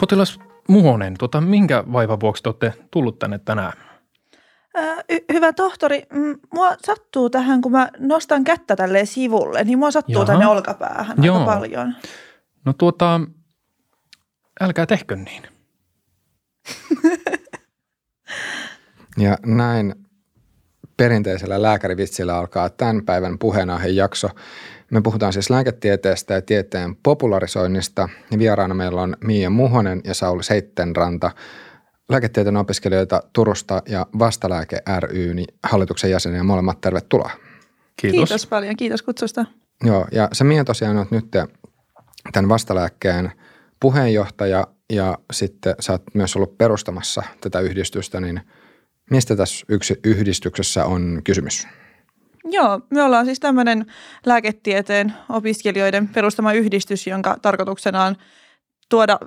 Potilas Muhonen, tota, minkä vaivan vuoksi te olette tullut tänne tänään? Ää, y- hyvä tohtori, mua sattuu tähän, kun mä nostan kättä tälleen sivulle, niin mua sattuu Jaha. tänne olkapäähän Joo. aika paljon. No tuota, älkää tehkö niin. Ja näin perinteisellä lääkärivitsillä alkaa tämän päivän puheenaihejakso. Me puhutaan siis lääketieteestä ja tieteen popularisoinnista. Vieraana meillä on Miia Muhonen ja Sauli Seittenranta, lääketieteen opiskelijoita Turusta ja Vastalääke ry niin hallituksen jäseniä. Molemmat tervetuloa. Kiitos. Kiitos paljon, kiitos kutsusta. Joo, ja se Mia tosiaan on nyt tämän vastalääkkeen puheenjohtaja ja sitten sä oot myös ollut perustamassa tätä yhdistystä, niin mistä tässä yksi yhdistyksessä on kysymys? Joo, me ollaan siis tämmöinen lääketieteen opiskelijoiden perustama yhdistys, jonka tarkoituksena on tuoda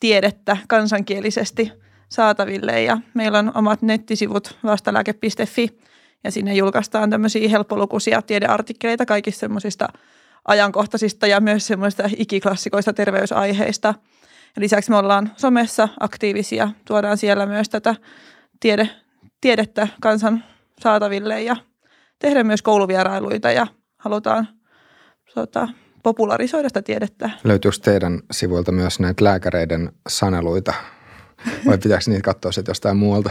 tiedettä kansankielisesti saataville ja meillä on omat nettisivut vastalääke.fi ja sinne julkaistaan tämmöisiä helppolukuisia tiedeartikkeleita kaikista semmoisista ajankohtaisista ja myös semmoista ikiklassikoista terveysaiheista. Ja lisäksi me ollaan somessa aktiivisia, tuodaan siellä myös tätä tiede, tiedettä kansan saataville ja tehdään myös kouluvierailuita ja halutaan tota, popularisoida sitä tiedettä. Löytyykö teidän sivuilta myös näitä lääkäreiden saneluita vai pitääkö niitä katsoa sitten jostain muualta?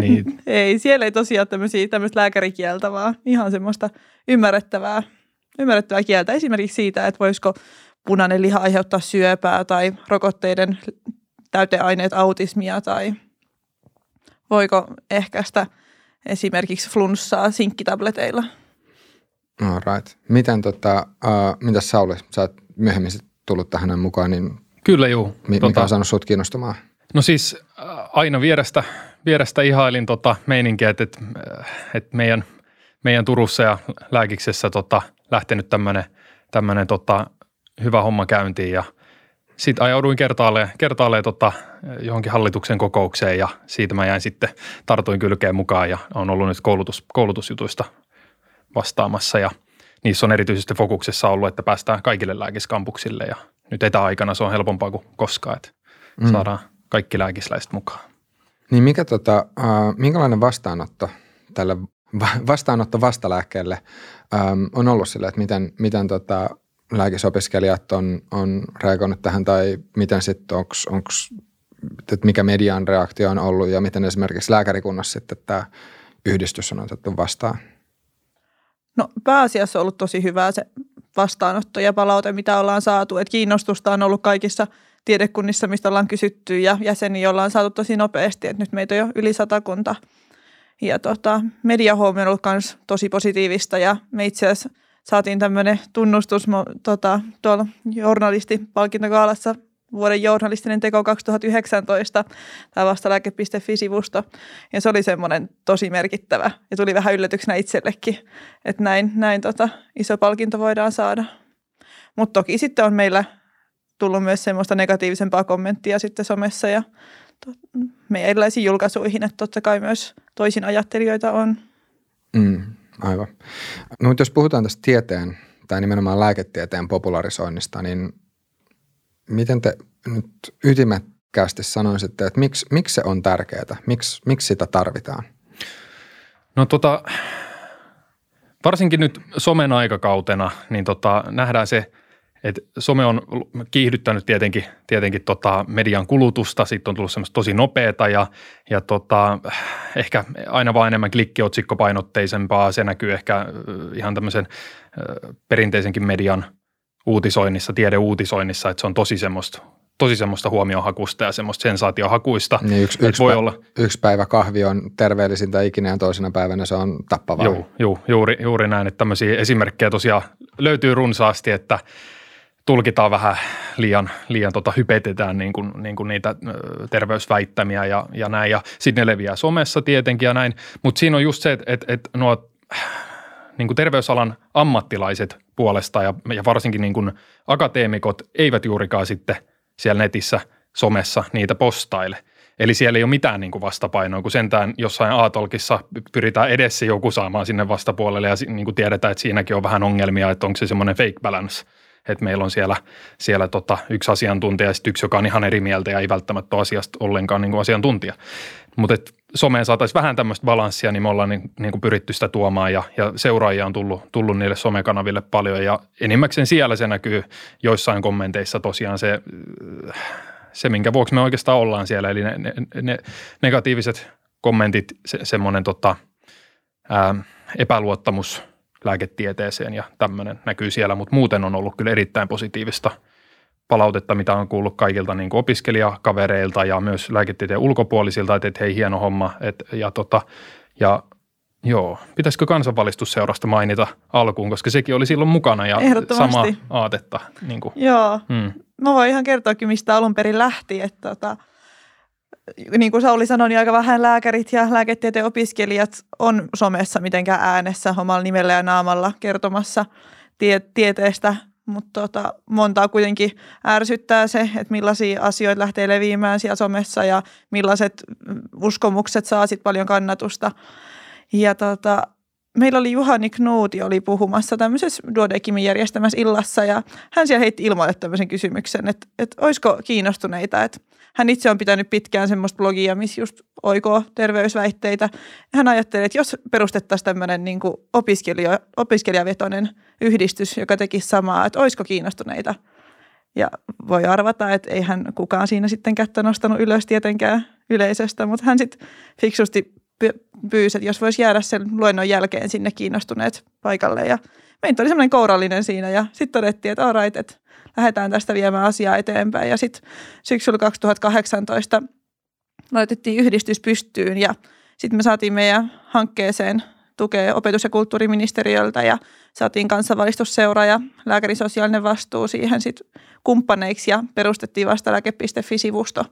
Niin, Ei, siellä ei tosiaan tämmöisiä, tämmöistä lääkärikieltä, vaan ihan semmoista ymmärrettävää, ymmärrettävää kieltä. Esimerkiksi siitä, että voisiko punainen liha aiheuttaa syöpää tai rokotteiden täyteaineet autismia tai voiko ehkäistä esimerkiksi flunssaa sinkkitableteilla. All right. Miten tota, uh, mitäs Sauli, sä oot myöhemmin tullut tähän mukaan, niin kyllä juu. mi- mikä on saanut sut kiinnostumaan? No siis äh, aina vierestä, vierestä ihailin tota meininkiä, että, että, äh, että meidän, meidän Turussa ja Lääkiksessä tota, lähtenyt tämmöinen tämmönen, tota, hyvä homma käyntiin ja sitten ajauduin kertaalleen, kertaalleen tota, johonkin hallituksen kokoukseen ja siitä mä jäin sitten, tartuin kylkeen mukaan ja on ollut nyt koulutus, koulutusjutuista vastaamassa ja niissä on erityisesti fokuksessa ollut, että päästään kaikille lääkiskampuksille ja nyt etäaikana se on helpompaa kuin koskaan, että mm. saadaan kaikki lääkisläiset mukaan. Niin mikä tota, uh, minkälainen vastaanotto tälle va- vastaanotto vastalääkkeelle um, on ollut sille, että miten, miten tota, lääkisopiskelijat on, on reagoinut tähän tai miten sitten onko, että mikä median reaktio on ollut ja miten esimerkiksi lääkärikunnassa sitten tämä yhdistys on otettu vastaan? No pääasiassa on ollut tosi hyvää se vastaanotto ja palaute, mitä ollaan saatu. Et kiinnostusta on ollut kaikissa tiedekunnissa, mistä ollaan kysytty ja jäseniä ollaan saatu tosi nopeasti. Et nyt meitä on jo yli satakunta. Ja tota, mediahuomio on ollut myös tosi positiivista ja me itse asiassa saatiin tämmöinen tunnustus tota, tuolla journalistipalkintokaalassa vuoden journalistinen teko 2019, tämä vastalääke.fi-sivusto. Ja se oli semmoinen tosi merkittävä ja tuli vähän yllätyksenä itsellekin, että näin, näin tota, iso palkinto voidaan saada. Mutta toki sitten on meillä tullut myös semmoista negatiivisempaa kommenttia sitten somessa ja to, meidän erilaisiin julkaisuihin, että totta kai myös toisin ajattelijoita on. Mm, aivan. No mutta jos puhutaan tästä tieteen tai nimenomaan lääketieteen popularisoinnista, niin miten te nyt ytimekkäästi sanoisitte, että miksi, miksi se on tärkeää? Miksi, miksi sitä tarvitaan? No tota, varsinkin nyt somen aikakautena, niin tota, nähdään se, että some on kiihdyttänyt tietenkin, tietenkin tota median kulutusta, sitten on tullut semmoista tosi nopeata ja, ja tota, ehkä aina vaan enemmän klikkiotsikkopainotteisempaa. Se näkyy ehkä ihan tämmöisen perinteisenkin median uutisoinnissa, tiedeuutisoinnissa, että se on tosi semmoista tosi semmoista huomiohakusta ja semmoista sensaatiohakuista. Niin yksi, yksi, voi pä- olla, yksi päivä kahvi on terveellisintä ikinä ja toisena päivänä se on tappavaa. Joo, joo juuri, juuri näin, että tämmöisiä esimerkkejä tosiaan löytyy runsaasti, että tulkitaan vähän liian, liian tota, hypetetään niin kuin, niin kuin niitä terveysväittämiä ja, ja näin. Ja sitten ne leviää somessa tietenkin ja näin. Mutta siinä on just se, että, että, että nuo niin kuin terveysalan ammattilaiset puolesta ja, ja varsinkin niin kuin akateemikot eivät juurikaan sitten siellä netissä somessa niitä postaile. Eli siellä ei ole mitään niin kuin vastapainoa, kun sentään jossain A-tolkissa pyritään edessä joku saamaan sinne vastapuolelle ja niin kuin tiedetään, että siinäkin on vähän ongelmia, että onko se semmoinen fake balance. Että meillä on siellä, siellä tota, yksi asiantuntija ja sitten yksi, joka on ihan eri mieltä ja ei välttämättä ole asiasta ollenkaan niin kuin asiantuntija. Mutta someen saataisiin vähän tämmöistä balanssia, niin me ollaan niin, niin kuin pyritty sitä tuomaan ja, ja seuraajia on tullut, tullut niille somekanaville paljon ja enimmäkseen siellä se näkyy joissain kommenteissa tosiaan se, se minkä vuoksi me oikeastaan ollaan siellä, eli ne, ne, ne negatiiviset kommentit, se, semmoinen tota, ää, epäluottamus lääketieteeseen ja tämmöinen näkyy siellä, mutta muuten on ollut kyllä erittäin positiivista – palautetta, mitä on kuullut kaikilta niin opiskelijakavereilta ja myös lääketieteen ulkopuolisilta, että, että hei hieno homma. Et, ja, tota, ja joo, pitäisikö kansanvalistusseurasta mainita alkuun, koska sekin oli silloin mukana ja sama aatetta. Niin kuin. Joo, hmm. mä voin ihan kertoakin, mistä alun perin lähti, että tota, niin kuin Sauli sanoi, niin aika vähän lääkärit ja lääketieteen opiskelijat on somessa mitenkään äänessä omalla nimellä ja naamalla kertomassa tie- tieteestä mutta tota, montaa kuitenkin ärsyttää se, että millaisia asioita lähtee leviämään siellä somessa ja millaiset uskomukset saa sit paljon kannatusta. Ja tota, meillä oli Juhani Knuuti oli puhumassa tämmöisessä Duodekimin järjestämässä illassa ja hän siellä heitti ilmoille tämmöisen kysymyksen, että, että olisiko kiinnostuneita, että hän itse on pitänyt pitkään semmoista blogia, missä just oikoo terveysväitteitä. Hän ajatteli, että jos perustettaisiin tämmöinen niin opiskelija, opiskelijavetoinen yhdistys, joka tekisi samaa, että olisiko kiinnostuneita. Ja voi arvata, että eihän kukaan siinä sitten kättä nostanut ylös tietenkään yleisöstä, mutta hän sitten fiksusti pyysi, että jos voisi jäädä sen luennon jälkeen sinne kiinnostuneet paikalle. Ja meitä oli semmoinen kourallinen siinä ja sitten todettiin, että all right, että lähdetään tästä viemään asiaa eteenpäin. Ja sitten syksyllä 2018 laitettiin yhdistys pystyyn ja sitten me saatiin meidän hankkeeseen tukea opetus- ja kulttuuriministeriöltä ja saatiin kansanvalistusseura ja lääkärisosiaalinen vastuu siihen sitten kumppaneiksi ja perustettiin vastalääke.fi-sivusto.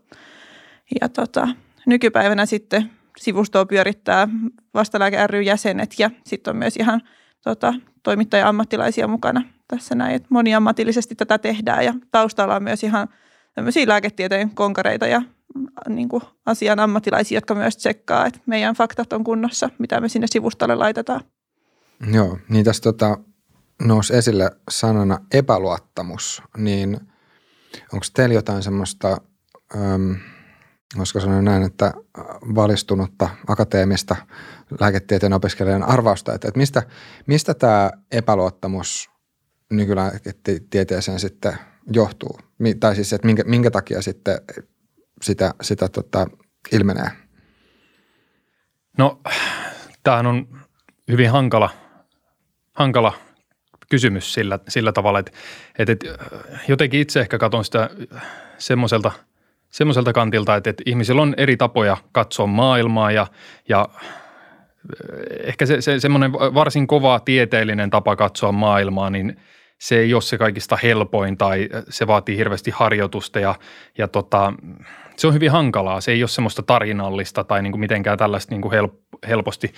Ja tota, nykypäivänä sitten sivustoa pyörittää vastalääke ry jäsenet ja sitten on myös ihan tota, toimittaja-ammattilaisia mukana tässä näin, että moniammatillisesti tätä tehdään ja taustalla on myös ihan tämmöisiä lääketieteen konkareita ja niin kuin asian ammattilaisia, jotka myös tsekkaa, että meidän faktat on kunnossa, mitä me sinne sivustolle laitetaan. Joo, niin tässä tota, nousi esille sanana epäluottamus, niin onko teillä jotain semmoista, voisiko sanoa näin, että valistunutta akateemista lääketieteen opiskelijan arvausta, että, että mistä, mistä tämä epäluottamus nykylääketieteeseen sitten johtuu? Tai siis, että minkä, minkä takia sitten sitä, sitä tota, ilmenee? No, tämähän on hyvin hankala, hankala kysymys sillä, sillä tavalla, että, että, että jotenkin itse ehkä katson sitä semmoiselta, semmoiselta kantilta, että, että ihmisillä on eri tapoja katsoa maailmaa ja, ja ehkä se, se semmoinen varsin kova tieteellinen tapa katsoa maailmaa, niin – se ei ole se kaikista helpoin tai se vaatii hirveästi harjoitusta ja, ja tota, se on hyvin hankalaa. Se ei ole semmoista tarinallista tai niin kuin mitenkään tällaista niin kuin help, helposti,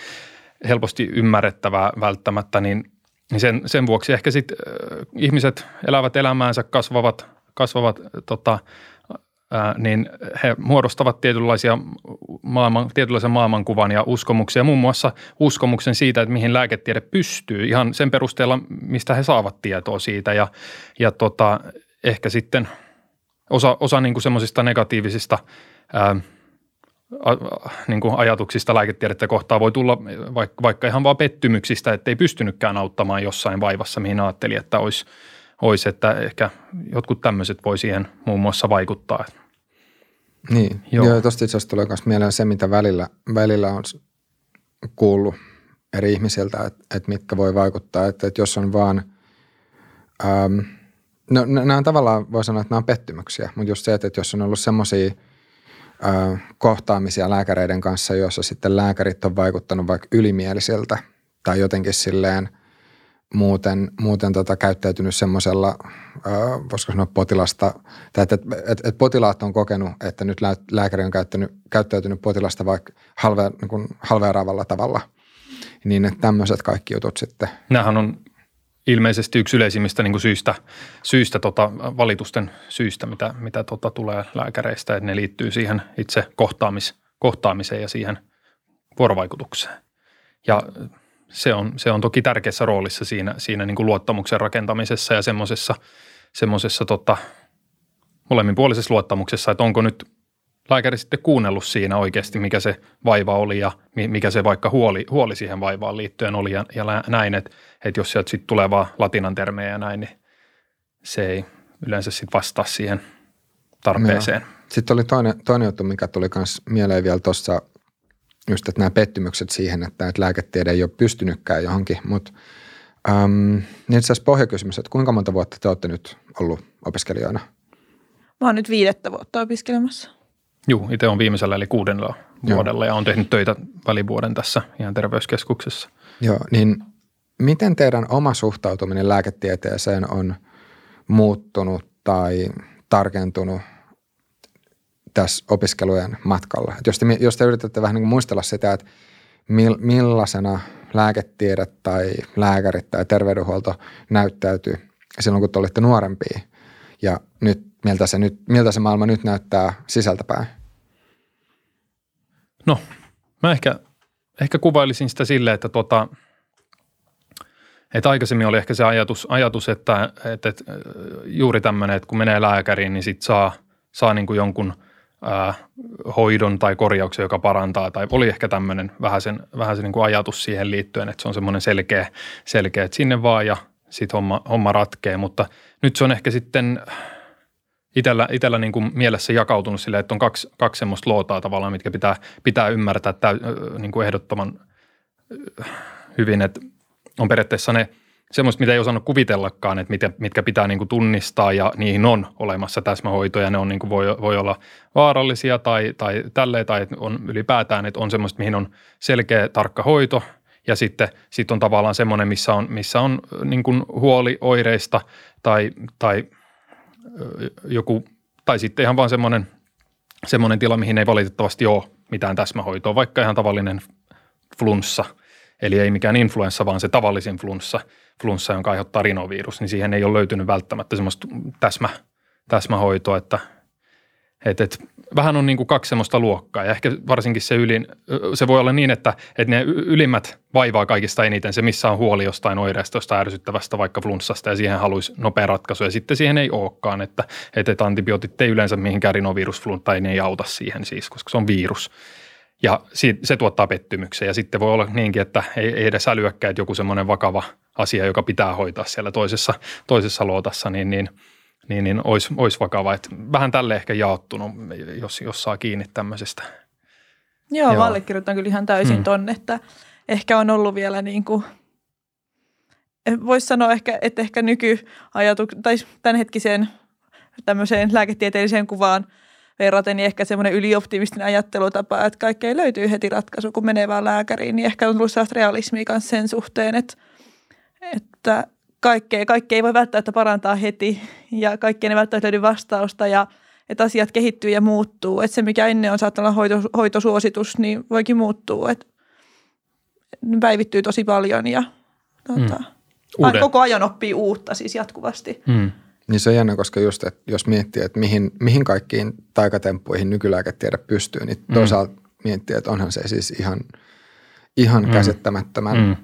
helposti ymmärrettävää välttämättä, niin, niin sen, sen vuoksi ehkä sitten äh, ihmiset elävät elämäänsä, kasvavat, kasvavat tota, niin he muodostavat tietynlaisia maailman, tietynlaisen maailmankuvan ja uskomuksia, muun muassa uskomuksen siitä, että mihin lääketiede pystyy, ihan sen perusteella, mistä he saavat tietoa siitä. Ja, ja tota, ehkä sitten osa, osa niin kuin semmoisista negatiivisista ää, a, niin kuin ajatuksista lääketiedettä kohtaa voi tulla vaikka, vaikka ihan vaan pettymyksistä, että ei pystynytkään auttamaan jossain vaivassa, mihin ajatteli, että olisi, olisi että ehkä jotkut tämmöiset voi siihen muun muassa vaikuttaa. Niin, joo. joo tuosta itse asiassa tulee myös mieleen se, mitä välillä, välillä on kuullut eri ihmisiltä, että, että mitkä voi vaikuttaa, että, että jos on vaan, ähm, no nämä on tavallaan, voi sanoa, että nämä on pettymyksiä, mutta just se, että, että jos on ollut semmoisia kohtaamisia lääkäreiden kanssa, joissa sitten lääkärit on vaikuttanut vaikka ylimielisiltä tai jotenkin silleen – muuten, muuten tota, käyttäytynyt semmoisella, voisiko sanoa potilasta, tai että, että, että, potilaat on kokenut, että nyt lääkäri on käyttänyt, käyttäytynyt potilasta vaikka halve, niin kuin halveeraavalla tavalla, niin että tämmöiset kaikki jutut sitten. Nämähän on ilmeisesti yksi yleisimmistä niin kuin syistä, syistä tota, valitusten syistä, mitä, mitä tota, tulee lääkäreistä, että ne liittyy siihen itse kohtaamis, kohtaamiseen ja siihen vuorovaikutukseen. Ja se on, se on toki tärkeässä roolissa siinä, siinä niin kuin luottamuksen rakentamisessa ja semmoisessa, semmoisessa tota, molemminpuolisessa luottamuksessa, että onko nyt lääkäri sitten kuunnellut siinä oikeasti, mikä se vaiva oli ja mikä se vaikka huoli, huoli siihen vaivaan liittyen oli ja, ja näin, että, että jos sieltä sitten tulee vaan latinan termejä ja näin, niin se ei yleensä sitten vastaa siihen tarpeeseen. Joo. Sitten oli toinen, toinen juttu, mikä tuli myös mieleen vielä tuossa, just että nämä pettymykset siihen, että, että lääketiede ei ole pystynytkään johonkin, mutta äm, niin itse asiassa pohjakysymys, että kuinka monta vuotta te olette nyt ollut opiskelijoina? Mä oon nyt viidettä vuotta opiskelemassa. Joo, itse on viimeisellä eli kuudennella Joo. vuodella ja on tehnyt töitä välivuoden tässä ihan terveyskeskuksessa. Joo, niin miten teidän oma suhtautuminen lääketieteeseen on muuttunut tai tarkentunut tässä opiskelujen matkalla? Jos, te, jos te yritätte vähän niin kuin muistella sitä, että millaisena lääketiede tai lääkärit tai terveydenhuolto näyttäytyy silloin, kun te olitte nuorempia ja nyt miltä se, nyt, miltä se maailma nyt näyttää sisältäpäin? No, mä ehkä, ehkä kuvailisin sitä silleen, että, tota, että aikaisemmin oli ehkä se ajatus, ajatus että, että, että juuri tämmöinen, että kun menee lääkäriin, niin sit saa, saa niin kuin jonkun hoidon tai korjauksen, joka parantaa. Tai oli ehkä tämmöinen vähän sen, vähän sen niin kuin ajatus siihen liittyen, että se on semmoinen selkeä, selkeä että sinne vaan ja sitten homma, homma ratkee. Mutta nyt se on ehkä sitten – itellä, itellä niin kuin mielessä jakautunut silleen, että on kaksi, kaksi semmoista lootaa tavallaan, mitkä pitää, pitää ymmärtää täy, niin kuin ehdottoman hyvin, että on periaatteessa ne semmoista, mitä ei osannut kuvitellakaan, että mitkä, mitkä pitää niin kuin tunnistaa ja niihin on olemassa täsmähoitoja. Ne on niin kuin voi, voi olla vaarallisia tai, tai tälleen tai on ylipäätään, että on semmoista, mihin on selkeä tarkka hoito ja sitten sit on tavallaan semmoinen, missä on, missä on niin kuin huoli oireista tai, tai – joku, tai sitten ihan vaan semmoinen, semmoinen tila, mihin ei valitettavasti ole mitään täsmähoitoa, vaikka ihan tavallinen flunssa, eli ei mikään influenssa, vaan se tavallisin flunssa, flunssa, jonka aiheuttaa rinovirus, niin siihen ei ole löytynyt välttämättä semmoista täsmä, täsmähoitoa, että – et, et, vähän on niin kuin kaksi semmoista luokkaa. Ja ehkä varsinkin se ylin, se voi olla niin, että, että ne ylimmät vaivaa kaikista eniten. Se, missä on huoli jostain oireesta, jostain ärsyttävästä vaikka flunssasta ja siihen haluaisi nopea ratkaisu. Ja sitten siihen ei olekaan, että, että antibiootit ei yleensä mihinkään rinovirusfluntta ei, ne ei auta siihen siis, koska se on virus. Ja se tuottaa pettymyksen ja sitten voi olla niinkin, että ei, ei edes älyäkään, että joku semmoinen vakava asia, joka pitää hoitaa siellä toisessa, toisessa luotassa, niin, niin – niin, niin olisi, olisi vakava. Että vähän tälle ehkä jaottunut, jos, jos saa kiinni tämmöisestä. Joo, Joo. allekirjoitan kyllä ihan täysin hmm. tonne, että ehkä on ollut vielä niin kuin, voisi sanoa ehkä, että ehkä nykyajatu, tai tämänhetkiseen tämmöiseen lääketieteelliseen kuvaan verraten, niin ehkä semmoinen ylioptimistinen ajattelutapa, että kaikkeen löytyy heti ratkaisu, kun menee vaan lääkäriin, niin ehkä on tullut sellaista realismia kanssa sen suhteen, että, että kaikkea. Kaikkea ei voi välttämättä parantaa heti ja kaikkea ei välttämättä löydy vastausta ja että asiat kehittyy ja muuttuu. Että se, mikä ennen on saattanut olla hoito, hoitosuositus, niin voikin muuttua. Että päivittyy tosi paljon ja tuota, mm. koko ajan oppii uutta siis jatkuvasti. Mm. Niin se on jännä, koska just, että jos miettii, että mihin, mihin kaikkiin taikatemppuihin nykylääketiede pystyy, niin mm. toisaalta miettii, että onhan se siis ihan, ihan mm. käsittämättömän mm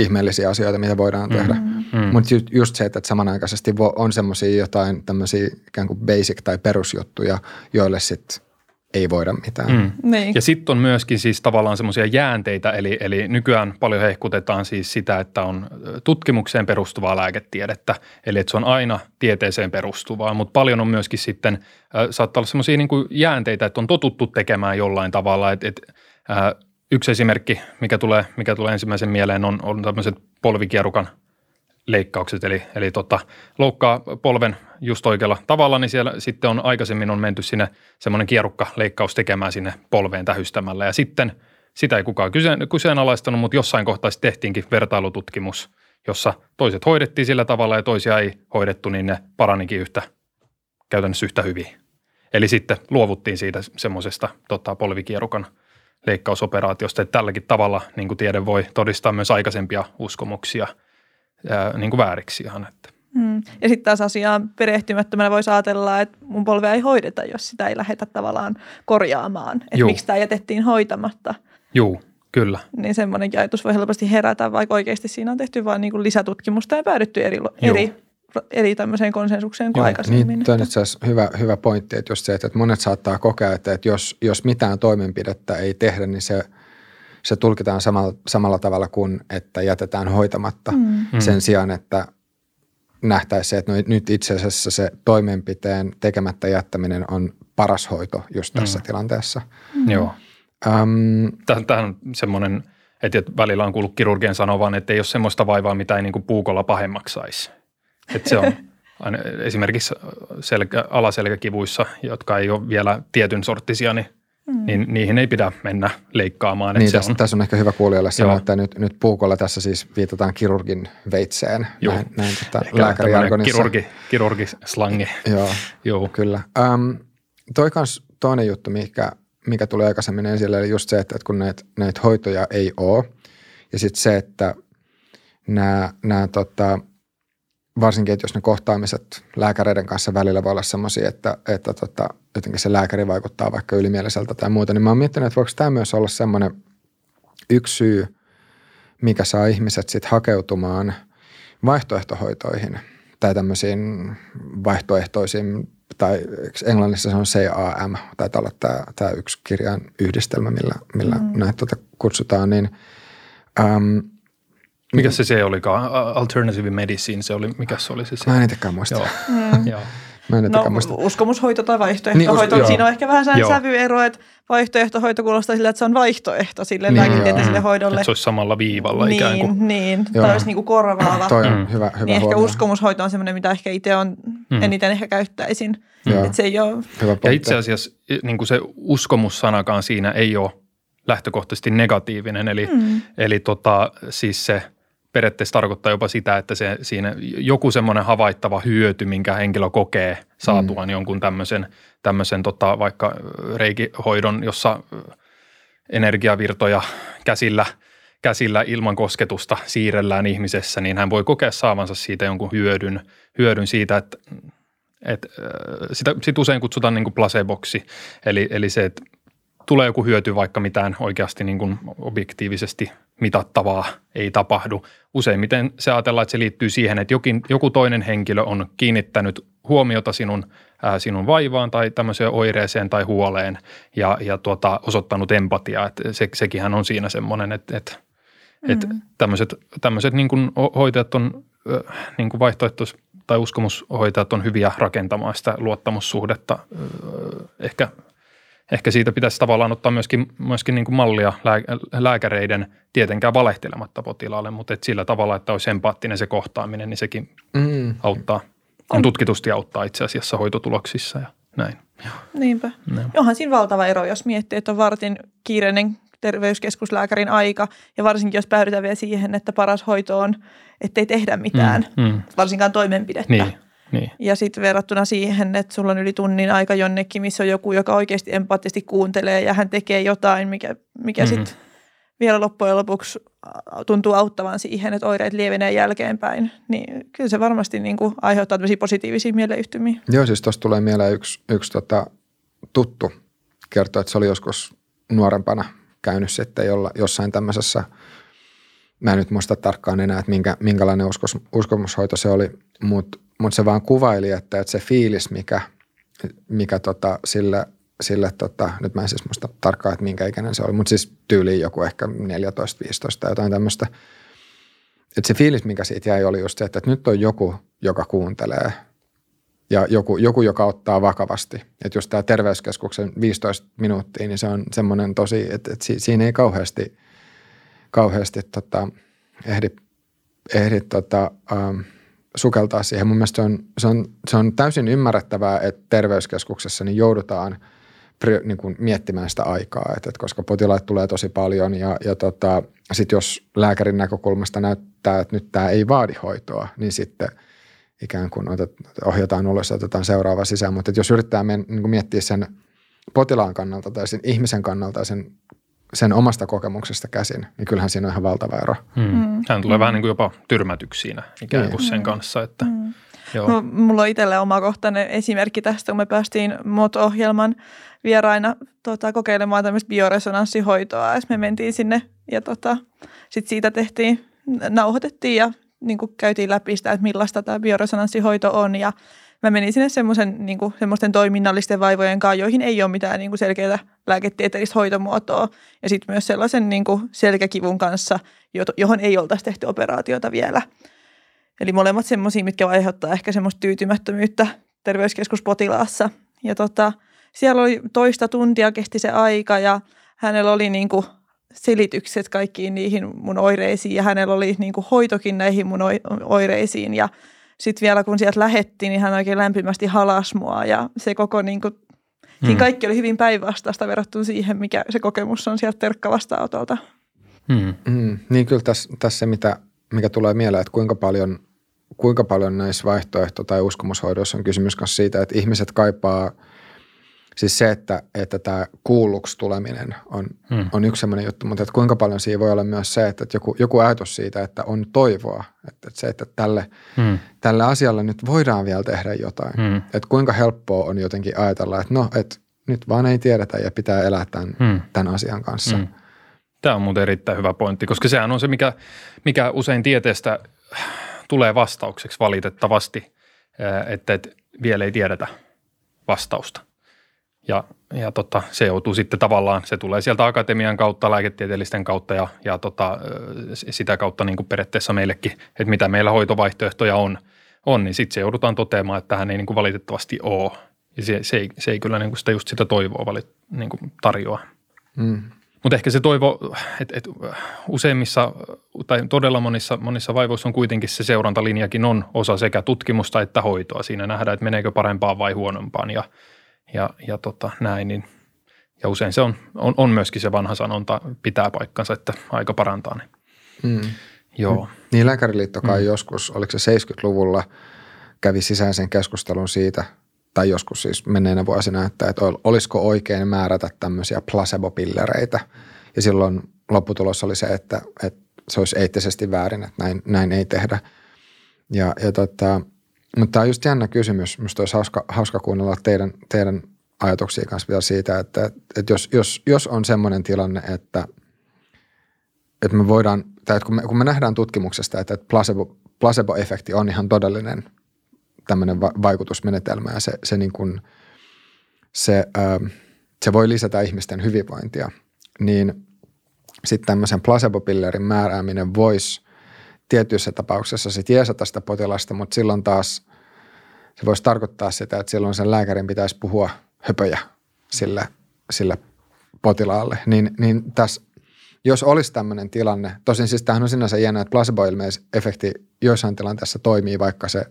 ihmeellisiä asioita, mitä voidaan mm. tehdä. Mm. Mutta just, just se, että samanaikaisesti on semmoisia jotain tämmöisiä ikään kuin basic tai perusjuttuja, joille sitten ei voida mitään. Mm. Niin. Ja sitten on myöskin siis tavallaan semmoisia jäänteitä, eli, eli nykyään paljon hehkutetaan siis sitä, että on tutkimukseen perustuvaa lääketiedettä, eli että se on aina tieteeseen perustuvaa, mutta paljon on myöskin sitten, äh, saattaa olla semmoisia niin jäänteitä, että on totuttu tekemään jollain tavalla, että, että äh, Yksi esimerkki, mikä tulee, mikä tulee ensimmäisen mieleen, on, on tämmöiset polvikierukan leikkaukset, eli, eli tota, loukkaa polven just oikealla tavalla, niin siellä sitten on aikaisemmin on menty sinne semmoinen kierukka-leikkaus tekemään sinne polveen tähystämällä. Ja sitten sitä ei kukaan kyseen, kyseenalaistanut, mutta jossain kohtaa tehtiinkin vertailututkimus, jossa toiset hoidettiin sillä tavalla ja toisia ei hoidettu, niin ne paranikin yhtä, käytännössä yhtä hyvin. Eli sitten luovuttiin siitä semmoisesta tota, polvikierukan – leikkausoperaatiosta, että tälläkin tavalla niin kuin tiede voi todistaa myös aikaisempia uskomuksia ää, niin kuin vääriksi ihan. Että. Mm. Ja sitten taas asiaan perehtymättömänä voisi ajatella, että mun polvea ei hoideta, jos sitä ei lähdetä tavallaan korjaamaan. Että miksi tämä jätettiin hoitamatta. Joo, Kyllä. Niin semmoinenkin ajatus voi helposti herätä, vaikka oikeasti siinä on tehty vain niin lisätutkimusta ja päädytty eri, eri, eri tämmöiseen konsensukseen kuin Joo, aikaisemmin. Niin, toi on itse asiassa hyvä, hyvä pointti, että just se, että monet saattaa kokea, että, että jos, jos mitään toimenpidettä ei tehdä, niin se, se tulkitaan samalla, samalla tavalla kuin, että jätetään hoitamatta mm. sen sijaan, että nähtäisiin, että no, nyt itse asiassa se toimenpiteen tekemättä jättäminen on paras hoito just tässä mm. tilanteessa. Mm. Joo. Um, Tähän on semmoinen, että välillä on kuullut kirurgien sanovan, että ei ole semmoista vaivaa, mitä ei niin kuin puukolla pahemmaksi saisi. Että se on aina, esimerkiksi selkä, alaselkäkivuissa, jotka ei ole vielä tietyn sorttisia, niin Mm. niin niihin ei pidä mennä leikkaamaan. Niin, tässä, on, tässä on ehkä hyvä kuulijoille sanoa, että nyt, nyt puukolla tässä siis viitataan kirurgin veitseen. Joo. Näin, näin tota, kirurgi, kirurgislangi. Joo, Joo, kyllä. Um, toi kans toinen juttu, mikä, mikä tulee aikaisemmin esille, eli just se, että, että kun näitä, näitä hoitoja ei ole, ja sitten se, että nämä, nämä tota, varsinkin, että jos ne kohtaamiset lääkäreiden kanssa välillä voi olla sellaisia, että, että tota, jotenkin se lääkäri vaikuttaa vaikka ylimieliseltä tai muuta, niin mä oon miettinyt, että voiko tämä myös olla semmoinen yksi syy, mikä saa ihmiset sitten hakeutumaan vaihtoehtohoitoihin tai tämmöisiin vaihtoehtoisiin, tai englannissa se on CAM, tai olla tämä, tämä yksi kirjan yhdistelmä, millä, millä mm. näitä tuota kutsutaan, niin äm, mikä se se olikaan? Alternative medicine, se oli, mikä se oli se? se? Mä en itsekään muista. Joo. Mm. Joo. Mä en no, muista. uskomushoito tai vaihtoehtohoito. Niin, us- siinä on ehkä vähän sellainen sävyero, että vaihtoehtohoito kuulostaa sille, että se on vaihtoehto sille niin, lääketieteelliselle mm. hoidolle. Että se olisi samalla viivalla niin, ikään kuin. Niin, joo. tai olisi niin kuin korvaava. Toi on mm. hyvä, hyvä niin ehkä uskomushoito on semmoinen, mitä ehkä itse on mm. eniten ehkä käyttäisin. Mm. Että se ei ole. Hyvä ja itse asiassa niin kuin se uskomussanakaan siinä ei ole lähtökohtaisesti negatiivinen. Eli, mm. eli tota, siis se – periaatteessa tarkoittaa jopa sitä, että se, siinä joku semmoinen havaittava hyöty, minkä henkilö kokee saatuaan mm. jonkun tämmöisen, tämmöisen tota, vaikka reikihoidon, jossa energiavirtoja käsillä, käsillä ilman kosketusta siirrellään ihmisessä, niin hän voi kokea saavansa siitä jonkun hyödyn, hyödyn siitä, että että sitä sit usein kutsutaan niin kuin placeboksi, eli, eli se, että tulee joku hyöty, vaikka mitään oikeasti niin kuin objektiivisesti mitattavaa ei tapahdu. Useimmiten se ajatellaan, että se liittyy siihen, että jokin, joku toinen henkilö on kiinnittänyt huomiota sinun, ää, sinun vaivaan tai tämmöiseen oireeseen tai huoleen ja, ja tuota, osoittanut empatiaa. Että se, sekinhän on siinä semmoinen, että, että, mm. tämmöiset, tämmöiset niin kuin hoitajat on niin kuin vaihtoehtois- tai uskomushoitajat on hyviä rakentamaan sitä luottamussuhdetta ehkä – ehkä siitä pitäisi tavallaan ottaa myöskin, myöskin niin kuin mallia lääkäreiden tietenkään valehtelematta potilaalle, mutta et sillä tavalla, että olisi empaattinen se kohtaaminen, niin sekin mm. auttaa, on tutkitusti auttaa itse asiassa hoitotuloksissa ja näin. Niinpä. No. Onhan siinä valtava ero, jos miettii, että on vartin kiireinen terveyskeskuslääkärin aika ja varsinkin jos päädytään vielä siihen, että paras hoito on, ettei tehdä mitään, mm, mm. varsinkaan toimenpidettä. Niin. Niin. Ja sitten verrattuna siihen, että sulla on yli tunnin aika jonnekin, missä on joku, joka oikeasti empaattisesti kuuntelee ja hän tekee jotain, mikä, mikä mm-hmm. sitten vielä loppujen lopuksi tuntuu auttavan siihen, että oireet lievenee jälkeenpäin, niin kyllä se varmasti niin kuin aiheuttaa tämmöisiä positiivisia mieleyhtymiä. Joo, siis tuosta tulee mieleen yksi, yksi tota, tuttu kertoo, että se oli joskus nuorempana käynyt sitten jolla, jossain tämmöisessä, mä en nyt muista tarkkaan enää, että minkä, minkälainen uskos, uskomushoito se oli, mutta mutta se vaan kuvaili, että, että se fiilis, mikä, mikä tota, sille, sille tota, nyt mä en siis muista tarkkaan, että minkä ikäinen se oli, mutta siis tyyliin joku ehkä 14-15 tai jotain tämmöistä. Että se fiilis, mikä siitä jäi, oli just se, että, että nyt on joku, joka kuuntelee ja joku, joku joka ottaa vakavasti. Että just tämä terveyskeskuksen 15 minuuttia, niin se on semmoinen tosi, että, että siinä ei kauheasti, kauheasti tota, ehdi, ehdi tota, ähm, sukeltaa siihen. Mun mielestä se on, se on, se on täysin ymmärrettävää, että terveyskeskuksessa niin joudutaan niin kuin miettimään sitä aikaa, että, että koska potilaat tulee tosi paljon ja, ja tota, sitten jos lääkärin näkökulmasta näyttää, että nyt tämä ei vaadi hoitoa, niin sitten ikään kuin otet, ohjataan ulos ja otetaan seuraava sisään. Mutta jos yrittää men, niin kuin miettiä sen potilaan kannalta tai sen ihmisen kannalta ja sen sen omasta kokemuksesta käsin, niin kyllähän siinä on ihan valtava ero. Hmm. Mm. Hän tulee mm. vähän niin kuin jopa tyrmätyksi siinä ikään kuin sen mm. kanssa. Että. Mm. Joo. Mulla on itselle omakohtainen esimerkki tästä, kun me päästiin MOT-ohjelman vieraina tota, kokeilemaan tämmöistä bioresonanssihoitoa. Ja me mentiin sinne ja tota, sitten siitä tehtiin, nauhoitettiin ja niin kuin käytiin läpi sitä, että millaista tämä bioresonanssihoito on ja mä menin sinne semmoisen niin semmoisten toiminnallisten vaivojen kanssa, joihin ei ole mitään niin kuin selkeää lääketieteellistä hoitomuotoa. Ja sitten myös sellaisen niin kuin selkäkivun kanssa, johon ei oltaisi tehty operaatiota vielä. Eli molemmat semmoisia, mitkä aiheuttaa ehkä semmoista tyytymättömyyttä terveyskeskuspotilaassa. Ja tota, siellä oli toista tuntia kesti se aika ja hänellä oli niin kuin selitykset kaikkiin niihin mun oireisiin ja hänellä oli niin kuin hoitokin näihin mun oireisiin ja sitten vielä kun sieltä lähettiin, niin hän oikein lämpimästi halas mua ja se koko niin kuin, hmm. kaikki oli hyvin päinvastaista verrattuna siihen, mikä se kokemus on sieltä terkkavastaanotolta. Hmm. Hmm. Niin kyllä tässä, tässä se, mitä, mikä tulee mieleen, että kuinka paljon, kuinka paljon näissä vaihtoehto- tai uskomushoidoissa on kysymys myös siitä, että ihmiset kaipaa – Siis se, että, että tämä kuulluksi tuleminen on, hmm. on yksi sellainen juttu, mutta että kuinka paljon siinä voi olla myös se, että joku, joku ajatus siitä, että on toivoa. Että, että se, että tälle, hmm. tälle asialle nyt voidaan vielä tehdä jotain. Hmm. Että kuinka helppoa on jotenkin ajatella, että no, että nyt vaan ei tiedetä ja pitää elää tämän, hmm. tämän asian kanssa. Hmm. Tämä on muuten erittäin hyvä pointti, koska sehän on se, mikä, mikä usein tieteestä tulee vastaukseksi valitettavasti, että, että vielä ei tiedetä vastausta. Ja, ja tota, se joutuu sitten tavallaan, se tulee sieltä akatemian kautta, lääketieteellisten kautta ja, ja tota, sitä kautta niin kuin periaatteessa meillekin, että mitä meillä hoitovaihtoehtoja on, on niin sitten se joudutaan toteamaan, että tähän ei niin kuin valitettavasti ole. Ja se, se, ei, se ei kyllä niin kuin sitä just sitä toivoa valit, niin kuin tarjoa. Mm. Mutta ehkä se toivo, että et useimmissa tai todella monissa, monissa vaivoissa on kuitenkin se seurantalinjakin on osa sekä tutkimusta että hoitoa. Siinä nähdään, että meneekö parempaan vai huonompaan ja – ja, ja tota, näin, niin ja usein se on, on, on myöskin se vanha sanonta, pitää paikkansa, että aika parantaa. Niin, mm. Joo. Niin Lääkäriliitto kai mm. joskus, oliko se 70-luvulla, kävi sisäisen keskustelun siitä, tai joskus siis menneenä vuosina, että, että olisiko oikein määrätä tämmöisiä placebo-pillereitä. Ja silloin lopputulos oli se, että, että se olisi eettisesti väärin, että näin, näin ei tehdä. Ja, ja tota, mutta tämä on just jännä kysymys. Minusta olisi hauska, hauska kuunnella teidän, teidän ajatuksia kanssa vielä siitä, että, että jos, jos, jos on sellainen tilanne, että, että me voidaan, tai että kun me, kun me nähdään tutkimuksesta, että placebo, placebo-efekti on ihan todellinen tämmöinen va- vaikutusmenetelmä ja se, se, niin kuin, se, se voi lisätä ihmisten hyvinvointia, niin sitten tämmöisen placebo-pillerin määrääminen voisi – tietyissä tapauksessa sit jeesata sitä potilasta, mutta silloin taas se voisi tarkoittaa sitä, että silloin sen lääkärin pitäisi puhua höpöjä sille, sille potilaalle. Niin, niin tässä, jos olisi tämmöinen tilanne, tosin siis tämähän on sinänsä jännä, että placebo-efekti joissain tilanteessa toimii, vaikka se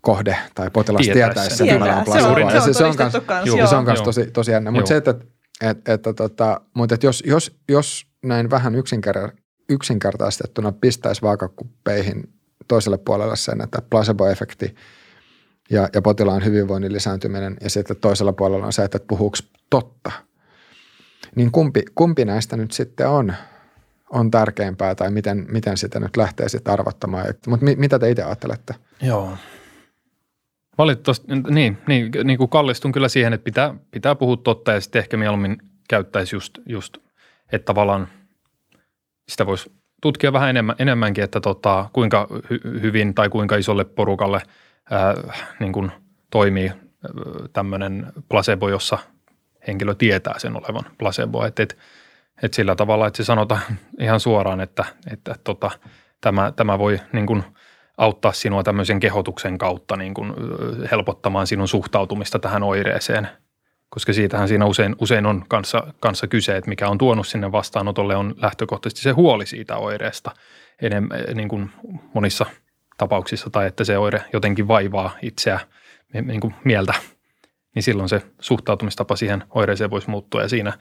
kohde tai potilas tietäisi, tietäisi sen, että on placebo. Se on, se, se on, kans, juu, se on kans tosi, tosi jännä. Mutta se, että, että, että, tota, mutta että jos, jos, jos näin vähän yksinkertaisesti yksinkertaistettuna pistäisi vaakakuppeihin toiselle puolelle sen, että placebo-efekti ja, ja potilaan hyvinvoinnin lisääntyminen ja sitten toisella puolella on se, että puhuuko totta. Niin kumpi, kumpi näistä nyt sitten on, on tärkeämpää tai miten, miten sitä nyt lähtee sitten arvottamaan. Mutta mi, mitä te itse ajattelette? Joo. Valitettavasti, niin, niin, niin kuin kallistun kyllä siihen, että pitää, pitää puhua totta ja sitten ehkä mieluummin käyttäisi just, just että tavallaan – sitä voisi tutkia vähän enemmän, enemmänkin, että tota, kuinka hy, hyvin tai kuinka isolle porukalle ää, niin kuin toimii tämmöinen placebo, jossa henkilö tietää sen olevan placebo. Että et, et sillä tavalla, että se sanotaan ihan suoraan, että, että tota, tämä, tämä voi niin kuin auttaa sinua tämmöisen kehotuksen kautta niin kuin helpottamaan sinun suhtautumista tähän oireeseen – koska siitähän siinä usein, usein on kanssa, kanssa kyse, että mikä on tuonut sinne vastaanotolle on lähtökohtaisesti se huoli siitä oireesta enemmän niin kuin monissa tapauksissa tai että se oire jotenkin vaivaa itseä niin kuin mieltä, niin silloin se suhtautumistapa siihen oireeseen voisi muuttua ja siinä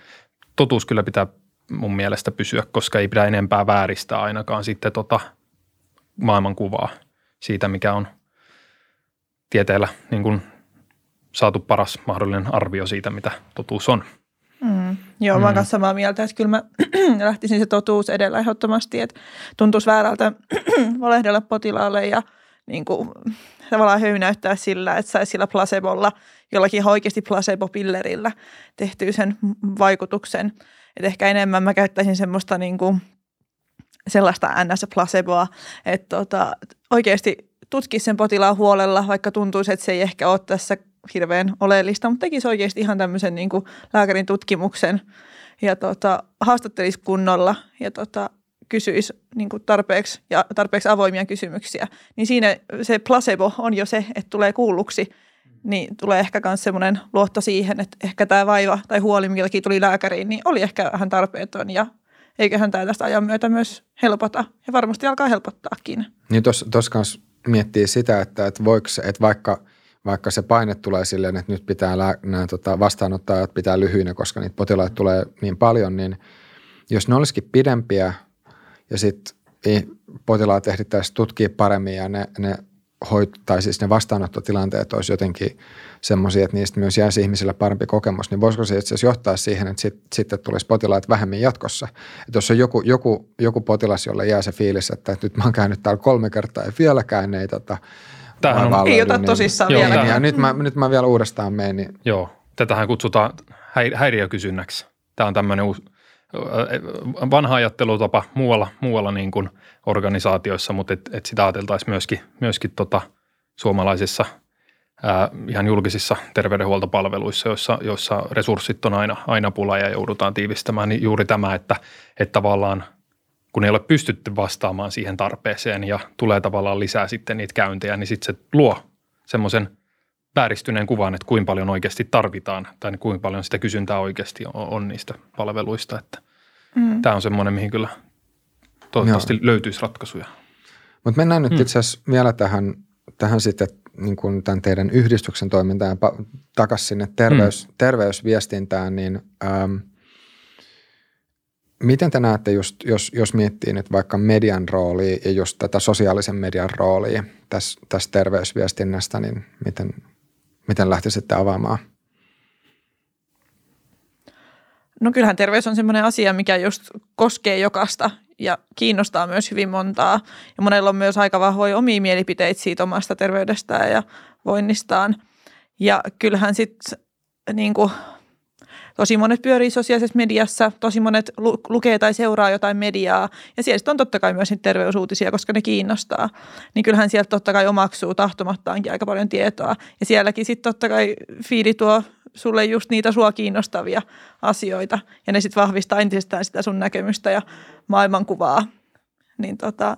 totuus kyllä pitää mun mielestä pysyä, koska ei pidä enempää vääristää ainakaan sitten tota maailmankuvaa siitä, mikä on tieteellä niin kuin saatu paras mahdollinen arvio siitä, mitä totuus on. Mm. Joo, mm. mä oon samaa mieltä, että kyllä mä lähtisin se totuus edellä ehdottomasti, että tuntuisi väärältä valehdella potilaalle ja niin kuin, tavallaan höynäyttää sillä, että saisi sillä placebolla, jollakin oikeasti placebo-pillerillä tehtyä sen vaikutuksen. Että ehkä enemmän mä käyttäisin semmoista niin kuin, sellaista ns-placeboa, että tota, oikeasti tutkisi sen potilaan huolella, vaikka tuntuisi, että se ei ehkä ole tässä hirveän oleellista, mutta tekisi oikeasti ihan tämmöisen niin kuin lääkärin tutkimuksen ja tota, haastattelisi kunnolla ja tota, kysyisi niin kuin tarpeeksi, ja tarpeeksi avoimia kysymyksiä, niin siinä se placebo on jo se, että tulee kuulluksi, niin tulee ehkä myös semmoinen luotto siihen, että ehkä tämä vaiva tai huoli, mikä tuli lääkäriin, niin oli ehkä vähän tarpeeton ja eiköhän tämä tästä ajan myötä myös helpota ja varmasti alkaa helpottaakin. Niin tuossa kanssa miettii sitä, että, että voiko että vaikka, vaikka se paine tulee silleen, että nyt pitää nämä tota, vastaanottajat pitää lyhyinä, koska niitä potilaita tulee niin paljon, niin jos ne olisikin pidempiä ja sitten potilaat ehdittäisiin tutkia paremmin ja ne, ne hoit, tai siis ne vastaanottotilanteet olisi jotenkin semmoisia, että niistä myös jäisi ihmisille parempi kokemus, niin voisiko se itse asiassa johtaa siihen, että sit, sitten tulisi potilaat vähemmän jatkossa? Että jos on joku, joku, joku potilas, jolle jää se fiilis, että nyt mä oon käynyt täällä kolme kertaa ja vieläkään ei tota, Tämähän on, ei ota tosissaan niin, vielä. Niin, ja nyt mä, nyt mä vielä uudestaan menen. Niin. Joo, tätähän kutsutaan häiriökysynnäksi. Tämä on tämmöinen uusi, vanha ajattelutapa muualla, muualla niin kuin organisaatioissa, mutta et, et sitä ajateltaisiin myöskin, myöskin tota suomalaisissa ää, ihan julkisissa terveydenhuoltopalveluissa, joissa, joissa resurssit on aina, aina pula ja joudutaan tiivistämään, niin juuri tämä, että, että tavallaan kun ei ole pystytty vastaamaan siihen tarpeeseen ja tulee tavallaan lisää sitten niitä käyntejä, niin sitten se luo semmoisen vääristyneen kuvan, että kuinka paljon oikeasti tarvitaan tai kuinka paljon sitä kysyntää oikeasti on, on niistä palveluista. Että mm. Tämä on semmoinen, mihin kyllä toivottavasti Joo. löytyisi ratkaisuja. Mutta mennään nyt mm. itse asiassa vielä tähän, tähän sitten niin kuin tämän teidän yhdistyksen toimintaan ja takaisin sinne terveys, mm. terveysviestintään, niin ähm, miten te näette just, jos, jos miettii nyt vaikka median roolia ja just tätä sosiaalisen median roolia tässä, tässä terveysviestinnästä, niin miten, miten lähtisitte avaamaan? No kyllähän terveys on sellainen asia, mikä just koskee jokasta ja kiinnostaa myös hyvin montaa. Ja monella on myös aika vahvoja omia mielipiteitä siitä omasta terveydestään ja voinnistaan. Ja kyllähän sitten niin kuin, tosi monet pyörii sosiaalisessa mediassa, tosi monet lu- lukee tai seuraa jotain mediaa. Ja siellä on totta kai myös terveysuutisia, koska ne kiinnostaa. Niin kyllähän sieltä totta kai omaksuu tahtomattaankin aika paljon tietoa. Ja sielläkin sitten totta kai fiili tuo sulle just niitä sua kiinnostavia asioita ja ne sitten vahvistaa entisestään sitä sun näkemystä ja maailmankuvaa. Niin tota,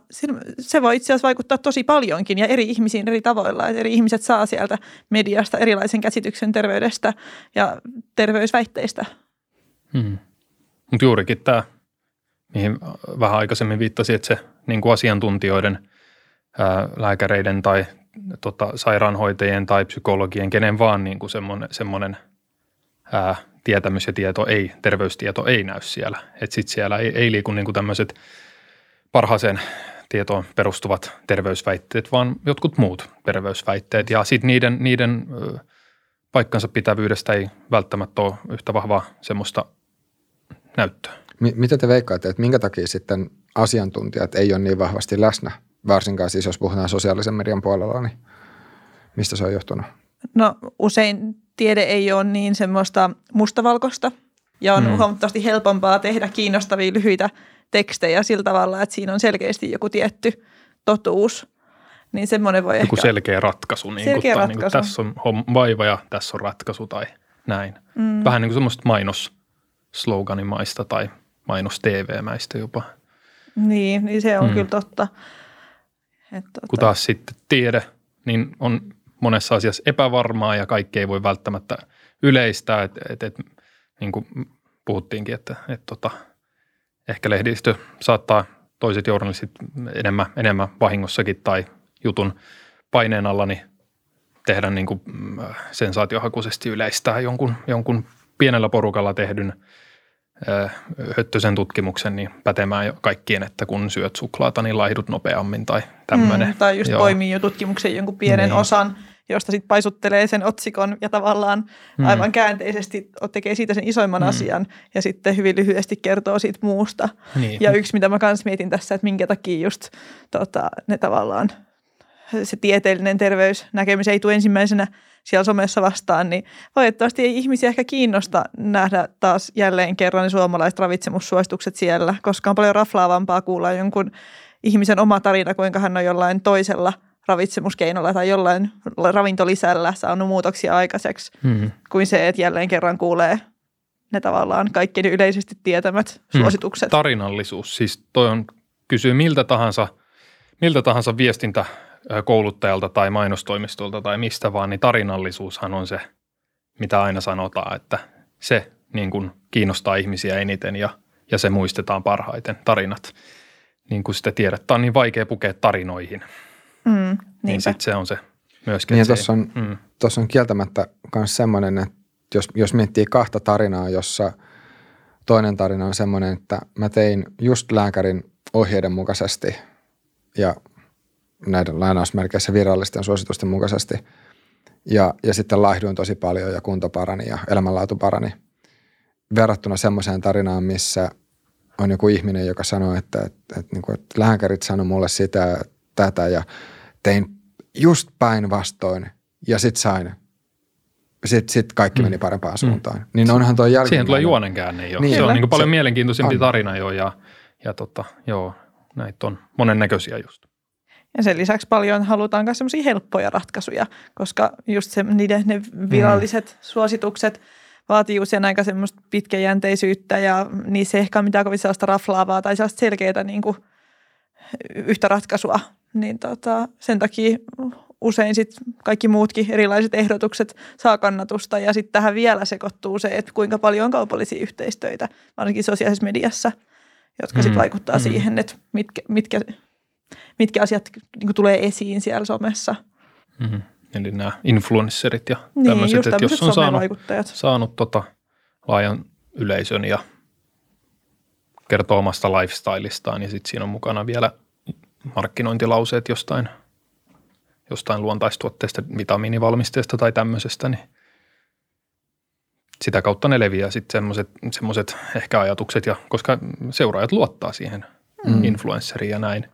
se voi itse asiassa vaikuttaa tosi paljonkin ja eri ihmisiin eri tavoilla. Että eri ihmiset saa sieltä mediasta erilaisen käsityksen terveydestä ja terveysväitteistä. Hmm. Mutta juurikin tämä, mihin vähän aikaisemmin viittasi, että se niin kuin asiantuntijoiden, ää, lääkäreiden tai tota, sairaanhoitajien tai psykologien, kenen vaan niin kuin semmoinen, semmoinen ää, tietämys ja tieto ei, terveystieto ei näy siellä. Että sitten siellä ei, ei liiku niin kuin tämmöiset parhaaseen tietoon perustuvat terveysväitteet, vaan jotkut muut terveysväitteet. Ja sitten niiden, niiden paikkansa pitävyydestä ei välttämättä ole yhtä vahvaa semmoista näyttöä. Mitä te veikkaatte, että minkä takia sitten asiantuntijat ei ole niin vahvasti läsnä varsinkaan siis jos puhutaan sosiaalisen median puolella, niin mistä se on johtunut? No usein tiede ei ole niin semmoista mustavalkoista ja on hmm. huomattavasti helpompaa tehdä kiinnostavia lyhyitä tekstejä sillä tavalla, että siinä on selkeästi joku tietty totuus. Niin semmoinen voi joku ehkä... selkeä ratkaisu. Niin selkeä kuin, ratkaisu. Niin kuin, tässä on vaiva ja tässä on ratkaisu tai näin. Hmm. Vähän niin kuin semmoista mainos sloganimaista tai mainos TV-mäistä jopa. Niin, niin se on hmm. kyllä totta. Että, tota... Kun taas sitten tiede, niin on monessa asiassa epävarmaa ja kaikki ei voi välttämättä yleistää. Et, et, et, niin kuin puhuttiinkin, että et, tota, ehkä lehdistö saattaa toiset journalistit enemmän, enemmän vahingossakin tai jutun paineen alla niin tehdä niin kuin mm, sensaatiohakuisesti yleistää jonkun, jonkun pienellä porukalla tehdyn – höttösen tutkimuksen niin pätemään jo kaikkien, että kun syöt suklaata, niin laihdut nopeammin tai tämmöinen. Mm, tai just Joo. poimii jo tutkimuksen jonkun pienen niin. osan, josta sitten paisuttelee sen otsikon ja tavallaan mm. aivan käänteisesti tekee siitä sen isoimman mm. asian ja sitten hyvin lyhyesti kertoo siitä muusta. Niin. Ja yksi, mitä mä kans mietin tässä, että minkä takia just tota, ne tavallaan se tieteellinen terveysnäkemys ei tule ensimmäisenä siellä somessa vastaan, niin valitettavasti ei ihmisiä ehkä kiinnosta nähdä taas jälleen kerran ne suomalaiset ravitsemussuositukset siellä, koska on paljon raflaavampaa kuulla jonkun ihmisen oma tarina, kuinka hän on jollain toisella ravitsemuskeinolla tai jollain ravintolisällä saanut muutoksia aikaiseksi, hmm. kuin se, että jälleen kerran kuulee ne tavallaan kaikki yleisesti tietämät hmm. suositukset. Hmm. Tarinallisuus, siis toi on kysyy miltä tahansa, miltä tahansa viestintä kouluttajalta tai mainostoimistolta tai mistä vaan, niin tarinallisuushan on se, mitä aina sanotaan, että se niin kuin kiinnostaa ihmisiä eniten ja, ja se muistetaan parhaiten, tarinat. Niin kuin sitä tiedät, on niin vaikea pukea tarinoihin. Mm, niin sitten se on se myöskin. Niin tuossa on, mm. on kieltämättä myös semmoinen, että jos, jos miettii kahta tarinaa, jossa toinen tarina on semmoinen, että mä tein just lääkärin ohjeiden mukaisesti ja näiden lainausmerkeissä virallisten suositusten mukaisesti. Ja, ja sitten laihduin tosi paljon ja kunto parani ja elämänlaatu parani. Verrattuna semmoiseen tarinaan, missä on joku ihminen, joka sanoo, että, että, että, niin kuin, että lääkärit sanoi mulle sitä tätä ja tein just päinvastoin ja sitten sain sitten sit kaikki meni mm. parempaan mm. suuntaan. Mm. Niin onhan tuo jälkeen. Siihen tulee juonenkäänne jo. Niin, se on niin paljon se, mielenkiintoisempi on. tarina jo ja, ja tota, joo, näitä on monennäköisiä just. Ja sen lisäksi paljon halutaan myös semmoisia helppoja ratkaisuja, koska just se, niiden ne viralliset mm. suositukset vaatii usein aika semmoista pitkäjänteisyyttä ja niissä ei ehkä ole mitään kovin sellaista raflaavaa tai sellaista selkeää niin kuin yhtä ratkaisua. Niin tota, sen takia usein sit kaikki muutkin erilaiset ehdotukset saa kannatusta ja sitten tähän vielä sekoittuu se, että kuinka paljon on kaupallisia yhteistöitä, varsinkin sosiaalisessa mediassa, jotka sitten mm. vaikuttaa mm. siihen, että mitkä, mitkä mitkä asiat niin tulee esiin siellä somessa. Mm-hmm. Eli nämä influencerit ja tämmöiset, niin, että jos on saanut, saanut tota laajan yleisön ja kertoo omasta lifestylistaan ja sitten siinä on mukana vielä markkinointilauseet jostain, jostain luontaistuotteesta, vitamiinivalmisteesta tai tämmöisestä, niin sitä kautta ne leviää sitten semmoiset ehkä ajatukset, ja, koska seuraajat luottaa siihen mm. influenceriin ja näin.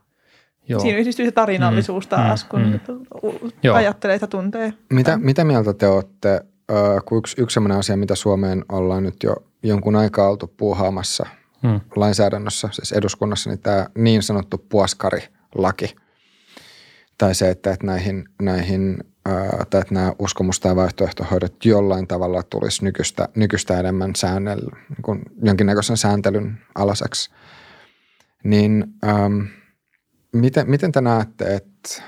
Joo. Siinä yhdistyy se tarinallisuus mm, taas, mm, kun mm. ajattelee, että tuntee. Mitä, mitä mieltä te olette, kun yksi, yksi sellainen asia, mitä Suomeen ollaan nyt jo jonkun aikaa oltu puuhaamassa mm. lainsäädännössä, siis eduskunnassa, niin tämä niin sanottu puoskarilaki. Tai se, että, että näihin, näihin tai että nämä uskomus- tai vaihtoehtohoidot jollain tavalla tulisi nykyistä, nykyistä enemmän säännellä, niin jonkinnäköisen sääntelyn alaseksi. Niin ähm, – Miten, miten te näette, että,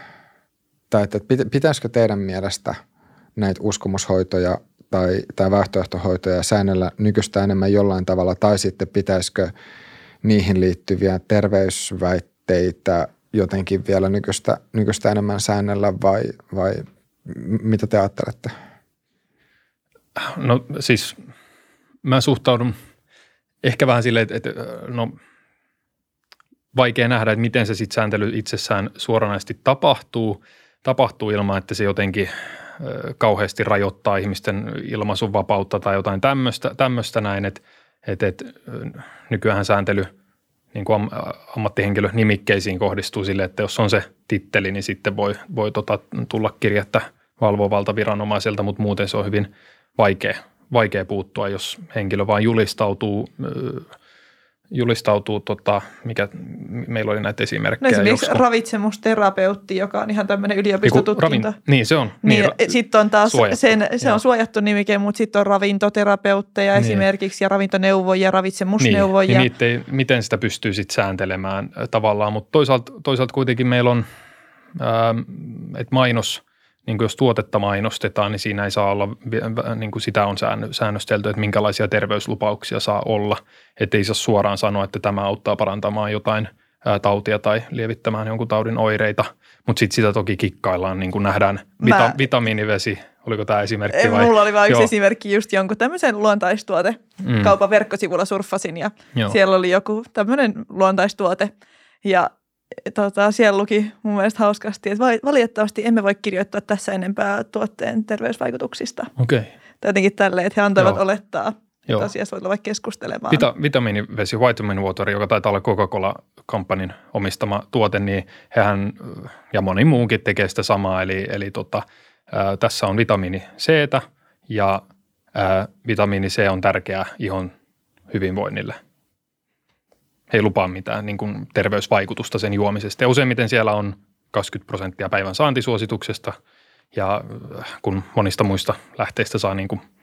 tai että pitäisikö teidän mielestä näitä uskomushoitoja tai, tai vaihtoehtohoitoja säännellä nykyistä enemmän jollain tavalla, tai sitten pitäisikö niihin liittyviä terveysväitteitä jotenkin vielä nykyistä, nykyistä enemmän säännellä vai, vai mitä te ajattelette? No siis mä suhtaudun ehkä vähän silleen, että, että no – vaikea nähdä, että miten se sitten sääntely itsessään suoranaisesti tapahtuu, tapahtuu ilman, että se jotenkin kauheasti rajoittaa ihmisten ilmaisun vapautta tai jotain tämmöistä, tämmöistä näin, että, että, että nykyään sääntely niin kuin ammattihenkilö nimikkeisiin kohdistuu sille, että jos on se titteli, niin sitten voi, voi tota, tulla kirjettä valvovalta viranomaiselta, mutta muuten se on hyvin vaikea, vaikea puuttua, jos henkilö vain julistautuu julistautuu, tota, mikä meillä oli näitä esimerkkejä. No esimerkiksi josko... ravitsemusterapeutti, joka on ihan tämmöinen yliopistotutkinto. Ravin... Niin, se on. Niin, niin sitten on taas, sen, se on suojattu nimike, mutta sitten on ravintoterapeutteja niin. esimerkiksi ja ravintoneuvojia, ravitsemusneuvojia. Niin, niin ei, miten sitä pystyy sitten sääntelemään tavallaan, mutta toisaalta, toisaalta kuitenkin meillä on, että mainos – niin kuin jos tuotetta mainostetaan, niin siinä ei saa olla, niin kuin sitä on säännöstelty, että minkälaisia terveyslupauksia saa olla. Että ei saa suoraan sanoa, että tämä auttaa parantamaan jotain tautia tai lievittämään jonkun taudin oireita, mutta sitten sitä toki kikkaillaan, niin kuin nähdään vita- Mä... vitamiinivesi, oliko tämä esimerkki vai? Mulla oli vain yksi esimerkki, just jonkun tämmöisen luontaistuote mm. kaupan verkkosivulla surffasin ja Joo. siellä oli joku tämmöinen luontaistuote ja tota, siellä luki mun mielestä hauskasti, että valitettavasti emme voi kirjoittaa tässä enempää tuotteen terveysvaikutuksista. Okei. Okay. Tai jotenkin tälleen, että he antoivat Joo. olettaa, Joo. asiasta voi tulla keskustelemaan. Vita, vitamiinivesi Vitamin Water, joka taitaa olla Coca-Cola-kampanin omistama tuote, niin hehän ja moni muukin tekee sitä samaa. Eli, eli tota, ää, tässä on vitamiini C ja ää, vitamiini C on tärkeää ihon hyvinvoinnille. He ei lupaa mitään niin kuin terveysvaikutusta sen juomisesta. Ja useimmiten siellä on 20 prosenttia päivän saantisuosituksesta ja kun monista muista lähteistä saa niin kuin –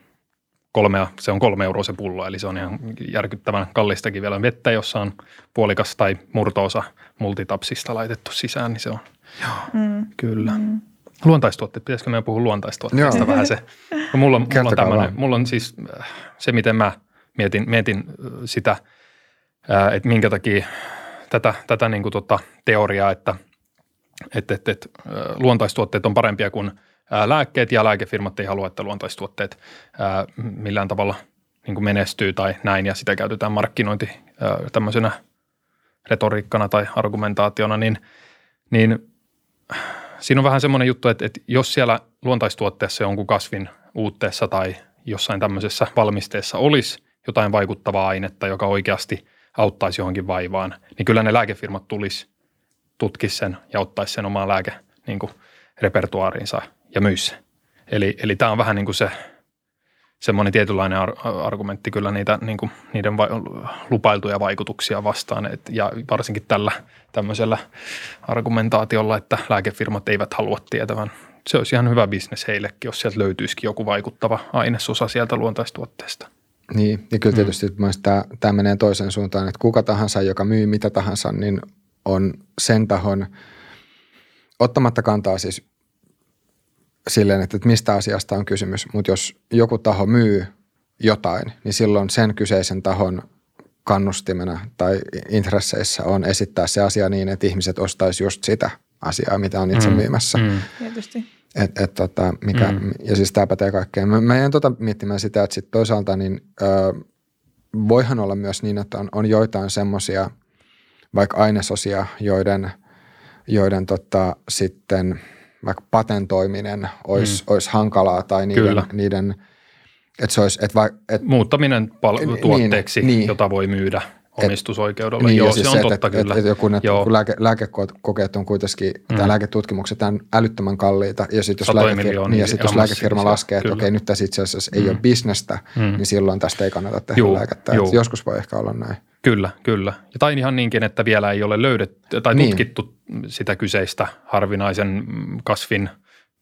kolmea, se on kolme euroa se pullo, eli se on ihan järkyttävän kallistakin vielä vettä, jossa on puolikas tai murtoosa multitapsista laitettu sisään, niin se on Joo, mm. kyllä. Mm. Luontaistuotteet, pitäisikö meidän puhua luontaistuotteista Joo. vähän se? No, mulla, on, mulla, on tämmönen, mulla on siis äh, se, miten mä mietin, mietin äh, sitä, äh, että minkä takia tätä, tätä niin kuin tota teoriaa, että, että, että, että luontaistuotteet on parempia kuin – lääkkeet ja lääkefirmat ei halua, että luontaistuotteet millään tavalla niin kuin menestyy tai näin ja sitä käytetään markkinointi tämmöisenä retoriikkana tai argumentaationa, niin, niin siinä on vähän semmoinen juttu, että, että jos siellä luontaistuotteessa jonkun kasvin uutteessa tai jossain tämmöisessä valmisteessa olisi jotain vaikuttavaa ainetta, joka oikeasti auttaisi johonkin vaivaan, niin kyllä ne lääkefirmat tulisi tutkisi sen ja ottaisi sen omaan lääke niin kuin repertuaariinsa ja myisi se. Eli, eli tämä on vähän niin kuin se semmoinen tietynlainen ar- argumentti kyllä niitä, niin kuin, niiden va- lupailtuja vaikutuksia vastaan. Et, ja varsinkin tällä tämmöisellä argumentaatiolla, että lääkefirmat eivät halua tietävän. Se olisi ihan hyvä bisnes heillekin, jos sieltä löytyisikin joku vaikuttava ainesosa sieltä luontaistuotteesta. Niin, ja kyllä tietysti mm. tämä, tämä menee toisen suuntaan, että kuka tahansa, joka myy mitä tahansa, niin on sen tahon, ottamatta kantaa siis silleen, että mistä asiasta on kysymys. Mutta jos joku taho myy jotain, niin silloin sen kyseisen tahon kannustimena tai intresseissä on esittää se asia niin, että ihmiset ostaisi just sitä asiaa, mitä on itse mm. myymässä. Mm. Tietysti. Et, et, tota, mikä, mm. Ja siis tämä pätee kaikkeen. Mä, mä jäin tota miettimään sitä, että sit toisaalta niin, ö, voihan olla myös niin, että on, on joitain semmoisia vaikka ainesosia, joiden, joiden tota, sitten – vaikka patentoiminen olisi, mm. olisi hankalaa tai niiden, Kyllä. niiden että se olisi, että va, et, Muuttaminen pal- niin, tuotteeksi, niin, jota voi myydä omistusoikeudella. Niin, Joo, siis se on se, totta et, kyllä. Et, et joku, että kun lääke, lääkekokeet on kuitenkin, mm. tämä lääketutkimukset on älyttömän kalliita, ja sitten jos, lääkefirma, niin, ja sit jos lääkefirma laskee, että okei, nyt tässä itse asiassa mm. ei ole bisnestä, mm. niin silloin tästä ei kannata tehdä Juu, lääkettä. Joskus voi ehkä olla näin. Kyllä, kyllä. Ja tai ihan niinkin, että vielä ei ole löydetty tai niin. tutkittu sitä kyseistä harvinaisen kasvin,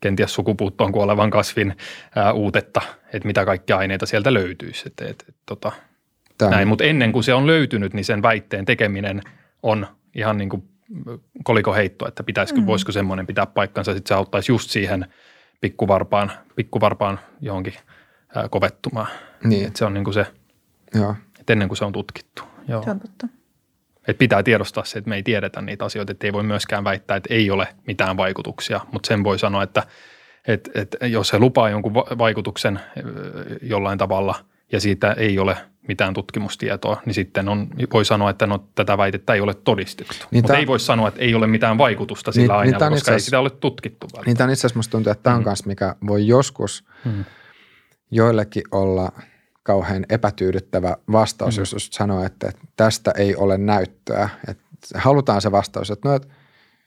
kenties sukupuuttoon kuolevan kasvin ää, uutetta, että mitä kaikkia aineita sieltä löytyisi. Et, et, et, tota, näin, mutta ennen kuin se on löytynyt, niin sen väitteen tekeminen on ihan niin kuin kolikoheitto, että pitäisikö, mm. voisiko semmoinen pitää paikkansa, sitten se auttaisi just siihen pikkuvarpaan, pikkuvarpaan johonkin ää, kovettumaan. Niin. Et se on niin kuin se, Joo. että ennen kuin se on tutkittu. Joo. Se on totta. Et pitää tiedostaa se, että me ei tiedetä niitä asioita, että ei voi myöskään väittää, että ei ole mitään vaikutuksia, mutta sen voi sanoa, että, että, että jos se lupaa jonkun vaikutuksen jollain tavalla ja siitä ei ole mitään tutkimustietoa, niin sitten on, voi sanoa, että no, tätä väitettä ei ole todistettu. Niin Mutta ei voi sanoa, että ei ole mitään vaikutusta sillä niin, aineella, niin koska ei sitä ole tutkittu. Niin tämä on itse asiassa musta tuntuu, että tämä on mm. kanssa, mikä voi joskus mm. joillekin olla – kauhean epätyydyttävä vastaus, mm. jos sanoo, että tästä ei ole näyttöä. Että halutaan se vastaus, että no, et,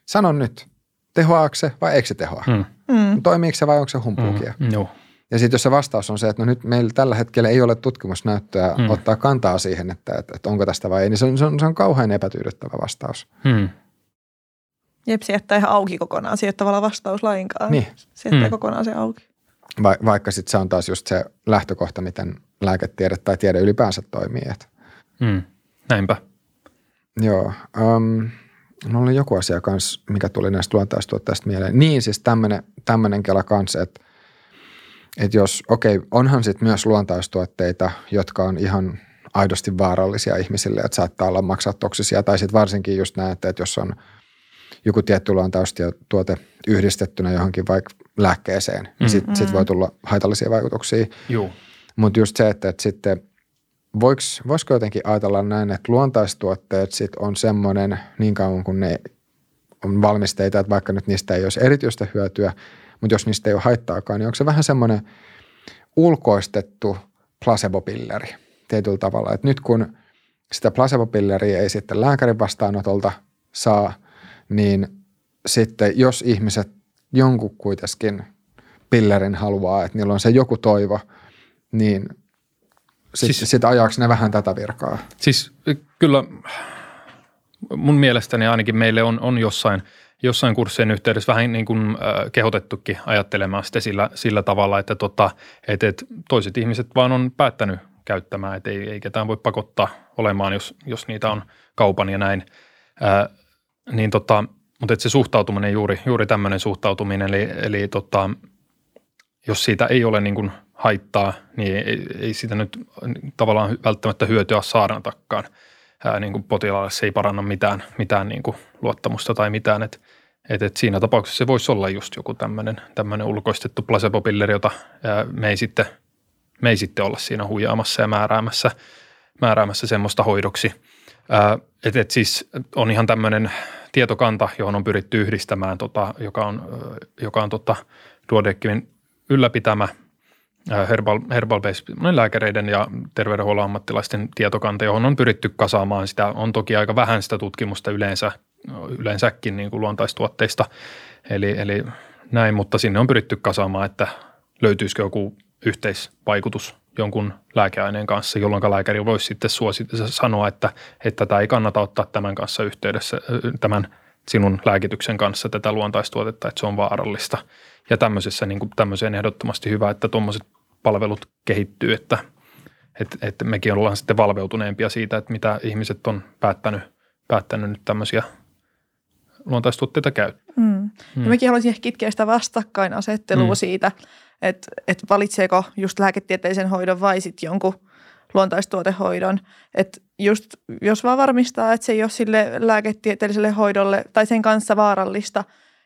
sano nyt, tehoaako se vai eikö se tehoa? Mm. mm. Toimiiko se vai onko se humpuukia? Mm. No. Ja sitten jos se vastaus on se, että no nyt meillä tällä hetkellä ei ole tutkimusnäyttöä mm. ottaa kantaa siihen, että, että, että onko tästä vai ei, niin se on, se on, se on kauhean epätyydyttävä vastaus. Mm. Jep, se jättää ihan auki kokonaan. Se ei ole tavallaan vastaus lainkaan. Niin. Se jättää mm. kokonaan se auki. Va- vaikka sitten se on taas just se lähtökohta, miten lääketiede tai tiede ylipäänsä toimii. Et. Mm, näinpä. Joo. Um, no oli joku asia kanssa, mikä tuli näistä luontaistuotteista mieleen. Niin, siis tämmöinen kela kanssa, että et jos, okei, okay, onhan sitten myös luontaistuotteita, jotka on ihan aidosti vaarallisia ihmisille, että saattaa olla maksatoksisia, tai sitten varsinkin just näette, että jos on joku tietty luontaistuote yhdistettynä johonkin vaikka lääkkeeseen, niin sitten sit voi tulla haitallisia vaikutuksia. Joo. Mutta just se, että, että sitten voiks, voisiko jotenkin ajatella näin, että luontaistuotteet sit on semmoinen niin kauan kuin ne on valmisteita, että vaikka nyt niistä ei olisi erityistä hyötyä, mutta jos niistä ei ole haittaakaan, niin onko se vähän semmoinen ulkoistettu placebo-pilleri tietyllä tavalla. Et nyt kun sitä placebo-pilleria ei sitten lääkärin vastaanotolta saa, niin sitten jos ihmiset jonkun kuitenkin pillerin haluaa, että niillä on se joku toivo, niin sitten siis, sit ajaako ne vähän tätä virkaa? Siis kyllä mun mielestäni ainakin meille on, on jossain, jossain kurssien yhteydessä vähän niin kuin äh, kehotettukin ajattelemaan sitä sillä, sillä tavalla, että tota, et, et toiset ihmiset vaan on päättänyt käyttämään, että ei, ei ketään voi pakottaa olemaan, jos, jos niitä on kaupan ja näin. Ää, niin tota, mutta se suhtautuminen juuri, juuri tämmöinen suhtautuminen, eli, eli tota, jos siitä ei ole niin kuin haittaa, niin ei, ei siitä nyt tavallaan välttämättä hyötyä saarnatakaan ää, niin kuin potilaalle. Se ei paranna mitään, mitään niin kuin luottamusta tai mitään, että et, et siinä tapauksessa se voisi olla just joku tämmöinen, ulkoistettu placebo-pilleri, jota ää, me ei sitten – me ei sitten olla siinä huijaamassa ja määräämässä, määräämässä semmoista hoidoksi. Että et siis on ihan tämmöinen tietokanta, johon on pyritty yhdistämään, tota, joka on, joka on tota, Duodeckimin ylläpitämä herbal, herbal lääkäreiden ja terveydenhuollon ammattilaisten tietokanta, johon on pyritty kasaamaan sitä. On toki aika vähän sitä tutkimusta yleensä, yleensäkin niin kuin luontaistuotteista, eli, eli näin, mutta sinne on pyritty kasaamaan, että löytyisikö joku yhteisvaikutus jonkun lääkeaineen kanssa, jolloin lääkäri voisi sitten suositella sanoa, että, että tätä ei kannata ottaa tämän kanssa yhteydessä, tämän sinun lääkityksen kanssa tätä luontaistuotetta, että se on vaarallista. Ja tämmöisessä niin kuin, tämmöiseen ehdottomasti hyvä, että tuommoiset palvelut kehittyy, että, että, että mekin ollaan sitten valveutuneempia siitä, että mitä ihmiset on päättänyt, päättänyt nyt tämmöisiä luontaistuotteita käyttää. Mm. Mm. mekin haluaisin ehkä kitkeä sitä vastakkainasettelua mm. siitä, että et valitseeko just lääketieteellisen hoidon vai sitten jonkun luontaistuotehoidon. Että just jos vaan varmistaa, että se ei ole sille lääketieteelliselle hoidolle tai sen kanssa vaarallista,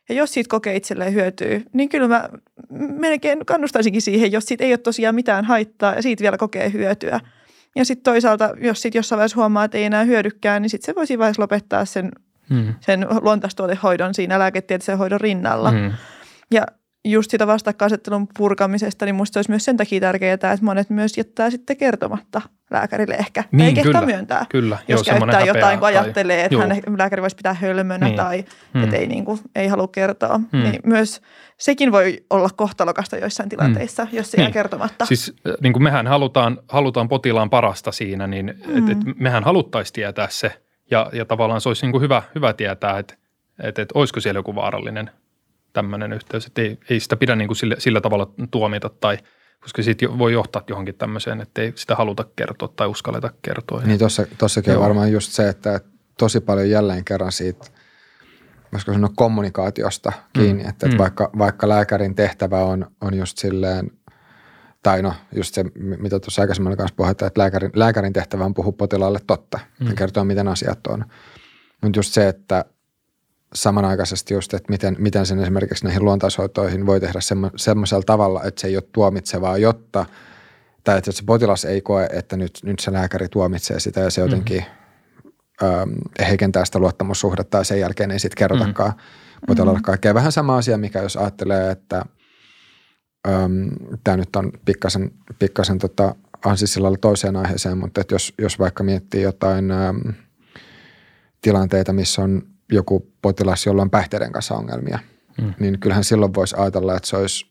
ja jos siitä kokee itselleen hyötyy, niin kyllä mä melkein kannustaisinkin siihen, jos siitä ei ole tosiaan mitään haittaa ja siitä vielä kokee hyötyä. Ja sitten toisaalta, jos sitten jossain vaiheessa huomaa, että ei enää hyödykään, niin sitten se voisi vaiheessa lopettaa sen, hmm. sen luontaistuotehoidon siinä lääketieteellisen hoidon rinnalla. Hmm. Ja just sitä vastakkainasettelun purkamisesta, niin musta olisi myös sen takia tärkeää, että monet myös jättää sitten kertomatta lääkärille ehkä. Niin, ei kehtaa myöntää, kyllä. jos Joo, käyttää jotain, kun ajattelee, että hän, lääkäri voisi pitää hölmönä niin. tai hmm. että ei, niin kuin, ei halua kertoa. Hmm. Niin myös sekin voi olla kohtalokasta joissain tilanteissa, hmm. jos se niin. jää kertomatta. Siis äh, niin kuin mehän halutaan, halutaan potilaan parasta siinä, niin hmm. et, et mehän haluttaisiin tietää se ja, ja tavallaan se olisi niin kuin hyvä, hyvä tietää, että että, että olisiko siellä joku vaarallinen – tämmöinen yhteys, että ei, ei sitä pidä niin kuin sillä, sillä tavalla tuomita tai koska siitä voi johtaa johonkin tämmöiseen, että ei sitä haluta kertoa tai uskalleta kertoa. Niin tuossa, tuossakin on varmaan just se, että tosi paljon jälleen kerran siitä, voisiko sanoa kommunikaatiosta kiinni, mm. että, että mm. vaikka, vaikka lääkärin tehtävä on, on just silleen, tai no just se, mitä tuossa aikaisemmin kanssa puhuttiin, että lääkärin, lääkärin tehtävä on puhua potilaalle totta mm. ja kertoa, miten asiat on. Mutta just se, että samanaikaisesti just, että miten, miten sen esimerkiksi näihin luontaishoitoihin voi tehdä semmoisella tavalla, että se ei ole tuomitsevaa, jotta, tai että se potilas ei koe, että nyt, nyt se lääkäri tuomitsee sitä ja se jotenkin mm-hmm. äm, heikentää sitä luottamussuhdetta ja sen jälkeen ei sitten kerrotakaan mm-hmm. potilaalle kaikkea. Vähän sama asia, mikä jos ajattelee, että tämä nyt on pikkasen, pikkasen tota, ansissilla toiseen aiheeseen, mutta että jos, jos vaikka miettii jotain äm, tilanteita, missä on joku potilas, jolla on päihteiden kanssa ongelmia, mm. niin kyllähän silloin voisi ajatella, että se olisi,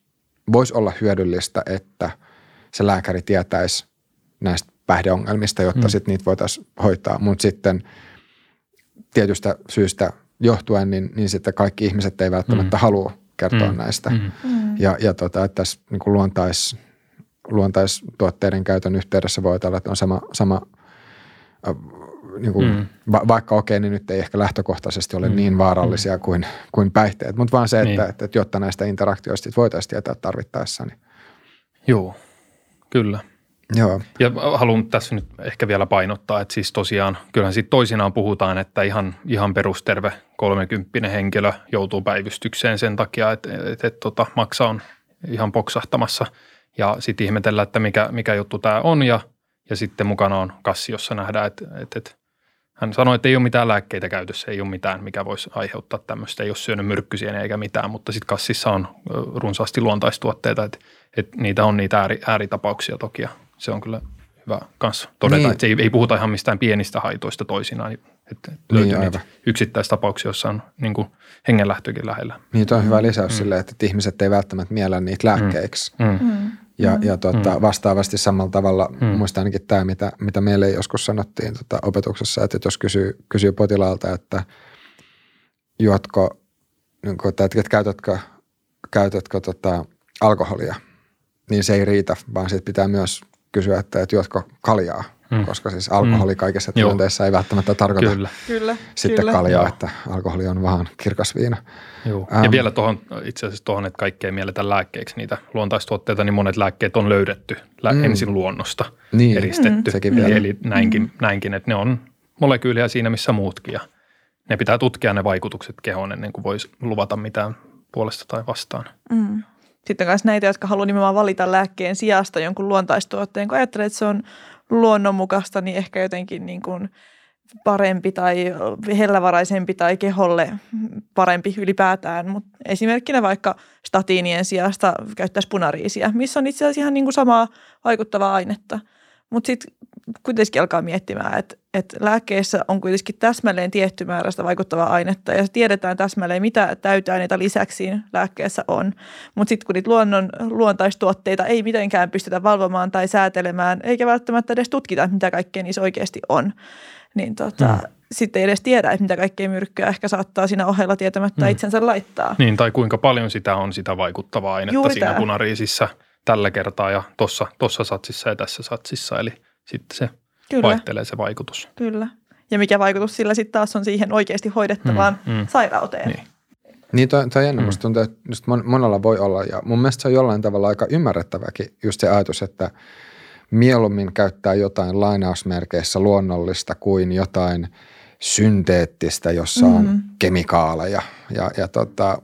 voisi olla hyödyllistä, että se lääkäri tietäisi näistä päihdeongelmista, jotta mm. sitten niitä voitaisiin hoitaa. Mutta sitten tietystä syystä johtuen, niin, niin sitten kaikki ihmiset ei välttämättä mm. halua kertoa mm. näistä. Mm. mm. Ja, ja tota, että tässä niin kuin luontais, luontaistuotteiden käytön yhteydessä voi olla, että on sama, sama niin kuin, mm. va, vaikka okei, niin nyt ei ehkä lähtökohtaisesti ole mm. niin vaarallisia mm. kuin, kuin päihteet, mutta vaan se, että, niin. että, että jotta näistä interaktioista voitaisiin tietää tarvittaessa. Niin. Joo, kyllä. Joo. Ja haluan tässä nyt ehkä vielä painottaa, että siis tosiaan kyllähän sitten toisinaan puhutaan, että ihan, ihan perusterve 30 henkilö joutuu päivystykseen sen takia, että, että, että, että tota, maksa on ihan poksahtamassa ja sitten ihmetellä, että mikä, mikä juttu tämä on ja, ja sitten mukana on kassi, jossa nähdään, että, että, että hän sanoi, että ei ole mitään lääkkeitä käytössä, ei ole mitään, mikä voisi aiheuttaa tämmöistä. Ei ole syönyt myrkkysiä eikä mitään, mutta sitten kassissa on runsaasti luontaistuotteita, että, että niitä on niitä ääri, ääritapauksia toki. Ja Se on kyllä hyvä kanssa todeta, Niin. että ei, ei puhuta ihan mistään pienistä haitoista toisinaan. Että löytyy Niin, niitä yksittäistapauksia, joissa on niin kuin hengenlähtökin lähellä. Niin tuo on hyvä lisäys mm. silleen, että ihmiset ei välttämättä miellä niitä lääkkeiksi. Mm. Mm. Ja, ja tota, vastaavasti samalla tavalla, Mm. mm. muistan ainakin tämä, mitä, mitä meille joskus sanottiin tota, opetuksessa, että jos kysyy, kysyy potilaalta, että juotko, niin kuin, että, että käytätkö, käytätkö tota, alkoholia, niin se ei riitä, vaan sitten pitää myös kysyä, että, että juotko kaljaa, Mm. mm. koska siis alkoholi Mm. kaikessa Joo. tilanteessa ei välttämättä tarkoita Kyllä. Kyllä. sitten kyllä. kaljaa, Joo. että alkoholi on vaan kirkas viina. Joo. Ähm. Ja vielä tuohon, itse asiassa tuohon, että kaikkea mielletään lääkkeeksi niitä luontaistuotteita, niin monet lääkkeet on löydetty lä- Mm. ensin luonnosta Niin. eristetty. Mm. Sekin eli, vielä. eli näinkin, näinkin, että ne on molekyylejä siinä missä muutkin ja ne pitää tutkia ne vaikutukset kehoon ennen kuin voisi luvata mitään puolesta tai vastaan. Mm. Sitten myös näitä, jotka haluaa nimenomaan valita lääkkeen sijasta jonkun luontaistuotteen. Kun ajattelee, että se on luonnonmukaista, niin ehkä jotenkin niin kuin parempi tai hellävaraisempi tai keholle parempi ylipäätään. Mutta esimerkkinä vaikka statiinien sijasta käyttäisi punariisiä, missä on itse asiassa ihan niin kuin samaa vaikuttavaa ainetta. Mutta sitten kuitenkin alkaa miettimään, että, että lääkkeissä on kuitenkin täsmälleen tietty määrä sitä vaikuttavaa ainetta ja tiedetään täsmälleen, mitä täyteaineita lisäksi lääkkeessä on. Mutta sitten kun niitä luonnon, luontaistuotteita ei mitenkään pystytä valvomaan tai säätelemään, eikä välttämättä edes tutkita, mitä kaikkea niissä oikeasti on, niin tota, Mm. sitten ei edes tiedä, että mitä kaikkea myrkkyä ehkä saattaa siinä ohella tietämättä Mm. itsensä laittaa. Niin, tai kuinka paljon sitä on sitä vaikuttavaa ainetta Juuri siinä tää. punariisissä tällä kertaa ja tuossa tossa satsissa ja tässä satsissa. Eli sitten se Kyllä, vaihtelee se vaikutus. kyllä. Ja mikä vaikutus sillä sitten taas on siihen oikeasti hoidettavaan Mm, mm. sairauteen. Niin. Niin toi, toi jännä, Mm. musta tuntuu, että just mon, monella voi olla ja mun mielestä se on jollain tavalla aika ymmärrettäväkin just se ajatus, että mieluummin käyttää jotain lainausmerkeissä luonnollista kuin jotain synteettistä, jossa on Mhm. kemikaaleja ja, ja tota,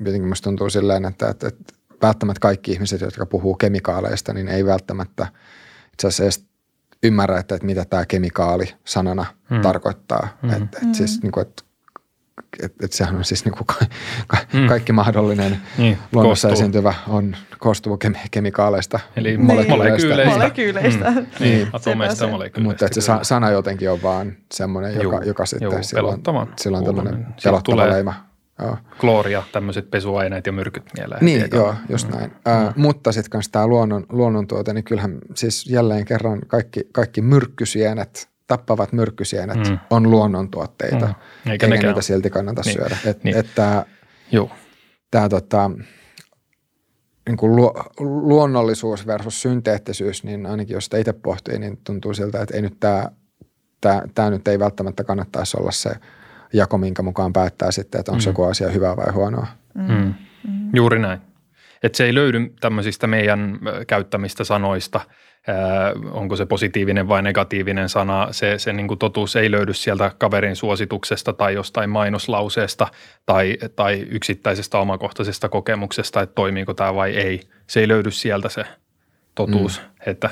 jotenkin musta tuntuu silleen, että, että, että välttämättä kaikki ihmiset, jotka puhuu kemikaaleista, niin ei välttämättä itse asiassa edes ymmärrä, että, että mitä tämä kemikaali sanana Mm. mm. tarkoittaa. Mm. Mm. Että, että siis niin kuin, että että, että sehän on siis niin kuin ka, ka, Mm. kaikki mahdollinen Niin, luonnossa koostuu. esiintyvä on koostuu kemi, kemikaaleista. Eli Niin. molekyyleistä. Molekyyleistä. Mm. Niin, Niin. atomeista molekyyleistä. Mutta että se sana jotenkin on vaan semmoinen, joka, Juu, joka sitten juu, silloin, silloin tämmöinen pelottava tulee- leima. Joo. Klooria, tämmöiset pesuaineet ja myrkyt mieleen. Niin, heti joo, just Mm. näin. Ää, mutta sitten kanssa tämä luonnon, luonnontuote, niin kyllähän siis jälleen kerran kaikki, kaikki myrkkysienet, tappavat myrkkysienet Mm. mm. on luonnontuotteita. Mm. Mm. Eikä Eikä niitä silti kannata Niin, syödä. Et, niin. et tää, Joo, tämä tota, niin kuin luo, luonnollisuus versus synteettisyys, niin ainakin jos sitä itse pohtii, niin tuntuu siltä, että ei nyt tämä, tämä, tämä nyt ei välttämättä kannattaisi olla se jako, minkä mukaan päättää sitten, että onko Mm. mm. joku asia hyvää vai huonoa. mm. juuri näin. Että se ei löydy tämmöisistä meidän käyttämistä sanoista, ää, onko se positiivinen vai negatiivinen sana. Se, se niin kuin totuus ei löydy sieltä kaverin suosituksesta tai jostain mainoslauseesta tai, tai yksittäisestä omakohtaisesta kokemuksesta, että toimiiko tämä vai ei. Se ei löydy sieltä se totuus, mm. että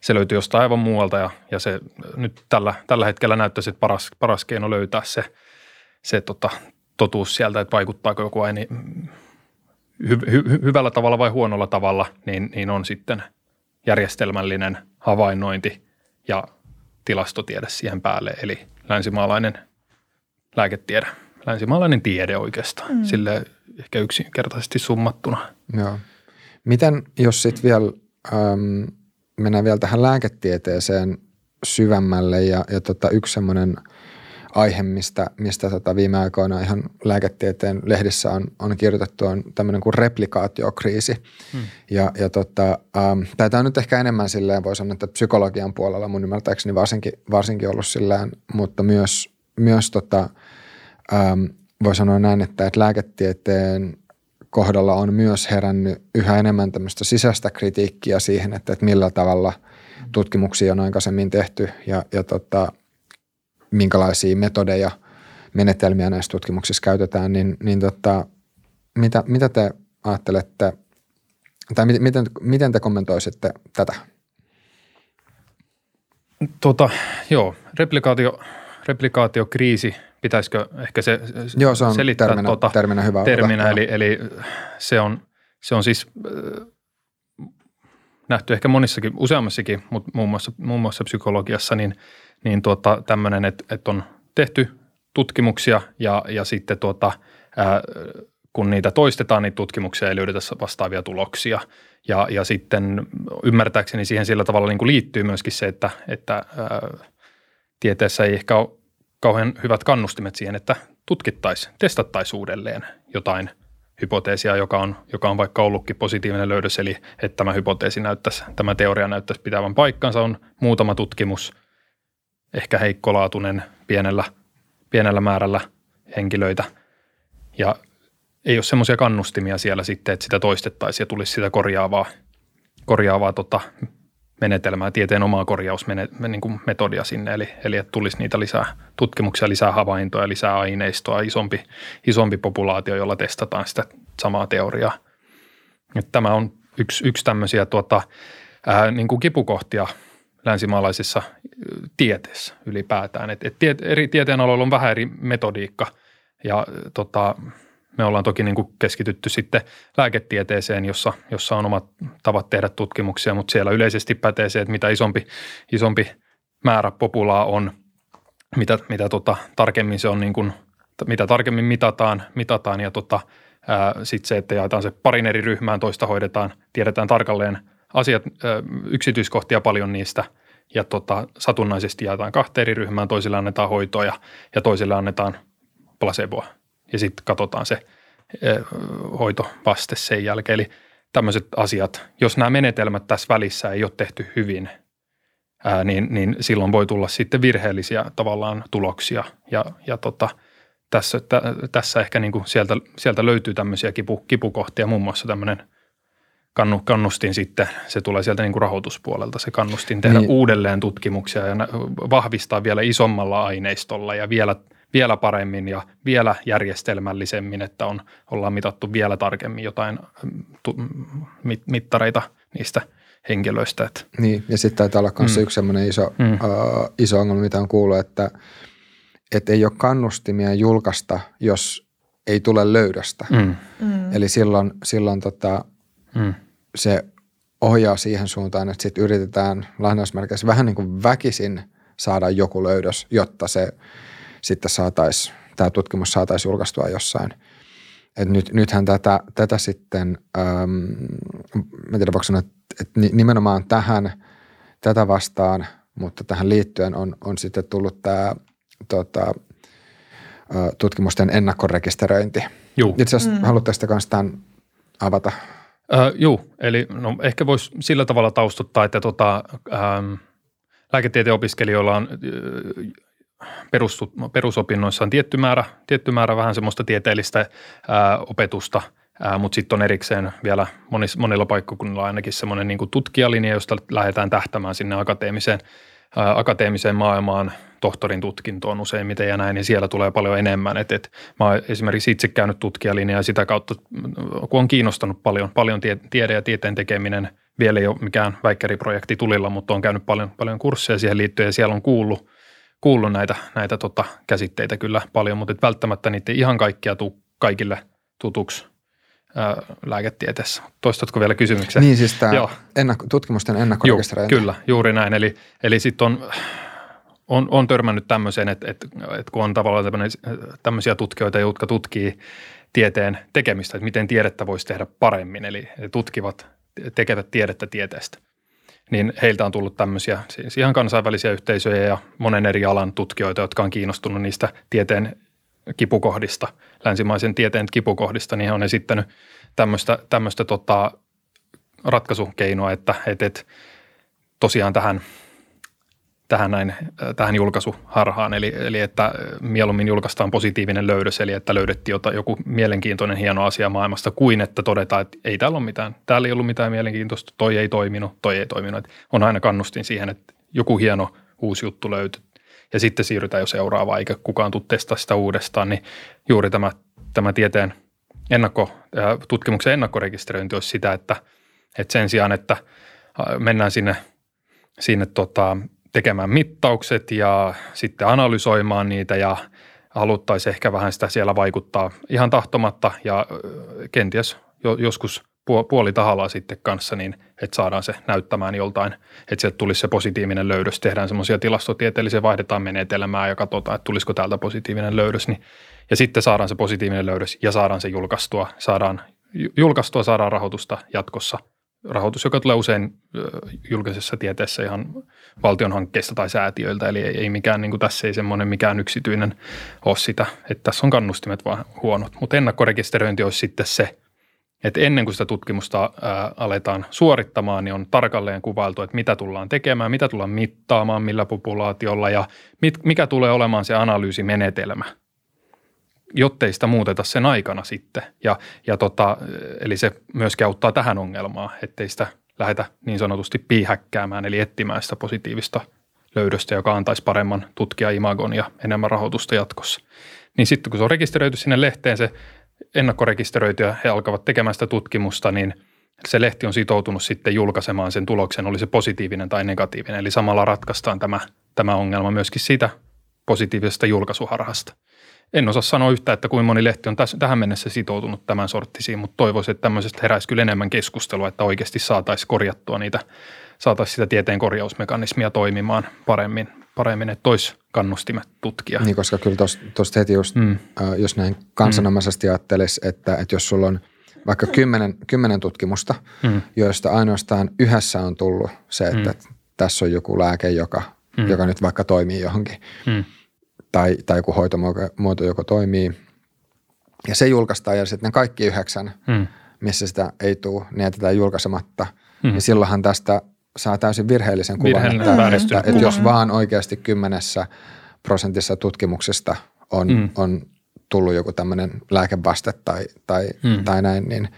se löytyy jostain aivan muualta ja, ja se nyt tällä, tällä hetkellä näyttäisi, että paras, paras keino löytää se, se tota, totuus sieltä, että vaikuttaako joku aine hy, hy, hyvällä tavalla vai huonolla tavalla, niin, niin on sitten järjestelmällinen havainnointi ja tilastotiede siihen päälle, eli länsimaalainen lääketiede, länsimaalainen tiede oikeastaan, mm. sille ehkä yksinkertaisesti summattuna. Joo. Miten, jos sitten vielä äm, mennään vielä tähän lääketieteeseen syvemmälle ja, ja tota, yksi semmoinen aihe, mistä, mistä tota viime aikoina ihan lääketieteen lehdissä on, on kirjoitettu, on tämmöinen kuin replikaatiokriisi. Hmm. Ja, ja tota, ähm, tämä on nyt ehkä enemmän silleen, voi sanoa, että psykologian puolella mun ymmärtääkseni varsinkin, varsinkin ollut sillään, mutta myös, myös tota, ähm, voi sanoa näin, että, että lääketieteen kohdalla on myös herännyt yhä enemmän tämmöistä sisäistä kritiikkiä siihen, että, että millä tavalla tutkimuksia on aikaisemmin tehty ja, ja tota, minkälaisia metodeja, menetelmiä näissä tutkimuksissa käytetään, niin, niin tota, mitä, mitä te ajattelette, tai miten, miten, te kommentoisitte tätä? Tota, joo, replikaatio, replikaatiokriisi, pitäisikö ehkä se Joo, se on selittää terminä, tota, terminä hyvä. terminä, eli, eli se, on, se on siis äh, nähty ehkä monissakin, useammassakin, mutta muun muassa, muun muassa psykologiassa, niin, niin tuota, tämmöinen, että, että on tehty tutkimuksia ja, ja sitten tuota, ää, kun niitä toistetaan, niin tutkimuksia ei löydetä vastaavia tuloksia. Ja, ja sitten ymmärtääkseni siihen sillä tavalla niin kuin liittyy myöskin se, että, että ää, tieteessä ei ehkä ole kauhean hyvät kannustimet siihen, että tutkittaisiin, testattaisiin uudelleen jotain hypoteesia, joka on, joka on vaikka ollutkin positiivinen löydös, eli että tämä hypoteesi näyttäisi, tämä teoria näyttäisi pitävän paikkansa, on muutama tutkimus, ehkä heikkolaatuinen pienellä, pienellä määrällä henkilöitä, ja ei ole semmoisia kannustimia siellä sitten, että sitä toistettaisiin ja tulisi sitä korjaavaa, korjaavaa tota, menetelmää, tieteen omaa korjausmetodia niin sinne, eli, eli että tulisi niitä lisää tutkimuksia, lisää havaintoja, lisää aineistoa, isompi, isompi populaatio, jolla testataan sitä samaa teoriaa. Että tämä on yksi, yksi tämmöisiä tuota, ää, niin kuin kipukohtia länsimaalaisessa tieteessä ylipäätään. Et, et tiet, eri tieteenaloilla on vähän eri metodiikka ja tota, me ollaan toki niin kuin keskitytty sitten lääketieteeseen, jossa, jossa on omat tavat tehdä tutkimuksia, mutta siellä yleisesti pätee se, että mitä isompi, isompi määrä populaa on, mitä, mitä tota, tarkemmin se on niin kuin, mitä tarkemmin mitataan, mitataan ja tota, sitten se, että jaetaan se parin eri ryhmään, toista hoidetaan, tiedetään tarkalleen asiat, yksityiskohtia paljon niistä ja tota, satunnaisesti jaetaan kahteen eri ryhmään, toisille annetaan hoitoa ja, ja toisille annetaan placeboa ja sitten katsotaan se hoitovaste sen jälkeen. Eli tämmöiset asiat, jos nämä menetelmät tässä välissä ei ole tehty hyvin, ää, niin, niin silloin voi tulla sitten virheellisiä tavallaan tuloksia. Ja, ja tota, tässä, tä, tässä ehkä niin kuin sieltä, sieltä löytyy tämmöisiä kipu, kipukohtia, muun muassa tämmöinen kannustin sitten, se tulee sieltä niin kuin rahoituspuolelta, se kannustin tehdä niin. uudelleen tutkimuksia ja vahvistaa vielä isommalla aineistolla ja vielä – vielä paremmin ja vielä järjestelmällisemmin, että on, ollaan mitattu vielä tarkemmin jotain mm, tu, mit, mittareita niistä henkilöistä. Että. Niin, ja sitten taitaa olla myös mm. yksi sellainen iso, mm. uh, iso ongelma, mitä on kuullut, että, että ei ole kannustimia julkaista, jos ei tule löydöstä. Mm. Mm. Eli silloin, silloin tota, mm. Se ohjaa siihen suuntaan, että sitten yritetään lainausmerkeissä vähän niin kuin väkisin saada joku löydös, jotta se – sitten saataisiin, tämä tutkimus saataisiin julkaistua jossain. Et nyt, nythän tätä, tätä sitten, ähm, mä tiedän voiko sanoa, että, että nimenomaan tähän, tätä vastaan, mutta tähän liittyen on, on sitten tullut tämä tota, tutkimusten ennakkorekisteröinti. Juu. Itse asiassa mm. haluatteko myös tämän avata? Äh, Joo, eli no, ehkä voisi sillä tavalla taustuttaa, että tota, ähm, lääketieteen opiskelijoilla on perus, perusopinnoissa on tietty määrä, tietty määrä vähän semmoista tieteellistä ää, opetusta, ää, mutta sitten on erikseen vielä monis, monilla paikkakunnilla ainakin semmoinen niin tutkijalinja, josta lähdetään tähtämään sinne akateemiseen, ää, akateemiseen maailmaan, tohtorin tutkintoon useimmiten ja näin, niin siellä tulee paljon enemmän. Et, et, mä oon esimerkiksi itse käynyt tutkijalinjaa ja sitä kautta, kun on kiinnostanut paljon, paljon tie, tiede ja tieteen tekeminen, vielä ei ole mikään väikkäriprojekti tulilla, mutta on käynyt paljon, paljon kursseja siihen liittyen ja siellä on kuullut kuullut näitä, näitä tota, käsitteitä kyllä paljon, mutta et välttämättä niitä ei ihan kaikkia tuu kaikille tutuksi ää, lääketieteessä. Toistatko vielä kysymyksen? Niin siis tämä ennakko, tutkimusten ennakkorekisteröinti. Kyllä, juuri näin. Eli, eli sitten on, on, on törmännyt tämmöiseen, että, että, että kun on tavallaan tämmöisiä tutkijoita, jotka tutkii tieteen tekemistä, että miten tiedettä voisi tehdä paremmin, eli tutkivat, tekevät tiedettä tieteestä – niin heiltä on tullut tämmöisiä siis ihan kansainvälisiä yhteisöjä ja monen eri alan tutkijoita, jotka on kiinnostunut niistä tieteen kipukohdista, länsimaisen tieteen kipukohdista, niin he on esittänyt tämmöistä, tämmöistä tota ratkaisukeinoa, että, että, että tosiaan tähän – tähän, näin, äh, tähän julkaisuharhaan, eli, eli että mieluummin julkaistaan positiivinen löydös, eli että löydettiin jota, joku mielenkiintoinen hieno asia maailmasta, kuin että todetaan, että ei täällä ole mitään, täällä ei ollut mitään mielenkiintoista, toi ei toiminut, toi ei toiminut. Että on aina kannustin siihen, että joku hieno uusi juttu löytyy. Ja sitten siirrytään jo seuraavaan, eikä kukaan tule testaa sitä uudestaan, niin juuri tämä, tämä tieteen ennakko, äh, tutkimuksen ennakkorekisteröinti olisi sitä, että, että sen sijaan, että äh, mennään sinne, sinne tota, tekemään mittaukset ja sitten analysoimaan niitä ja haluttaisiin ehkä vähän sitä siellä vaikuttaa ihan tahtomatta ja kenties joskus puoli tahalla sitten kanssa, niin että saadaan se näyttämään joltain, että sieltä tulisi se positiivinen löydös. Tehdään semmoisia tilastotieteellisiä, vaihdetaan menetelmää ja katsotaan, että tulisiko täältä positiivinen löydös. Niin, ja sitten saadaan se positiivinen löydös ja saadaan se julkaistua, saadaan julkaistua, saadaan rahoitusta jatkossa – rahoitus, joka tulee usein julkisessa tieteessä ihan valtion hankkeista tai säätiöiltä, eli ei, mikään, niin kuin tässä ei semmoinen mikään yksityinen ole sitä, että tässä on kannustimet vaan huonot. Mutta ennakkorekisteröinti olisi sitten se, että ennen kuin sitä tutkimusta aletaan suorittamaan, niin on tarkalleen kuvailtu, että mitä tullaan tekemään, mitä tullaan mittaamaan, millä populaatiolla ja mikä tulee olemaan se analyysimenetelmä – jottei sitä muuteta sen aikana sitten. Ja, ja tota, eli se myöskin auttaa tähän ongelmaan, ettei sitä lähdetä niin sanotusti piihäkkäämään, eli etsimään sitä positiivista löydöstä, joka antaisi paremman tutkija-imagon ja enemmän rahoitusta jatkossa. Niin sitten kun se on rekisteröity sinne lehteen, se ennakkorekisteröity ja he alkavat tekemään sitä tutkimusta, niin se lehti on sitoutunut sitten julkaisemaan sen tuloksen, oli se positiivinen tai negatiivinen. Eli samalla ratkaistaan tämä, tämä ongelma myöskin siitä positiivisesta julkaisuharhasta. En osaa sanoa yhtä, että kuinka moni lehti on täs, tähän mennessä sitoutunut tämän sorttisiin, mutta toivoisin, että tämmöisestä heräisi kyllä enemmän keskustelua, että oikeasti saataisiin korjattua niitä, saataisiin sitä tieteen korjausmekanismia toimimaan paremmin, paremmin että tois kannustimet tutkia. Niin, koska kyllä tuosta heti just, mm. äh, jos näin kansanomaisesti mm. ajattelisi, että, että jos sulla on vaikka kymmenen, kymmenen tutkimusta, mm. joista ainoastaan yhdessä on tullut se, että mm. tässä on joku lääke, joka, mm. joka nyt vaikka toimii johonkin, mm tai, tai joku hoitomuoto joko toimii. Ja se julkaistaan ja sitten ne kaikki yhdeksän, hmm. missä sitä ei tule, ne jätetään julkaisematta. Hmm. Niin silloinhan tästä saa täysin virheellisen kuvan, että, että, että jos vaan oikeasti kymmenessä prosentissa tutkimuksesta on, hmm. on tullut joku tämmöinen lääkevaste tai, tai, hmm. tai näin, niin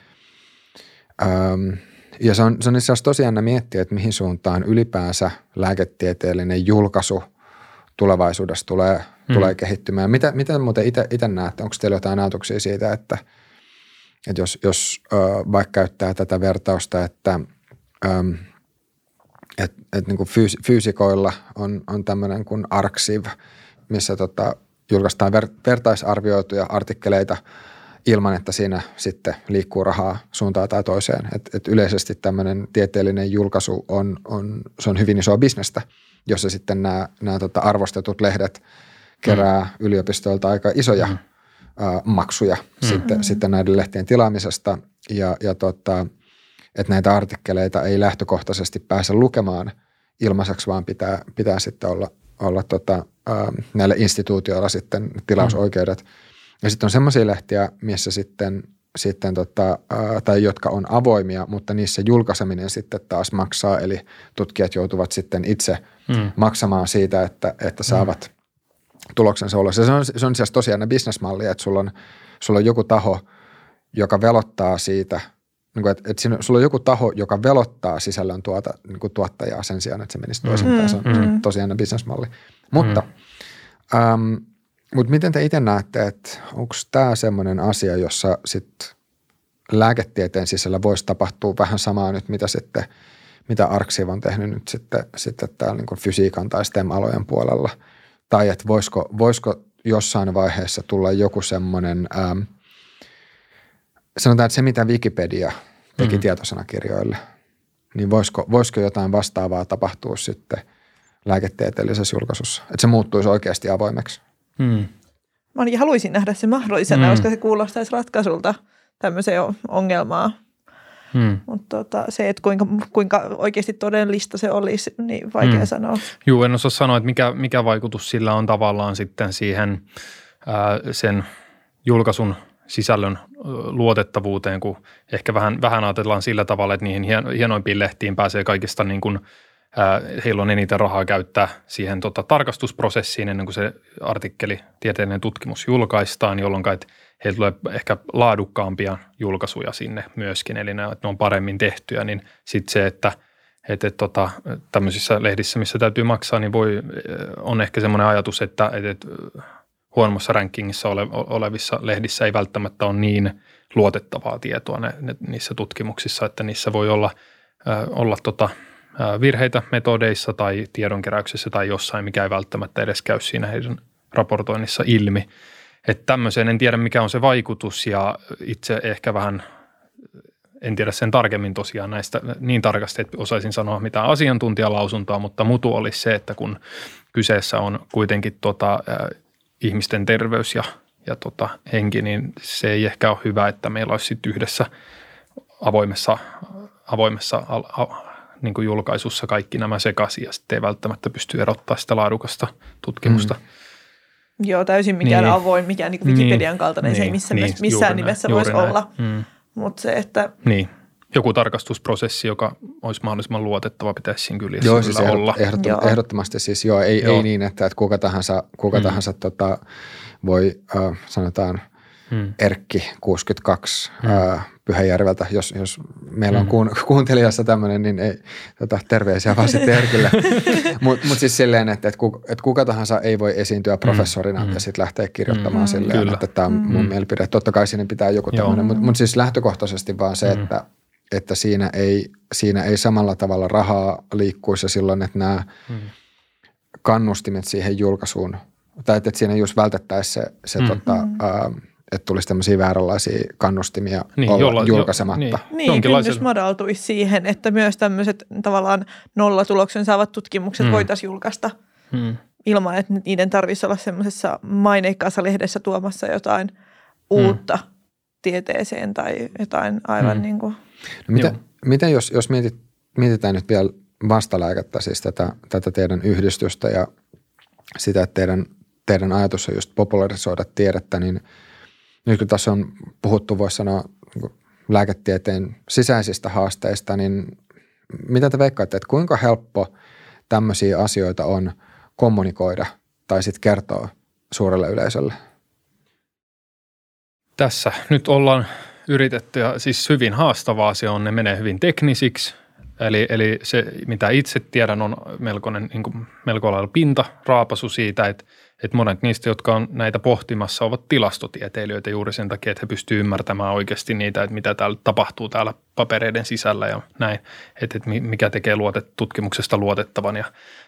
ähm, ja se on, se on itse asiassa tosiaan miettiä, että mihin suuntaan ylipäänsä lääketieteellinen julkaisu – tulevaisuudessa tulee, mm. tulee kehittymään. Mitä, mitä muuten itse näette? Onko teillä jotain ajatuksia siitä, että, että jos, jos ö, vaikka käyttää tätä vertausta, että ö, et, et niin kuin fyys, fyysikoilla on, on tämmöinen kuin ARXIV, missä tota, julkaistaan ver, vertaisarvioituja artikkeleita ilman, että siinä sitten liikkuu rahaa suuntaan tai toiseen. Et, et yleisesti tämmöinen tieteellinen julkaisu on, on, se on hyvin isoa bisnestä – jossa sitten nämä, nämä tota arvostetut lehdet kerää mm. yliopistoilta aika isoja mm. ä, maksuja mm. sitten, mm. sitten näiden lehtien tilaamisesta ja, ja tota, että näitä artikkeleita ei lähtökohtaisesti pääse lukemaan ilmaiseksi, vaan pitää, pitää sitten olla, olla tota, ä, näille instituutioilla sitten tilausoikeudet. Mm. Ja sitten on semmoisia lehtiä, missä sitten sitten tota, tai jotka on avoimia, mutta niissä julkaiseminen sitten taas maksaa, eli tutkijat joutuvat sitten itse mm. maksamaan siitä, että, että saavat mm. tuloksensa ulos. Ja se on, se on siis tosiaan bisnesmalli, että sulla on, sulla on joku taho, joka velottaa siitä, niin kuin, että, että sulla on joku taho, joka velottaa sisällön tuota, niin kuin tuottajaa sen sijaan, että se menisi toisinpäin. Mm. Se on, mm. se on tosiaan bisnesmalli. Mutta mm. äm, mutta miten te itse näette, että onko tämä semmoinen asia, jossa sitten lääketieteen sisällä voisi tapahtua vähän samaa nyt, mitä sitten mitä Arksiv on tehnyt nyt sitten, sitten täällä niin fysiikan tai STEM-alojen puolella. Tai että voisiko, voisiko jossain vaiheessa tulla joku semmoinen, ähm, sanotaan, että se mitä Wikipedia teki mm-hmm. tietosanakirjoille, niin voisiko, voisiko jotain vastaavaa tapahtua sitten lääketieteellisessä julkaisussa, että se muuttuisi oikeasti avoimeksi? Mm. Mä haluaisin nähdä se mahdollisena, mm. koska se kuulostaisi ratkaisulta tämmöiseen ongelmaan. Hmm. Mutta tota, se, että kuinka, kuinka oikeasti todellista se olisi, niin vaikea hmm. sanoa. Joo, en osaa sanoa, että mikä, mikä vaikutus sillä on tavallaan sitten siihen ää, sen julkaisun sisällön luotettavuuteen, kun ehkä vähän, vähän ajatellaan sillä tavalla, että niihin hienoimpiin lehtiin pääsee kaikista niin kuin, heillä on eniten rahaa käyttää siihen tota, tarkastusprosessiin ennen kuin se artikkeli, tieteellinen tutkimus julkaistaan, jolloin heillä tulee ehkä laadukkaampia julkaisuja sinne myöskin, eli ne, ne on paremmin tehtyjä, niin sitten se, että että, että tota, tämmöisissä lehdissä, missä täytyy maksaa, niin voi, on ehkä semmoinen ajatus, että, että huonommassa rankingissa ole, olevissa lehdissä ei välttämättä ole niin luotettavaa tietoa ne, ne, niissä tutkimuksissa, että niissä voi olla, äh, olla tota, virheitä metodeissa tai tiedonkeräyksessä tai jossain, mikä ei välttämättä edes käy siinä heidän raportoinnissa ilmi. Että tämmöiseen en tiedä, mikä on se vaikutus ja itse ehkä vähän en tiedä sen tarkemmin tosiaan näistä niin tarkasti, että osaisin sanoa mitään asiantuntijalausuntoa, mutta mutu olisi se, että kun kyseessä on kuitenkin tota, äh, ihmisten terveys ja, ja tota, henki, niin se ei ehkä ole hyvä, että meillä olisi sitten yhdessä avoimessa, avoimessa niin kuin julkaisussa kaikki nämä sekaisin ja sitten ei välttämättä pysty erottaa sitä laadukasta tutkimusta. Mm. Joo, täysin mikään niin. avoin, mikään niin Wikipedian niin. kaltainen, niin. se ei missä niin. missään nimessä voisi olla. Mm. Mutta se, että... Niin, joku tarkastusprosessi, joka olisi mahdollisimman luotettava, pitäisi siinä kyllä joo, siis olla. Ehdottom- joo. Ehdottomasti siis joo, ei, joo. ei niin, että, että kuka tahansa, kuka mm. tahansa tota, voi, äh, sanotaan, mm. Erkki 62 mm. äh, Pyhäjärveltä, jos, jos meillä on mm. kuun, kuuntelijassa tämmöinen, niin ei, tota, terveisiä vaan sitten Erkille. Mutta mut siis silleen, että, että, kuka, että kuka tahansa ei voi esiintyä mm. professorina mm. ja sitten lähteä kirjoittamaan mm. silleen, Kyllä. että tämä on mun mm. mielipide. Totta kai sinne pitää joku tämmöinen, mutta mut siis lähtökohtaisesti vaan se, mm. että, että siinä, ei, siinä ei samalla tavalla rahaa liikkuisi ja silloin, että nämä mm. kannustimet siihen julkaisuun, tai että, että siinä just vältettäisiin se, se mm. tota, mm. ää, että tulisi tämmöisiä vääränlaisia kannustimia niin, olla jolla, julkaisematta. Jo, niin, niin kynnys madaltuisi siihen, että myös tämmöiset tavallaan nollatuloksen saavat tutkimukset hmm. voitaisiin julkaista hmm. ilman, että niiden tarvitsisi olla semmoisessa maineikkaassa lehdessä tuomassa jotain uutta tieteeseen tai jotain aivan hmm. niin kuin. No miten, miten jos, jos mietit, mietitään nyt vielä vastalääkettä, siis tätä, tätä teidän yhdistystä ja sitä, että teidän, teidän ajatus on just popularisoida tiedettä, niin – nyt kun tässä on puhuttu, voisi sanoa niin lääketieteen sisäisistä haasteista, niin mitä te veikkaatte, että kuinka helppo tämmöisiä asioita on kommunikoida tai sitten kertoa suurelle yleisölle? Tässä nyt ollaan yritetty ja siis hyvin haastavaa se on, ne menee hyvin teknisiksi. Eli, eli se, mitä itse tiedän, on melkoinen, niin kuin, melko lailla pinta raapasu siitä, että – että monet niistä, jotka on näitä pohtimassa, ovat tilastotieteilijöitä juuri sen takia, että he pystyvät ymmärtämään oikeasti niitä, että mitä täällä tapahtuu täällä papereiden sisällä ja näin, että, että mikä tekee luotet, tutkimuksesta luotettavan. Ja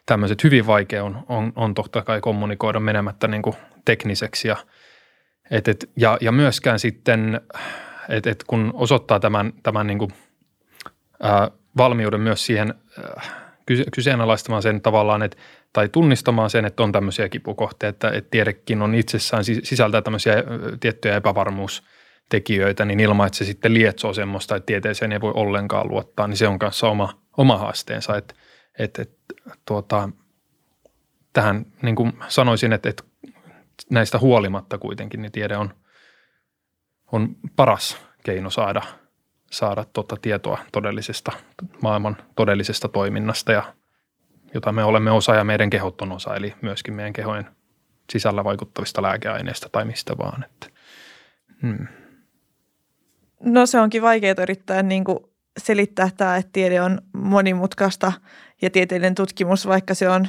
tämmöiset hyvin vaikea on, on, on totta kai kommunikoida menemättä niin kuin tekniseksi. Ja, et, et, ja, ja myöskään sitten, että et kun osoittaa tämän, tämän niin kuin, ää, valmiuden myös siihen ää, kyseenalaistamaan sen tavallaan, että tai tunnistamaan sen, että on tämmöisiä kipukohteita, että, että tiedekin on itsessään sisältää tämmöisiä tiettyjä epävarmuustekijöitä, niin ilman, että se sitten lietsoo semmoista, että tieteeseen ei voi ollenkaan luottaa, niin se on kanssa oma, oma haasteensa. Että, että, että tuota, tähän niin kuin sanoisin, että, että näistä huolimatta kuitenkin niin tiede on, on paras keino saada, saada tuota tietoa todellisesta maailman todellisesta toiminnasta ja jota me olemme osa ja meidän kehot on osa, eli myöskin meidän kehojen sisällä vaikuttavista lääkeaineista tai mistä vaan. Että, hmm. No se onkin vaikeaa yrittää niin kuin selittää tämä, että tiede on monimutkaista ja tieteellinen tutkimus, vaikka se on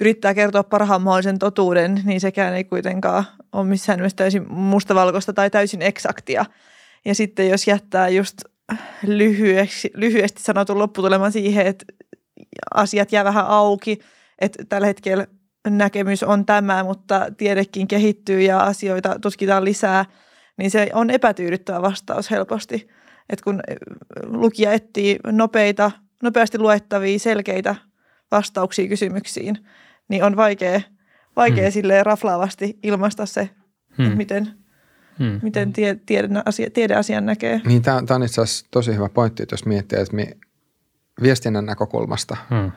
yrittää kertoa parhaan mahdollisen totuuden, niin sekään ei kuitenkaan ole missään nimessä täysin mustavalkoista tai täysin eksaktia. Ja sitten jos jättää just lyhyesti, lyhyesti sanotun lopputuleman siihen, että asiat jää vähän auki, että tällä hetkellä näkemys on tämä, mutta tiedekin kehittyy ja asioita tutkitaan lisää, niin se on epätyydyttävä vastaus helposti. että kun lukija etsii nopeita, nopeasti luettavia, selkeitä vastauksia kysymyksiin, niin on vaikea, vaikea hmm. silleen raflaavasti ilmaista se, hmm. miten, hmm. miten tie, tiede, asia, tiedeasian näkee. Niin, tämä on itse asiassa tosi hyvä pointti, että jos miettii, että me viestinnän näkökulmasta, hmm.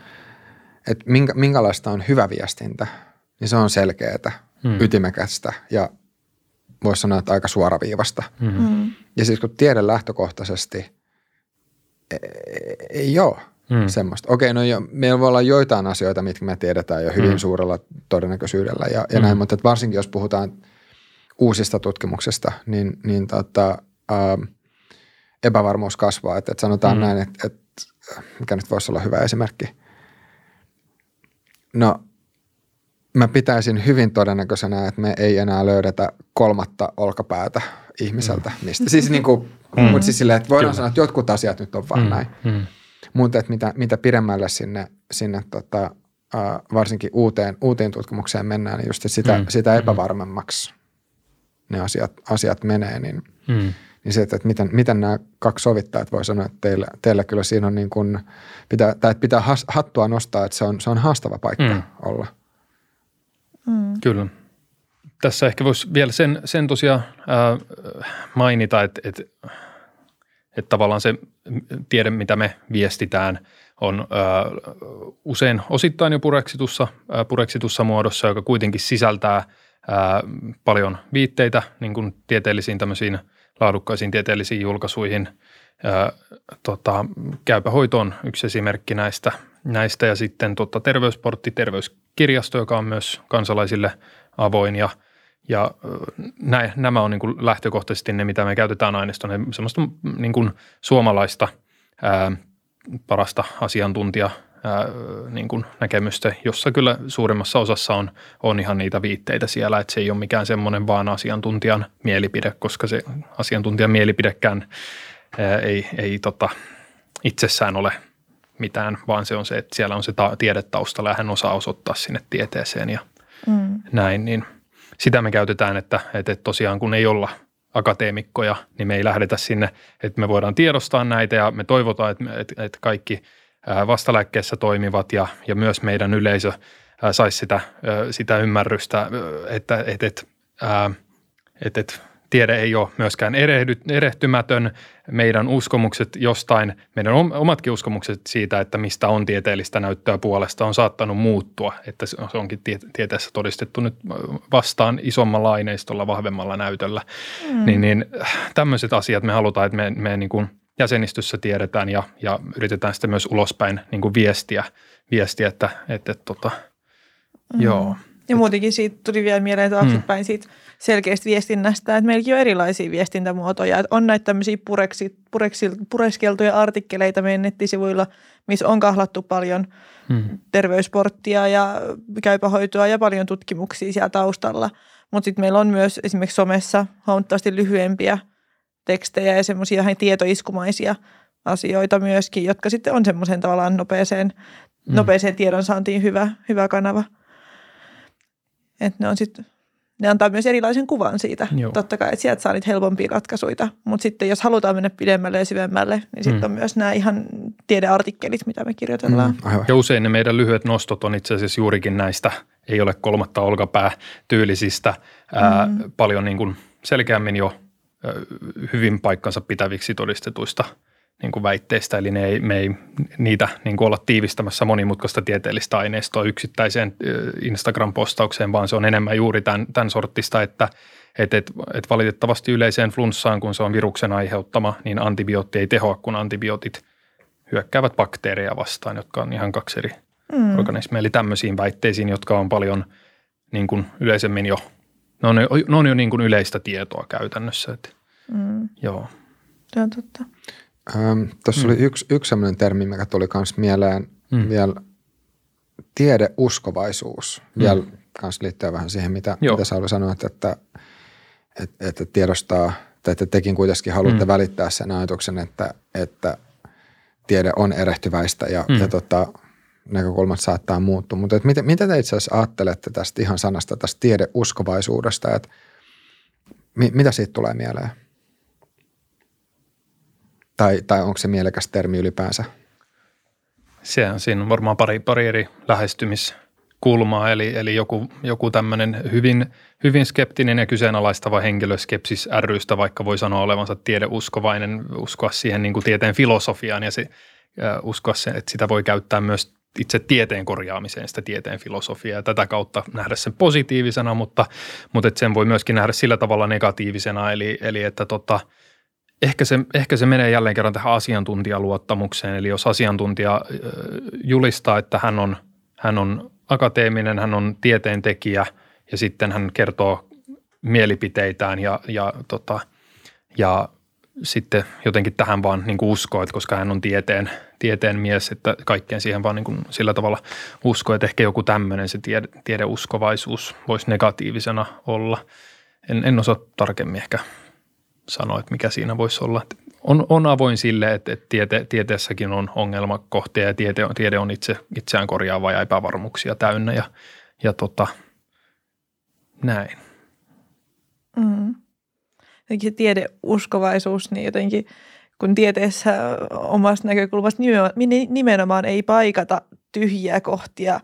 että minkä, minkälaista on hyvä viestintä, niin se on selkeää, hmm. ytimekästä ja voisi sanoa, että aika suoraviivasta. Hmm. Ja siis kun tiede lähtökohtaisesti ei, ei ole hmm. semmoista. Okei, no jo, meillä voi olla joitain asioita, mitkä me tiedetään jo hyvin hmm. suurella todennäköisyydellä ja, ja hmm. näin, mutta varsinkin jos puhutaan uusista tutkimuksista, niin, niin tota, ää, epävarmuus kasvaa. Että, että sanotaan hmm. näin, että, että mikä nyt voisi olla hyvä esimerkki. No, mä pitäisin hyvin todennäköisenä, että me ei enää löydetä kolmatta olkapäätä ihmiseltä mm. mistä. Siis niin kuin, mm. mutta siis silleen, että voidaan Kyllä. sanoa, että jotkut asiat nyt on vaan mm. näin. Mm. Mutta että mitä, mitä pidemmälle sinne, sinne tota, uh, varsinkin uuteen, uuteen tutkimukseen mennään, niin just sitä, mm. sitä mm. epävarmemmaksi ne asiat, asiat menee, niin mm. niin se, että, että miten, miten nämä kaksi sovittaa, että voi sanoa, että teillä, teillä kyllä siinä on niin kuin, pitää, tai että pitää has, hattua nostaa, että se on, se on haastava paikka mm. olla. Mm. Kyllä. Tässä ehkä voisi vielä sen, sen tosiaan ää, mainita, että, että, että tavallaan se tiede, mitä me viestitään, on ää, usein osittain jo pureksitussa, ää, pureksitussa muodossa, joka kuitenkin sisältää ää, paljon viitteitä niin kuin tieteellisiin tämmöisiin laadukkaisiin tieteellisiin julkaisuihin. Ää, tota, käypä hoito on yksi esimerkki näistä, näistä. Ja sitten tota, terveysportti, terveyskirjasto, joka on myös kansalaisille avoin. Ja – ja näin, nämä on niin kuin lähtökohtaisesti ne, mitä me käytetään aineistona, semmoista niin kuin suomalaista ää, parasta asiantuntija ää, niin kuin näkemystä, jossa kyllä suurimmassa osassa on, on ihan niitä viitteitä siellä, että se ei ole mikään semmoinen vaan asiantuntijan mielipide, koska se asiantuntijan mielipidekään ää, ei, ei tota, itsessään ole mitään, vaan se on se, että siellä on se ta- tiedetaustalla ja hän osaa osoittaa sinne tieteeseen ja mm. näin, niin – sitä me käytetään, että, että tosiaan kun ei olla akateemikkoja, niin me ei lähdetä sinne, että me voidaan tiedostaa näitä ja me toivotaan, että, että, että kaikki vastalääkkeessä toimivat ja, ja myös meidän yleisö saisi sitä, sitä ymmärrystä, että, että, että, että, että tiede ei ole myöskään erehtymätön. Meidän uskomukset jostain, meidän omatkin uskomukset siitä, että mistä on tieteellistä näyttöä puolesta, on saattanut muuttua. Että se onkin tieteessä todistettu nyt vastaan isommalla aineistolla, vahvemmalla näytöllä. Mm. Niin, niin tämmöiset asiat me halutaan, että me, me niin kuin jäsenistössä tiedetään ja, ja yritetään sitten myös ulospäin niin kuin viestiä, viestiä, että, että, että tota, mm. joo – ja muutenkin siitä tuli vielä mieleen taaksepäin mm. siitä selkeästä viestinnästä, että meilläkin on erilaisia viestintämuotoja. Että on näitä tämmöisiä pureksi, pureksi, pureskeltuja artikkeleita meidän nettisivuilla, missä on kahlattu paljon mm. terveysporttia ja käypähoitoa ja paljon tutkimuksia siellä taustalla. Mutta sitten meillä on myös esimerkiksi somessa huomattavasti lyhyempiä tekstejä ja semmoisia ihan tietoiskumaisia asioita myöskin, jotka sitten on semmoisen tavallaan nopeeseen, mm. nopeeseen tiedonsaantiin hyvä, hyvä kanava – että ne on sitten ne antaa myös erilaisen kuvan siitä. Joo. Totta kai, että sieltä saa niitä helpompia ratkaisuja. Mutta sitten jos halutaan mennä pidemmälle ja syvemmälle, niin sitten mm. on myös nämä ihan tiedeartikkelit, mitä me kirjoitellaan. Mm, ja usein ne meidän lyhyet nostot on itse asiassa juurikin näistä, ei ole kolmatta olkapää tyylisistä, ää, mm. paljon niin kuin selkeämmin jo hyvin paikkansa pitäviksi todistetuista – niin kuin väitteistä, eli ne ei, me ei niitä niin kuin olla tiivistämässä monimutkaista tieteellistä aineistoa yksittäiseen Instagram-postaukseen, vaan se on enemmän juuri tämän, tämän sortista, että et, et, et valitettavasti yleiseen flunssaan, kun se on viruksen aiheuttama, niin antibiootti ei tehoa, kun antibiootit hyökkäävät bakteereja vastaan, jotka on ihan kaksi eri mm. organismeja. Eli tämmöisiin väitteisiin, jotka on paljon niin kuin yleisemmin jo, ne on, ne on jo niin kuin yleistä tietoa käytännössä. Että, mm. Joo. Se on totta. Ähm, Tuossa mm. oli yksi, yksi sellainen termi, mikä tuli myös mieleen mm. vielä tiedeuskovaisuus. Mm. Vielä kanssa liittyy vähän siihen, mitä, mitä Sauli sanoi, että, että, että, että tiedostaa, tai että tekin kuitenkin haluatte mm. välittää sen ajatuksen, että, että tiede on erehtyväistä ja, mm. ja tota, näkökulmat saattaa muuttua. Mutta mitä, mitä te itse asiassa ajattelette tästä ihan sanasta, tästä tiedeuskovaisuudesta, että mi, mitä siitä tulee mieleen? Tai, tai onko se mielekäs termi ylipäänsä? Se, siinä on varmaan pari, pari eri lähestymiskulmaa, eli, eli joku, joku tämmöinen hyvin, hyvin skeptinen ja kyseenalaistava henkilö skepsis rystä, vaikka voi sanoa olevansa tiedeuskovainen, uskoa siihen niin kuin tieteen filosofiaan ja se, uskoa sen, että sitä voi käyttää myös itse tieteen korjaamiseen sitä tieteen filosofiaa ja tätä kautta nähdä sen positiivisena, mutta, mutta että sen voi myöskin nähdä sillä tavalla negatiivisena, eli, eli että tota, Ehkä se, ehkä se menee jälleen kerran tähän asiantuntijaluottamukseen. Eli jos asiantuntija julistaa, että hän on, hän on akateeminen, hän on tieteentekijä ja sitten hän kertoo mielipiteitään ja, ja, tota, ja sitten jotenkin tähän vaan niin kuin uskoo, että koska hän on tieteen, tieteen mies, että kaikkeen siihen vaan niin kuin sillä tavalla uskoo, että ehkä joku tämmöinen se tiede, tiedeuskovaisuus voisi negatiivisena olla. En, en osaa tarkemmin ehkä sanoa, että mikä siinä voisi olla. On, on avoin sille, että, että tiete, tieteessäkin on ongelmakohtia ja tiede, tiede on itse, itseään korjaava ja epävarmuuksia täynnä ja, ja tota, näin. Mm. Jotenkin tiedeuskovaisuus, niin jotenkin kun tieteessä omasta näkökulmasta nimenomaan ei paikata tyhjiä kohtia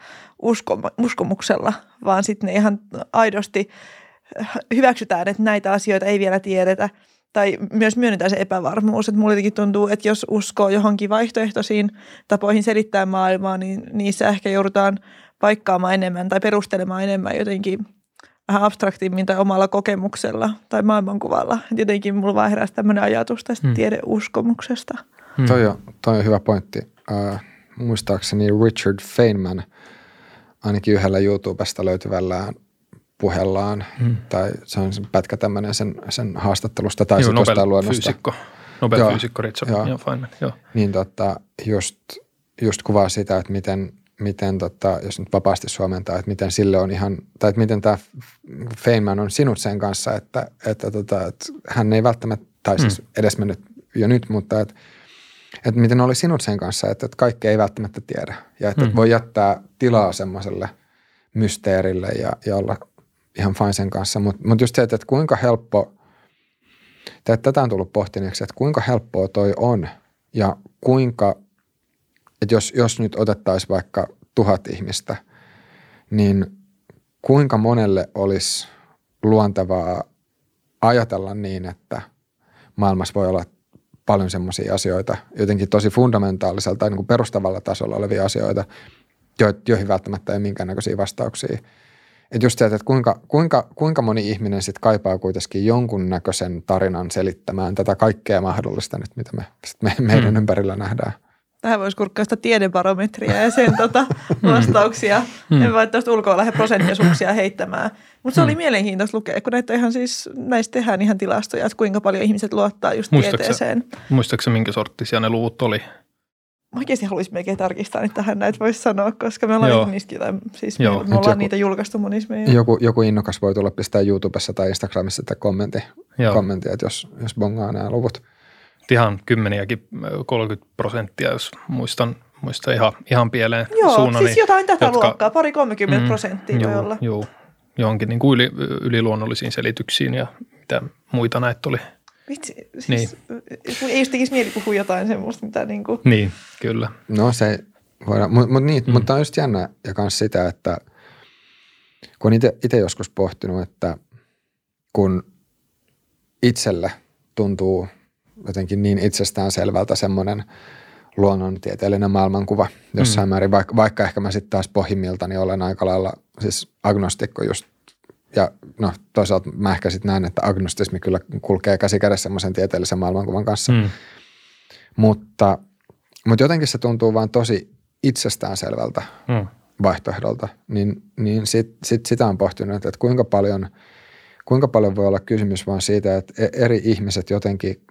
uskomuksella, vaan sitten ne ihan aidosti hyväksytään, että näitä asioita ei vielä tiedetä – tai myös myönnetään se epävarmuus. Että mulle tuntuu, että jos uskoo johonkin vaihtoehtoisiin tapoihin selittää maailmaa, niin niissä ehkä joudutaan paikkaamaan enemmän tai perustelemaan enemmän jotenkin vähän abstraktimmin tai omalla kokemuksella tai maailmankuvalla. Et jotenkin mulla vaan heräsi tämmöinen ajatus tästä hmm. tiedeuskomuksesta. Hmm. Toi, on, toi on hyvä pointti. Uh, muistaakseni Richard Feynman ainakin yhdellä YouTubesta löytyvällä puhellaan, hmm. tai se on pätkä tämmöinen sen, sen haastattelusta tai sitten jostain luonnosta. Fyysikko. Nobel-fyysikko Richard. Joo, Feynman, joo. Niin tota, just, just kuvaa sitä, että miten, miten tota, jos nyt vapaasti suomentaa, että miten sille on ihan, tai että miten tämä Feynman on sinut sen kanssa, että, että, tota, että hän ei välttämättä, tai siis hmm. edes mennyt jo nyt, mutta että, että miten oli sinut sen kanssa, että, että kaikki ei välttämättä tiedä ja että hmm. voi jättää tilaa semmoiselle mysteerille ja, ja olla ihan fine sen kanssa, mutta mut just se, että, että kuinka helppo, tai tätä on tullut pohtineeksi, että kuinka helppoa toi on ja kuinka, että jos, jos nyt otettaisiin vaikka tuhat ihmistä, niin kuinka monelle olisi luontevaa ajatella niin, että maailmassa voi olla paljon semmoisia asioita, jotenkin tosi fundamentaalisella tai niin kuin perustavalla tasolla olevia asioita, joihin välttämättä ei minkäännäköisiä vastauksia – että just se, että kuinka, kuinka, kuinka moni ihminen sitten kaipaa kuitenkin jonkunnäköisen tarinan selittämään tätä kaikkea mahdollista nyt, mitä me, me meidän hmm. ympärillä nähdään. Tähän voisi kurkkaa sitä tiedebarometria ja sen tota, vastauksia. Hmm. En vaan tuosta ulkoa lähde prosenttiosuuksia heittämään. Mutta se oli hmm. mielenkiintoista lukea, kun näitä ihan siis, näistä tehdään ihan tilastoja, että kuinka paljon ihmiset luottaa just muistatko tieteeseen. Muistaakseni minkä sorttisia ne luvut oli? oikeasti haluaisin melkein tarkistaa, että tähän näitä voisi sanoa, koska me ollaan Joo. niistä jotain, siis Joo. me, me ollaan joku, niitä julkaistu monissa meidän. Joku, joku innokas voi tulla pistää YouTubessa tai Instagramissa tätä kommentti, kommentti että jos, jos bongaa nämä luvut. Ihan kymmeniäkin, 30 prosenttia, jos muistan, muistan ihan, ihan pieleen Joo, suunnan, siis jotain tätä jotka, luokkaa, pari 30 mm, prosenttia joo, voi olla. Joo, johonkin niin kuin yli, yliluonnollisiin selityksiin ja mitä muita näitä oli – Vitsi, siis niin. ei just tekisi mieli puhua jotain semmoista, mitä niin kuin. Niin, kyllä. No se voidaan, mutta mut niin, mm. mutta on just jännä ja myös sitä, että kun itse joskus pohtinut, että kun itselle tuntuu jotenkin niin itsestään selvältä semmoinen luonnontieteellinen maailmankuva jossain mm. määrin, vaikka, vaikka ehkä mä sitten taas pohjimmiltani olen aika lailla siis agnostikko just ja no toisaalta mä ehkä sitten näen, että agnostismi kyllä kulkee käsi kädessä semmoisen tieteellisen maailmankuvan kanssa. Mm. Mutta, mutta jotenkin se tuntuu vaan tosi itsestäänselvältä mm. vaihtoehdolta. Niin, niin sit, sit sitä on pohtinut, että kuinka paljon, kuinka paljon voi olla kysymys vaan siitä, että e, eri ihmiset jotenkin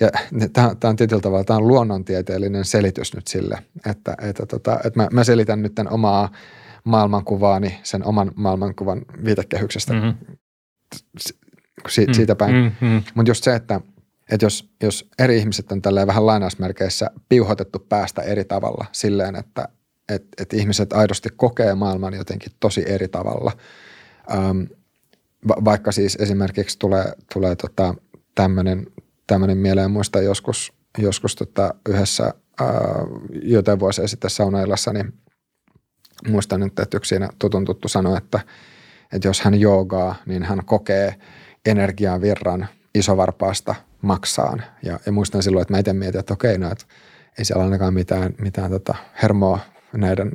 ja tämä on tietyllä tavalla tämä on luonnontieteellinen selitys nyt sille, että, että, tota, että mä, mä selitän nyt tämän omaa maailmankuvaani sen oman maailmankuvan viitekehyksestä mm-hmm. si- mm, siitä päin. Mm-hmm. Mutta just se, että, että jos, jos eri ihmiset on tälleen vähän lainausmerkeissä piuhotettu päästä eri tavalla silleen, että et, et ihmiset aidosti kokee maailman jotenkin tosi eri tavalla. Ähm, va- vaikka siis esimerkiksi tulee, tulee tota, tämmöinen tämmöinen mieleen, muista joskus, joskus tota yhdessä ää, jotain vuosia sitten saunaillassa, niin muistan nyt, että yksi siinä tutun tuttu sanoi, että, että jos hän joogaa, niin hän kokee energiavirran isovarpaasta maksaan. Ja, ja muistan silloin, että mä itse mietin, että okei, no, että ei siellä ainakaan mitään, mitään tota hermoa näiden,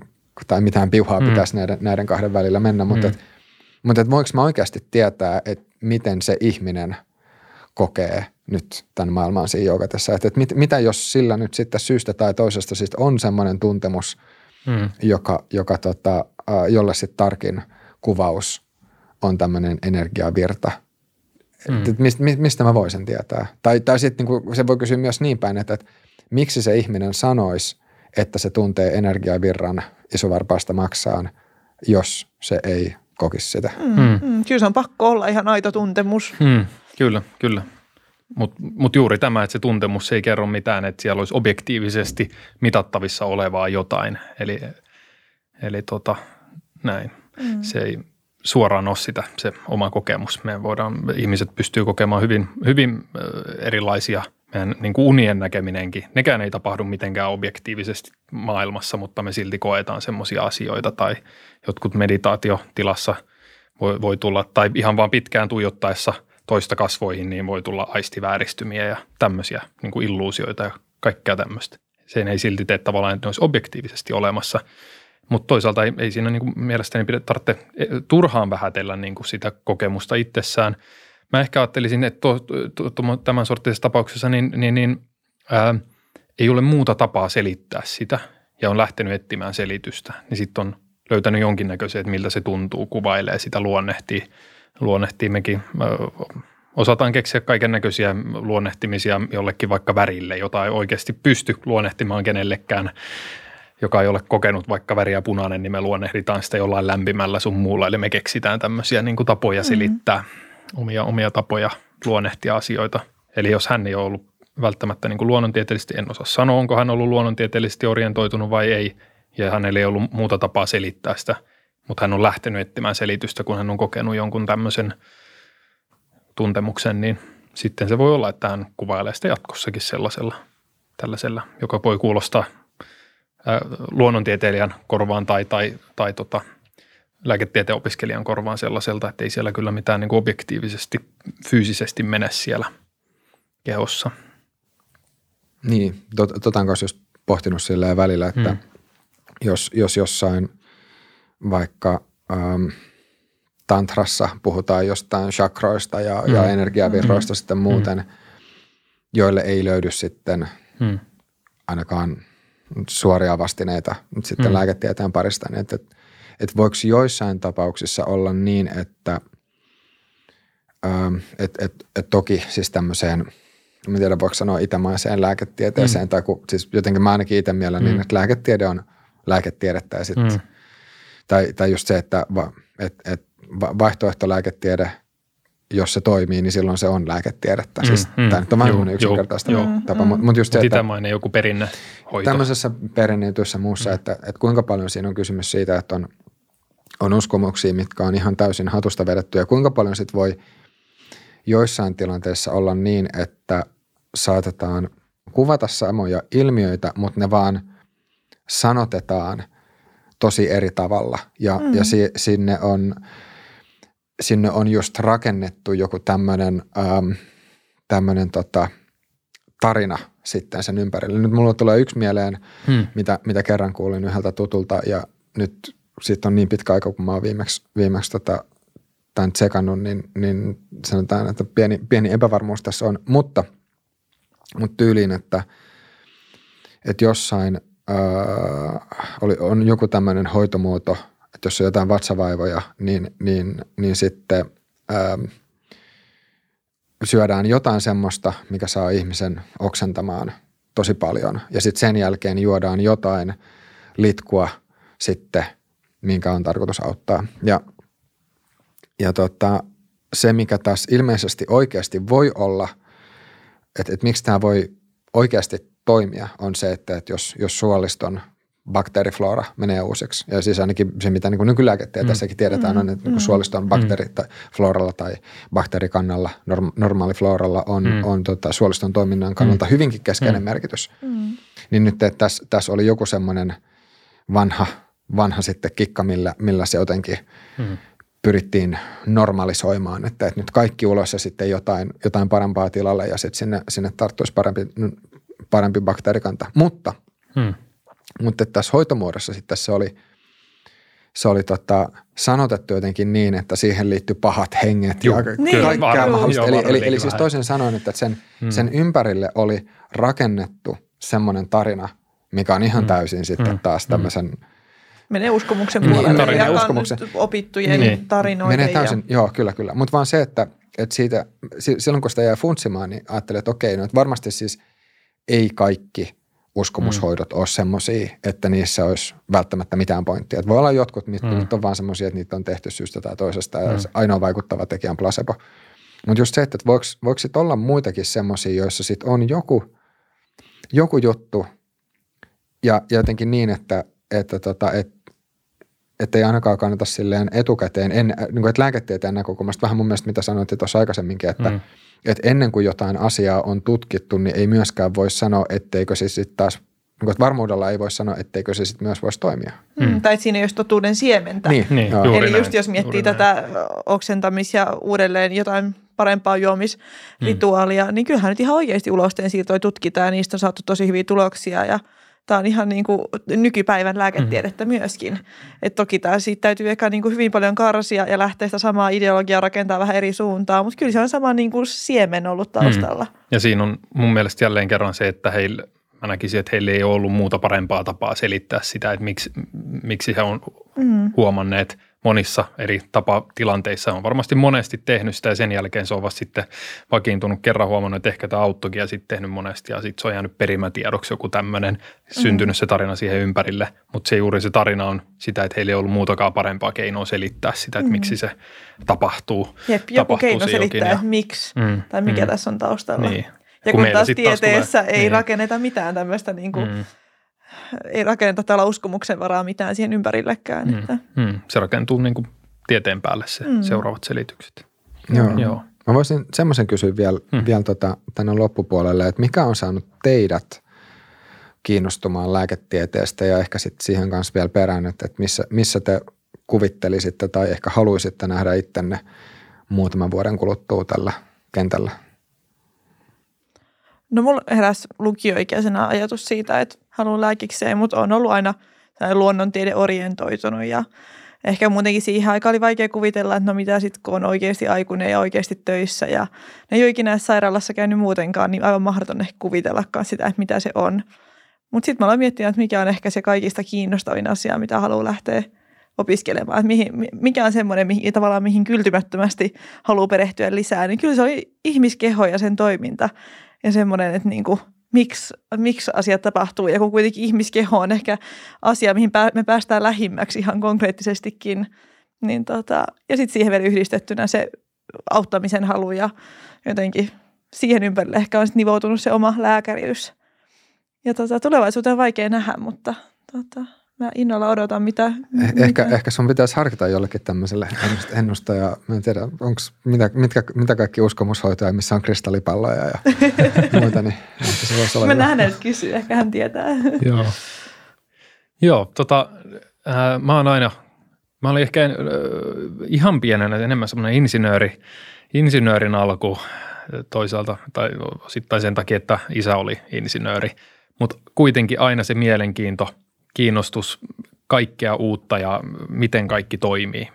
tai mitään piuhaa mm. pitäisi näiden, näiden kahden välillä mennä, mutta, mm. et, mutta et voinko mä oikeasti tietää, että miten se ihminen kokee nyt tämän maailman siinä joogatessa, että, että mit, mitä jos sillä nyt sitten syystä tai toisesta siis on semmoinen tuntemus – mm. joka, joka tota, jolle sitten tarkin kuvaus on tämmöinen energiavirta. Mm. Et mistä, mistä mä voisin tietää? Tai, tai sitten niin se voi kysyä myös niin päin, että, että miksi se ihminen sanoisi, että se tuntee energiavirran isovarpaasta maksaan, jos se ei kokisi sitä. Mm. Mm. mm. Kyllä se on pakko olla ihan aito tuntemus. Mm. Kyllä, kyllä. Mutta mut juuri tämä, että se tuntemus ei kerro mitään, että siellä olisi objektiivisesti mitattavissa olevaa jotain. Eli, eli tota, näin. Mm. Se, ei, suoraan ole sitä se oma kokemus. Me voidaan, ihmiset pystyy kokemaan hyvin, hyvin erilaisia meidän niin kuin unien näkeminenkin. Nekään ei tapahdu mitenkään objektiivisesti maailmassa, mutta me silti koetaan semmoisia asioita tai jotkut meditaatiotilassa voi, voi tulla, tai ihan vaan pitkään tuijottaessa toista kasvoihin, niin voi tulla aistivääristymiä ja tämmöisiä niin kuin illuusioita ja kaikkea tämmöistä. Se ei silti tee tavallaan, että ne olisi objektiivisesti olemassa – mutta toisaalta ei, ei siinä niin kuin mielestäni pidä, tarvitse e, turhaan vähätellä niin kuin sitä kokemusta itsessään. Mä ehkä ajattelisin, että to, to, to, tämän sorttisessa tapauksessa niin, niin, niin ää, ei ole muuta tapaa selittää sitä ja on lähtenyt etsimään selitystä, niin sitten on löytänyt jonkinnäköisen, että miltä se tuntuu, kuvailee sitä, luonnehtii. Luonnehtii mekin, osataan keksiä kaiken näköisiä luonnehtimisia jollekin vaikka värille, jota ei oikeasti pysty luonnehtimaan kenellekään joka ei ole kokenut vaikka väriä punainen, niin me luonnehditaan sitä jollain lämpimällä sun muulla. Eli me keksitään tämmöisiä niin kuin tapoja selittää mm-hmm. omia, omia tapoja luonnehtia asioita. Eli jos hän ei ole ollut välttämättä niin kuin luonnontieteellisesti, en osaa sanoa, onko hän ollut luonnontieteellisesti orientoitunut vai ei, ja hänellä ei ollut muuta tapaa selittää sitä, mutta hän on lähtenyt etsimään selitystä, kun hän on kokenut jonkun tämmöisen tuntemuksen, niin sitten se voi olla, että hän kuvailee sitä jatkossakin sellaisella, tällaisella, joka voi kuulostaa luonnontieteilijän korvaan tai, tai, tai tota, lääketieteen opiskelijan korvaan sellaiselta, että ei siellä kyllä mitään niin kuin objektiivisesti, fyysisesti mene siellä kehossa. Niin, tot, totan kanssa just pohtinut sillä välillä, että hmm. jos, jos jossain vaikka ähm, tantrassa puhutaan jostain chakroista ja, hmm. ja energiavirroista hmm. sitten muuten, hmm. joille ei löydy sitten hmm. ainakaan – suoria vastineita sitten mm. lääketieteen parista, niin että, että, että voiko joissain tapauksissa olla niin, että ähm, et, et, et toki siis tämmöiseen, en tiedä voiko sanoa itämaiseen lääketieteeseen, mm. tai kun, siis jotenkin mä ainakin itse mielen niin, mm. niin, että lääketiede on lääketiedettä ja sitten, mm. Tai, tai just se, että va, et, et vaihtoehtolääketiede – jos se toimii, niin silloin se on lääketiedettä. Mm, siis mm, tämä nyt on vähän yksinkertaista joo, tapa, mm, mutta mut just se, että Itämainen joku perinnehoito. Tämmöisessä perinneytyssä muussa, mm. että, että kuinka paljon siinä on kysymys siitä, että on, on uskomuksia, mitkä on ihan täysin hatusta vedetty ja kuinka paljon sit voi joissain tilanteissa olla niin, että saatetaan kuvata samoja ilmiöitä, mutta ne vaan sanotetaan tosi eri tavalla ja, mm. ja si, sinne on – sinne on just rakennettu joku tämmöinen ähm, tota, tarina sitten sen ympärille. Nyt mulla tulee yksi mieleen, hmm. mitä, mitä kerran kuulin yhdeltä tutulta ja nyt sitten on niin pitkä aika, kun mä oon viimeksi, viimeksi tota, tämän tsekannut, niin, niin sanotaan, että pieni, pieni epävarmuus tässä on, mutta, mutta tyyliin, että, että jossain ää, oli, on joku tämmöinen hoitomuoto – että jos on jotain vatsavaivoja, niin, niin, niin sitten ähm, syödään jotain semmoista, mikä saa ihmisen oksentamaan tosi paljon. Ja sitten sen jälkeen juodaan jotain litkua sitten, minkä on tarkoitus auttaa. Ja, ja tota, se, mikä tässä ilmeisesti oikeasti voi olla, että, että miksi tämä voi oikeasti toimia, on se, että, että jos, jos suoliston – bakteeriflora menee uusiksi. Ja siis ainakin se, mitä niin nykylääketieteessäkin mm. tiedetään, on, että niin suoliston mm. bakteerifloralla tai bakteerikannalla, norm, normaalifloralla on, mm. on tota, suoliston toiminnan kannalta mm. hyvinkin keskeinen mm. merkitys. Mm. Niin nyt että tässä, tässä oli joku semmoinen vanha, vanha sitten kikka, millä, millä se jotenkin mm. pyrittiin normalisoimaan, että, että nyt kaikki ulos ja sitten jotain, jotain parempaa tilalle ja sitten sinne, sinne tarttuisi parempi, parempi bakteerikanta. Mutta mm mutta tässä hoitomuodossa sitten se oli, se oli tota, sanotettu jotenkin niin, että siihen liittyy pahat henget Juh, ja niin, kaikkea mahdollista. Eli, eli, eli siis toisin sanoen, että sen, hmm. sen ympärille oli rakennettu semmoinen tarina, mikä on ihan hmm. täysin sitten hmm. taas hmm. tämmöisen – Menee uskomuksen niin, puolelle niin, ja uskomuksen. opittujen niin. tarinoiden. Menee täysin, ja... joo, kyllä, kyllä. Mutta vaan se, että, että siitä, silloin kun sitä jää funtsimaan, niin ajattelee, että okei, no että varmasti siis ei kaikki uskomushoidot mm. ole semmoisia, että niissä olisi välttämättä mitään pointtia. Että voi olla jotkut, mitkä mm. on vaan semmoisia, että niitä on tehty syystä tai toisesta ja mm. ainoa vaikuttava tekijä on placebo. Mutta just se, että voiko, voiko sit olla muitakin semmoisia, joissa sit on joku, joku juttu ja, ja jotenkin niin, että, että tota, et, että ei ainakaan kannata silleen etukäteen, en, niin kuin, että lääketieteen näkökulmasta, vähän mun mielestä mitä sanoit tuossa aikaisemminkin, että, mm. Että ennen kuin jotain asiaa on tutkittu, niin ei myöskään voi sanoa, etteikö se sitten taas niin kuin, varmuudella ei voi sanoa, etteikö se sitten myös voisi toimia. Mm. Mm. Tai että siinä ei olisi totuuden siementä. Niin, Niin, joo. juuri Eli näin, just jos miettii juuri tätä näin. oksentamis- ja uudelleen jotain parempaa juomisrituaalia, mm. niin kyllähän nyt ihan oikeasti ulosteen siirtoja tutkitaan ja niistä on saatu tosi hyviä tuloksia ja Tämä on ihan niin kuin nykypäivän lääketiedettä mm. myöskin. Et toki tämä siitä täytyy ehkä niin kuin hyvin paljon karsia ja lähteä sitä samaa ideologiaa rakentaa vähän eri suuntaan, mutta kyllä se on sama niin kuin siemen ollut taustalla. Mm. Ja siinä on mun mielestä jälleen kerran se, että heillä, mä näkisin, että heillä ei ole ollut muuta parempaa tapaa selittää sitä, että miksi, miksi he on mm. huomanneet monissa eri tapatilanteissa. On varmasti monesti tehnyt sitä ja sen jälkeen se on vasta sitten vakiintunut kerran huomannut, että ehkä tämä auttokin ja sitten tehnyt monesti ja sitten se on jäänyt perimätiedoksi joku tämmöinen, syntynyt se tarina siihen ympärille. Mutta se juuri se tarina on sitä, että heillä ei ollut muutakaan parempaa keinoa selittää sitä, että mm. miksi se tapahtuu. Jep, joku tapahtuu keino selittää, ja- miksi Mm, tai mikä mm. tässä on taustalla. Niin. Ja Kun kun, taas sit taas tulee- tieteessä ei niin. rakenneta mitään tämmöistä, niin kuin, Mm. Ei rakenneta tällä uskomuksen varaa mitään siihen ympärillekään. Mm. Että. Mm. Se rakentuu niin kuin tieteen päälle se Mm. mm. seuraavat selitykset. Joo. Joo. Mä voisin semmoisen kysyä vielä, Hmm. vielä tota, tänne loppupuolelle, että mikä on saanut teidät kiinnostumaan lääketieteestä ja ehkä sitten siihen kanssa vielä perään, että, että missä, missä te kuvittelisitte tai ehkä haluaisitte nähdä ittenne muutaman vuoden kuluttua tällä kentällä? No mulla heräsi lukioikäisenä ajatus siitä, että haluan lääkikseen, mutta on ollut aina luonnontiede orientoitunut ja ehkä muutenkin siihen aikaan oli vaikea kuvitella, että no mitä sitten kun on oikeasti aikuinen ja oikeasti töissä ja ne ei ole ikinä sairaalassa käynyt muutenkaan, niin aivan mahdoton ehkä kuvitellakaan sitä, että mitä se on. Mutta sitten mä aloin miettimään, että mikä on ehkä se kaikista kiinnostavin asia, mitä haluaa lähteä opiskelemaan. Että mihin, mi- mikä on semmoinen, mihin, tavallaan mihin kyltymättömästi haluaa perehtyä lisää. Niin kyllä se oli ihmiskeho ja sen toiminta ja semmoinen, että niinku, miksi, miksi asiat tapahtuu. Ja kun kuitenkin ihmiskeho on ehkä asia, mihin me päästään lähimmäksi ihan konkreettisestikin. Niin tota, ja sitten siihen vielä yhdistettynä se auttamisen halu ja jotenkin siihen ympärille ehkä on sit nivoutunut se oma lääkäriys. Ja tota, tulevaisuuteen on vaikea nähdä, mutta tota, mä innolla odotan, mitä... Eh- Ehkä, mitä. ehkä sun pitäisi harkita jollekin tämmöiselle ennust- ennustaja. Mä en tiedä, onko mitä, mitkä, mitä kaikki uskomushoitoja, missä on kristallipalloja ja muuta, niin ehkä se voisi olla Mä hyvä. nähdään, että kysyy, ehkä hän tietää. Joo. Joo, tota, äh, mä oon aina, mä olin ehkä äh, ihan pienenä enemmän semmoinen insinööri, insinöörin alku äh, toisaalta, tai osittain sen takia, että isä oli insinööri, mutta kuitenkin aina se mielenkiinto, kiinnostus kaikkea uutta ja miten kaikki toimii.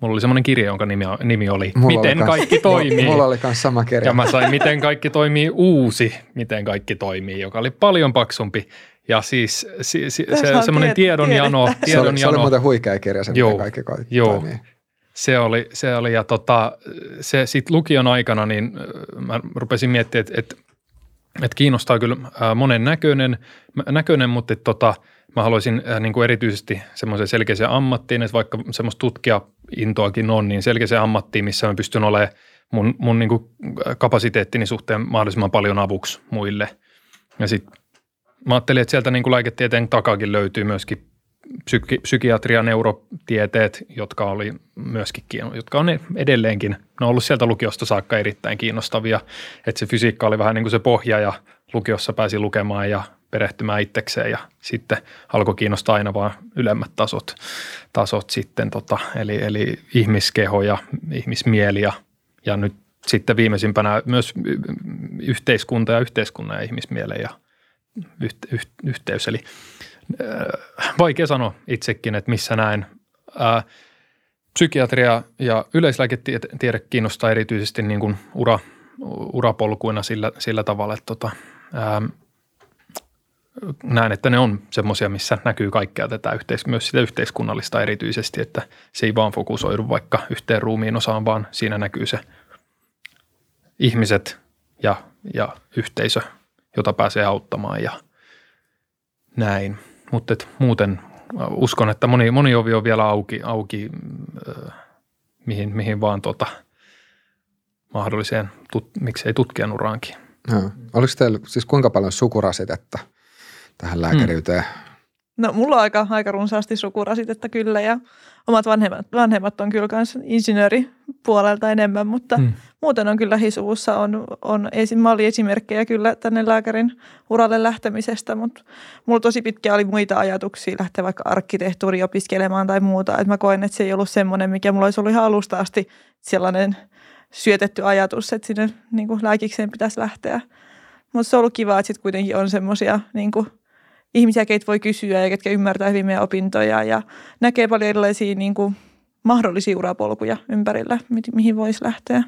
Mulla oli semmoinen kirja, jonka nimi, nimi oli Mulla oli Miten kans- kaikki toimii. Mulla oli myös sama kirja. Ja mä sain Miten kaikki toimii uusi, Miten kaikki toimii, joka oli paljon paksumpi. Ja siis si, si, se on semmoinen tiedonjano, tiedettä. se, oli, se oli tiedonjano muuten huikea kirja, se Joo. miten kaikki ko- Joo. toimii. se oli, se oli ja tota, se sitten lukion aikana, niin äh, mä rupesin miettimään, että, että, että kiinnostaa kyllä äh, monen näköinen, näköinen mutta että tota, mä haluaisin äh, niin kuin erityisesti semmoisen selkeäseen ammattiin, että vaikka semmoista tutkijaintoakin on, niin selkeäseen ammattiin, missä mä pystyn olemaan mun, mun niin kuin kapasiteettini suhteen mahdollisimman paljon avuksi muille. Ja sitten mä ajattelin, että sieltä niin kuin lääketieteen takakin löytyy myöskin psyki, psykiatria, neurotieteet, jotka oli myöskin, jotka on edelleenkin, ne on ollut sieltä lukiosta saakka erittäin kiinnostavia, että se fysiikka oli vähän niin kuin se pohja ja lukiossa pääsi lukemaan ja perehtymään itsekseen ja sitten alkoi kiinnostaa aina vaan ylemmät tasot, tasot sitten, tota, eli, eli ihmiskeho ja ihmismieli ja, ja nyt sitten viimeisimpänä myös yhteiskunta ja yhteiskunnan ja ihmismielen ja yht, yht, yhteys, eli äh, vaikea sanoa itsekin, että missä näin. Äh, psykiatria ja yleislääketiede kiinnostaa erityisesti niin kuin ura, urapolkuina sillä, sillä tavalla, että tota, ähm, näen, että ne on semmoisia, missä näkyy kaikkea tätä yhteis- myös sitä yhteiskunnallista erityisesti, että se ei vaan fokusoidu vaikka yhteen ruumiin osaan, vaan siinä näkyy se ihmiset ja, ja yhteisö, jota pääsee auttamaan ja näin. Mutta muuten äh, uskon, että moni, moni ovi on vielä auki, auki äh, mihin, mihin vaan tota, mahdolliseen, tut, miksei tutkijan uraankin. Joo. Oliko teillä siis kuinka paljon sukurasitetta tähän lääkäriyteen? No mulla on aika, aika runsaasti sukurasitetta kyllä ja omat vanhemmat, vanhemmat on kyllä myös insinööripuolelta enemmän, mutta hmm. muuten on kyllä lähisuvussa on, on malliesimerkkejä kyllä tänne lääkärin uralle lähtemisestä, mutta mulla tosi pitkä oli muita ajatuksia lähteä vaikka arkkitehtuuri opiskelemaan tai muuta, että mä koen, että se ei ollut semmoinen, mikä mulla olisi ollut ihan alusta asti sellainen syötetty ajatus, että sinne niin kuin lääkikseen pitäisi lähteä. Mutta se on ollut kiva, että sitten kuitenkin on semmoisia niin kuin ihmisiä, keitä voi kysyä ja ketkä ymmärtää hyvin meidän opintoja ja näkee paljon erilaisia niin kuin, mahdollisia urapolkuja ympärillä, mi- mihin voisi lähteä.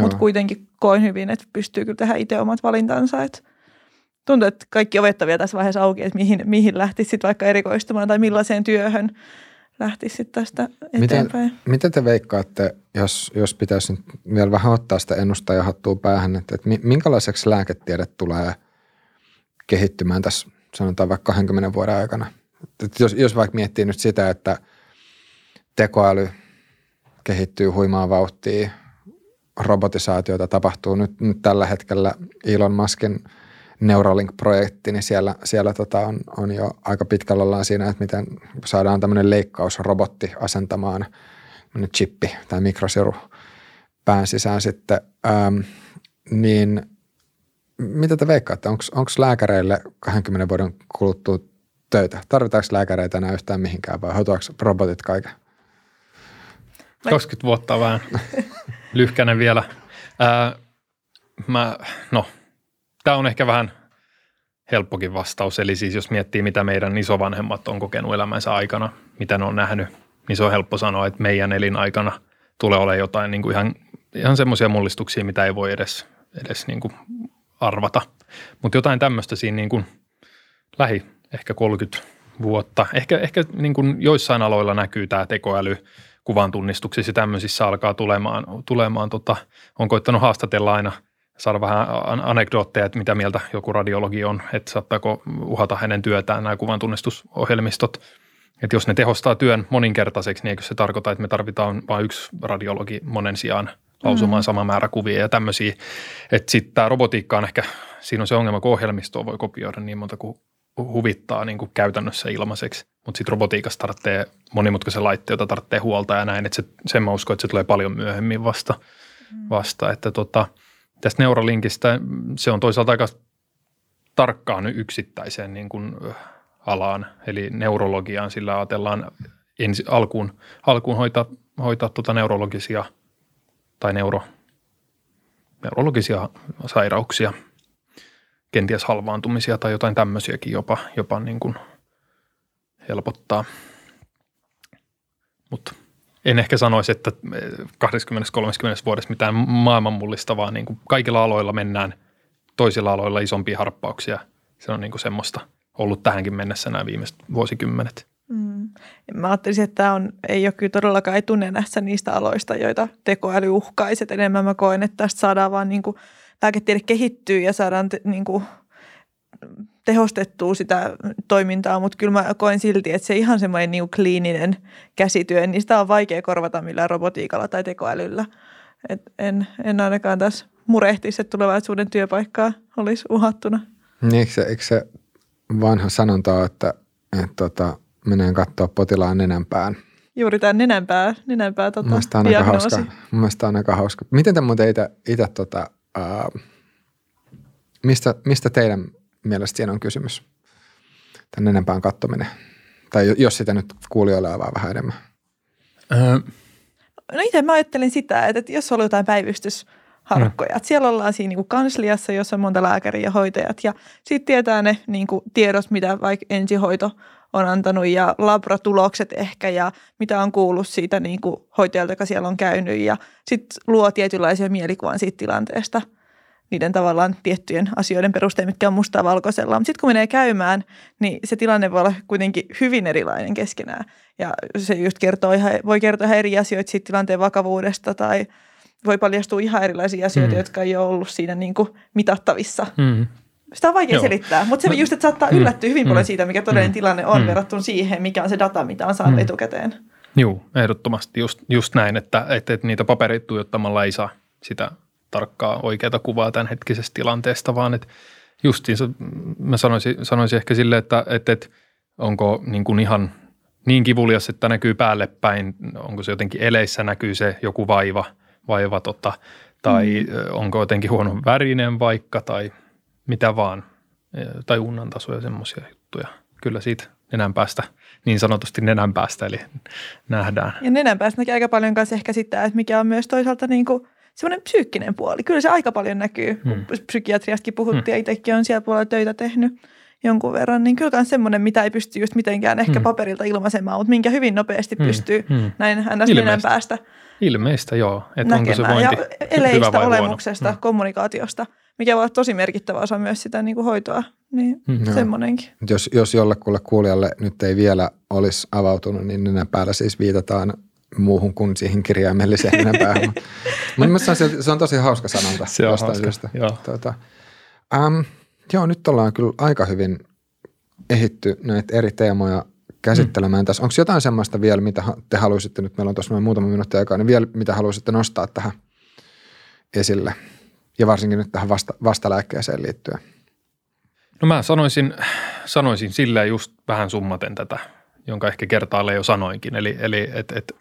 Mutta kuitenkin koin hyvin, että pystyy kyllä tehdä itse omat valintansa. Et tuntuu, että kaikki ovettavia tässä vaiheessa auki, että mihin, mihin lähtisi sitten vaikka erikoistumaan tai millaiseen työhön lähtisi sitten tästä eteenpäin. Miten, miten te veikkaatte, jos, jos pitäisi nyt vielä vähän ottaa sitä ennustajahattua päähän, että, että minkälaiseksi lääketiede tulee kehittymään tässä sanotaan vaikka 20 vuoden aikana. Jos, jos vaikka miettii nyt sitä, että tekoäly kehittyy huimaa vauhtia, robotisaatiota tapahtuu nyt, nyt tällä hetkellä Elon Muskin Neuralink-projekti, niin siellä, siellä tota on, on jo aika pitkällä ollaan siinä, että miten saadaan tämmöinen leikkausrobotti asentamaan chippi tai mikrosiru pään sisään sitten, ähm, niin – mitä te veikkaatte? Onko lääkäreille 20 vuoden kuluttua töitä? Tarvitaanko lääkäreitä enää yhtään mihinkään vai hoituako robotit kaiken? 20 vuotta vähän lyhkänen vielä. Ää, mä, no, tämä on ehkä vähän helppokin vastaus. Eli siis jos miettii, mitä meidän isovanhemmat on kokenut elämänsä aikana, mitä ne on nähnyt, niin se on helppo sanoa, että meidän elinaikana tulee olemaan jotain niin kuin ihan, ihan semmoisia mullistuksia, mitä ei voi edes, edes niin kuin arvata. Mutta jotain tämmöistä siinä niin kuin lähi ehkä 30 vuotta. Ehkä, ehkä niin kuin joissain aloilla näkyy tämä tekoäly kuvan tunnistuksissa tämmöisissä alkaa tulemaan. tulemaan tota, on koittanut haastatella aina saada vähän anekdootteja, että mitä mieltä joku radiologi on, että saattaako uhata hänen työtään nämä kuvan tunnistusohjelmistot. Että jos ne tehostaa työn moninkertaiseksi, niin eikö se tarkoita, että me tarvitaan vain yksi radiologi monen sijaan lausumaan mm. sama määrä kuvia ja tämmöisiä. Että sitten tämä robotiikka on ehkä, siinä on se ongelma, kun ohjelmistoa voi kopioida niin monta kuin huvittaa niin kuin käytännössä ilmaiseksi. Mutta sitten robotiikassa tarvitsee monimutkaisen laitteen, jota tarvitsee huolta ja näin. Että se, sen mä uskon, että se tulee paljon myöhemmin vasta. Mm. vasta. Että tota, tästä Neuralinkistä se on toisaalta aika tarkkaan yksittäiseen niin kuin alaan, eli neurologiaan, sillä ajatellaan ensi, alkuun, alkuun hoitaa, hoitaa tuota neurologisia – tai neuro, neurologisia sairauksia, kenties halvaantumisia tai jotain tämmöisiäkin jopa, jopa niin kuin helpottaa. Mutta en ehkä sanoisi, että 20-30 vuodessa mitään maailman mullistavaa, niin kuin kaikilla aloilla mennään toisilla aloilla isompia harppauksia. Se on niin kuin semmoista ollut tähänkin mennessä nämä viimeiset vuosikymmenet. Mm. Mä ajattelisin, että tämä on, ei ole kyllä todellakaan etunenässä niistä aloista, joita tekoäly uhkaisi. Et enemmän mä koen, että tästä saadaan vaan niin kuin lääketiede kehittyä ja saadaan te, niin kuin tehostettua sitä toimintaa, mutta kyllä mä koen silti, että se ihan semmoinen niin kliininen käsityö, niin sitä on vaikea korvata millään robotiikalla tai tekoälyllä. Et en, en ainakaan tässä murehtisi, että tulevaisuuden työpaikkaa olisi uhattuna. Niin, eikö se, eikö se vanha sanonta että, että tota, menee katsoa potilaan nenänpään. Juuri tämän nenänpää, nenänpää tota, Mun on aika hauska. Mun mielestä on aika hauska. Miten te muuten itse, tota, uh, mistä, mistä teidän mielestä siinä on kysymys? Tämän nenänpään kattominen. Tai jos sitä nyt kuulijoille avaa vähän enemmän. Öö. No itse mä ajattelin sitä, että jos on jotain päivystysharkkoja. Mm. Siellä ollaan siinä niin kuin kansliassa, jossa on monta lääkäriä ja hoitajat. Ja sitten tietää ne niin kuin tiedot, mitä vaikka ensihoito on antanut ja labratulokset ehkä ja mitä on kuullut siitä niin kuin hoitajalta, joka siellä on käynyt ja sitten luo tietynlaisia mielikuvan siitä tilanteesta niiden tavallaan tiettyjen asioiden perusteella, mitkä on mustaa valkoisella. Mutta sitten kun menee käymään, niin se tilanne voi olla kuitenkin hyvin erilainen keskenään. Ja se just kertoo ihan, voi kertoa ihan eri asioita siitä tilanteen vakavuudesta tai voi paljastua ihan erilaisia asioita, mm. jotka ei ole ollut siinä niin kuin mitattavissa. Mm. Sitä on vaikea Joo. selittää, mutta se no, just, että saattaa mm, yllättyä hyvin mm, paljon siitä, mikä todellinen mm, tilanne on mm, verrattuna siihen, mikä on se data, mitä on saanut mm. etukäteen. Joo, ehdottomasti just, just näin, että, että, että niitä paperit tuijottamalla ei saa sitä tarkkaa oikeaa kuvaa tämän hetkisestä tilanteesta, vaan että justiinsa mä sanoisin, sanoisin ehkä silleen, että, että, että onko niin kuin ihan niin kivulias, että näkyy päälle päin, onko se jotenkin eleissä näkyy se joku vaiva, vaiva tota, tai mm. onko jotenkin huono värinen vaikka tai mitä vaan, tai unnan taso ja semmoisia juttuja. Kyllä siitä nenän päästä, niin sanotusti nenän päästä, eli nähdään. Ja nenän päästä näkee aika paljon kanssa ehkä sitä, että mikä on myös toisaalta niin kuin semmoinen psyykkinen puoli. Kyllä se aika paljon näkyy. Hmm. Psykiatriastakin puhuttiin hmm. ja itsekin on siellä puolella töitä tehnyt jonkun verran, niin kyllä on semmoinen, mitä ei pysty just mitenkään ehkä hmm. paperilta ilmaisemaan, mutta minkä hyvin nopeasti hmm. pystyy hmm. näin ns. nenän päästä Ilmeistä joo, että onko se vointi ja eleistä, hyvä vai olemuksesta, huono. kommunikaatiosta, mikä voi olla tosi merkittävä osa myös sitä niin kuin hoitoa, niin hmm. semmoinenkin. Jos, jos jollekulle kuulijalle nyt ei vielä olisi avautunut, niin nenän päällä siis viitataan muuhun kuin siihen kirjaimelliseen nenän päähän. Mutta se, se on tosi hauska sanonta. Se on hauska, syystä. joo. Tuota, um, joo, nyt ollaan kyllä aika hyvin ehitty näitä eri teemoja käsittelemään mm. tässä. Onko jotain semmoista vielä, mitä te haluaisitte, nyt meillä on tuossa noin muutama minuutti aikaa, niin vielä mitä haluaisitte nostaa tähän esille? Ja varsinkin nyt tähän vasta, vastalääkkeeseen liittyen. No mä sanoisin, sanoisin silleen just vähän summaten tätä, jonka ehkä kertaalle jo sanoinkin. Eli, eli että et,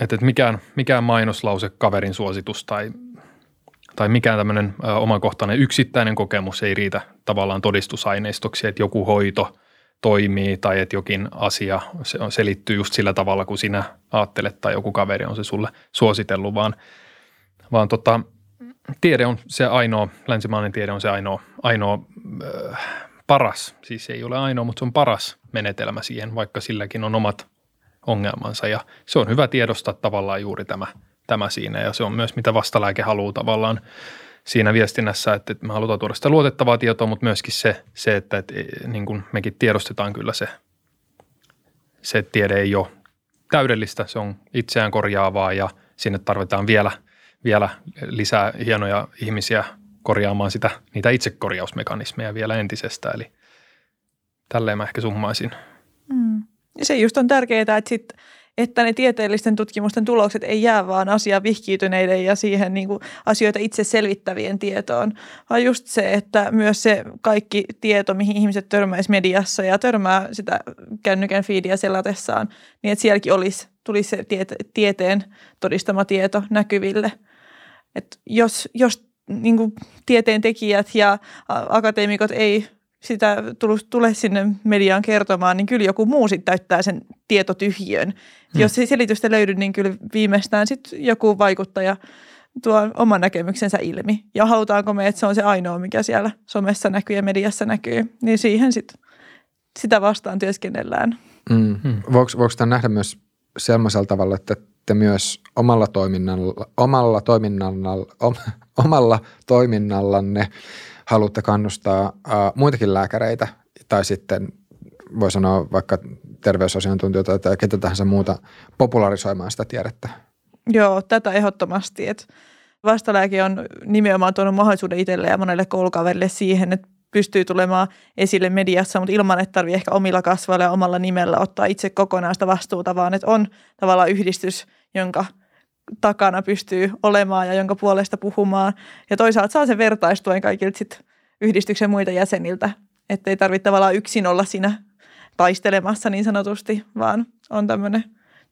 et, et mikään, mikään mainoslause, kaverin suositus tai, tai mikään tämmöinen omakohtainen yksittäinen kokemus ei riitä tavallaan todistusaineistoksi, että joku hoito – toimii tai että jokin asia se selittyy just sillä tavalla, kun sinä ajattelet tai joku kaveri on se sulle suositellut, vaan, vaan tota, tiede on se ainoa, länsimainen tiede on se ainoa, ainoa äh, paras, siis ei ole ainoa, mutta se on paras menetelmä siihen, vaikka silläkin on omat ongelmansa. Ja se on hyvä tiedostaa tavallaan juuri tämä, tämä siinä. Ja se on myös mitä vastalääke haluaa tavallaan siinä viestinnässä, että, me halutaan tuoda sitä luotettavaa tietoa, mutta myöskin se, se että, että niin kuin mekin tiedostetaan kyllä se, se tiede ei ole täydellistä, se on itseään korjaavaa ja sinne tarvitaan vielä, vielä lisää hienoja ihmisiä korjaamaan sitä, niitä itsekorjausmekanismeja vielä entisestä. Eli tälleen mä ehkä summaisin. Mm. Se just on tärkeää, että sitten että ne tieteellisten tutkimusten tulokset ei jää vaan asiaan vihkiytyneiden ja siihen niin kuin asioita itse selvittävien tietoon, vaan just se, että myös se kaikki tieto, mihin ihmiset törmäisi mediassa ja törmää sitä kännykän feedia selatessaan, niin että sielläkin olisi, tulisi se tiete, tieteen todistama tieto näkyville. Et jos jos niin kuin tieteen tekijät ja akateemikot ei sitä tule sinne mediaan kertomaan, niin kyllä joku muu sitten täyttää sen tietotyhjön. Hmm. Jos ei selitystä löydy, niin kyllä viimeistään sitten joku vaikuttaja tuo oman näkemyksensä ilmi. Ja halutaanko me, että se on se ainoa, mikä siellä somessa näkyy ja mediassa näkyy, niin siihen sitten sitä vastaan työskennellään. Mm. Hmm. Voiko, voiko tämä nähdä myös sellaisella tavalla, että te myös omalla toiminnalla, omalla toiminnalla, om, omalla toiminnallanne haluatte kannustaa uh, muitakin lääkäreitä tai sitten voi sanoa vaikka terveysasiantuntijoita tai ketä tahansa muuta popularisoimaan sitä tiedettä? Joo, tätä ehdottomasti. Että vastalääke on nimenomaan tuonut mahdollisuuden itselle ja monelle koulukaverille siihen, että pystyy tulemaan esille mediassa, mutta ilman, että tarvii ehkä omilla kasvoilla ja omalla nimellä ottaa itse kokonaan sitä vastuuta, vaan että on tavallaan yhdistys, jonka takana pystyy olemaan ja jonka puolesta puhumaan. Ja toisaalta saa sen vertaistuen kaikilta sit yhdistyksen muita jäseniltä, että ei tarvitse tavallaan yksin olla siinä taistelemassa niin sanotusti, vaan on tämmöinen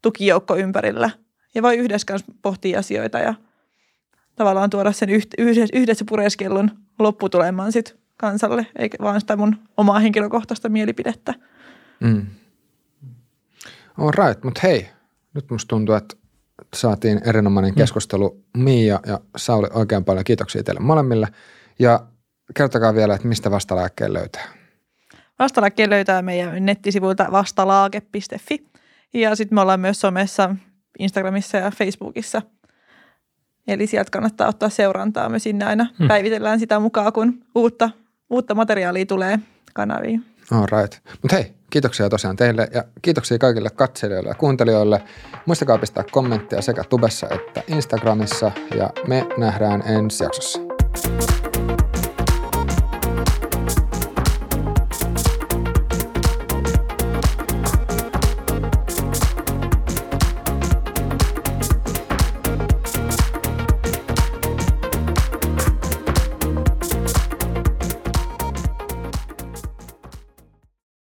tukijoukko ympärillä. Ja voi yhdessä kanssa pohtia asioita ja tavallaan tuoda sen yhdessä pureskellun lopputulemaan sit kansalle, eikä vaan sitä mun omaa henkilökohtaista mielipidettä. Mm. All right, mutta hei, nyt musta tuntuu, että saatiin erinomainen mm. keskustelu Miia ja Sauli oikein paljon. Kiitoksia teille molemmille. Ja kertokaa vielä, että mistä vastalääkkeen löytää. Vastalääkkeen löytää meidän nettisivuilta vastalaake.fi. Ja sitten me ollaan myös somessa, Instagramissa ja Facebookissa. Eli sieltä kannattaa ottaa seurantaa. Me sinne aina hmm. päivitellään sitä mukaan, kun uutta, uutta materiaalia tulee kanaviin. All right. Mutta hei, kiitoksia tosiaan teille ja kiitoksia kaikille katselijoille ja kuuntelijoille. Muistakaa pistää kommentteja sekä tubessa että Instagramissa ja me nähdään ensi jaksossa.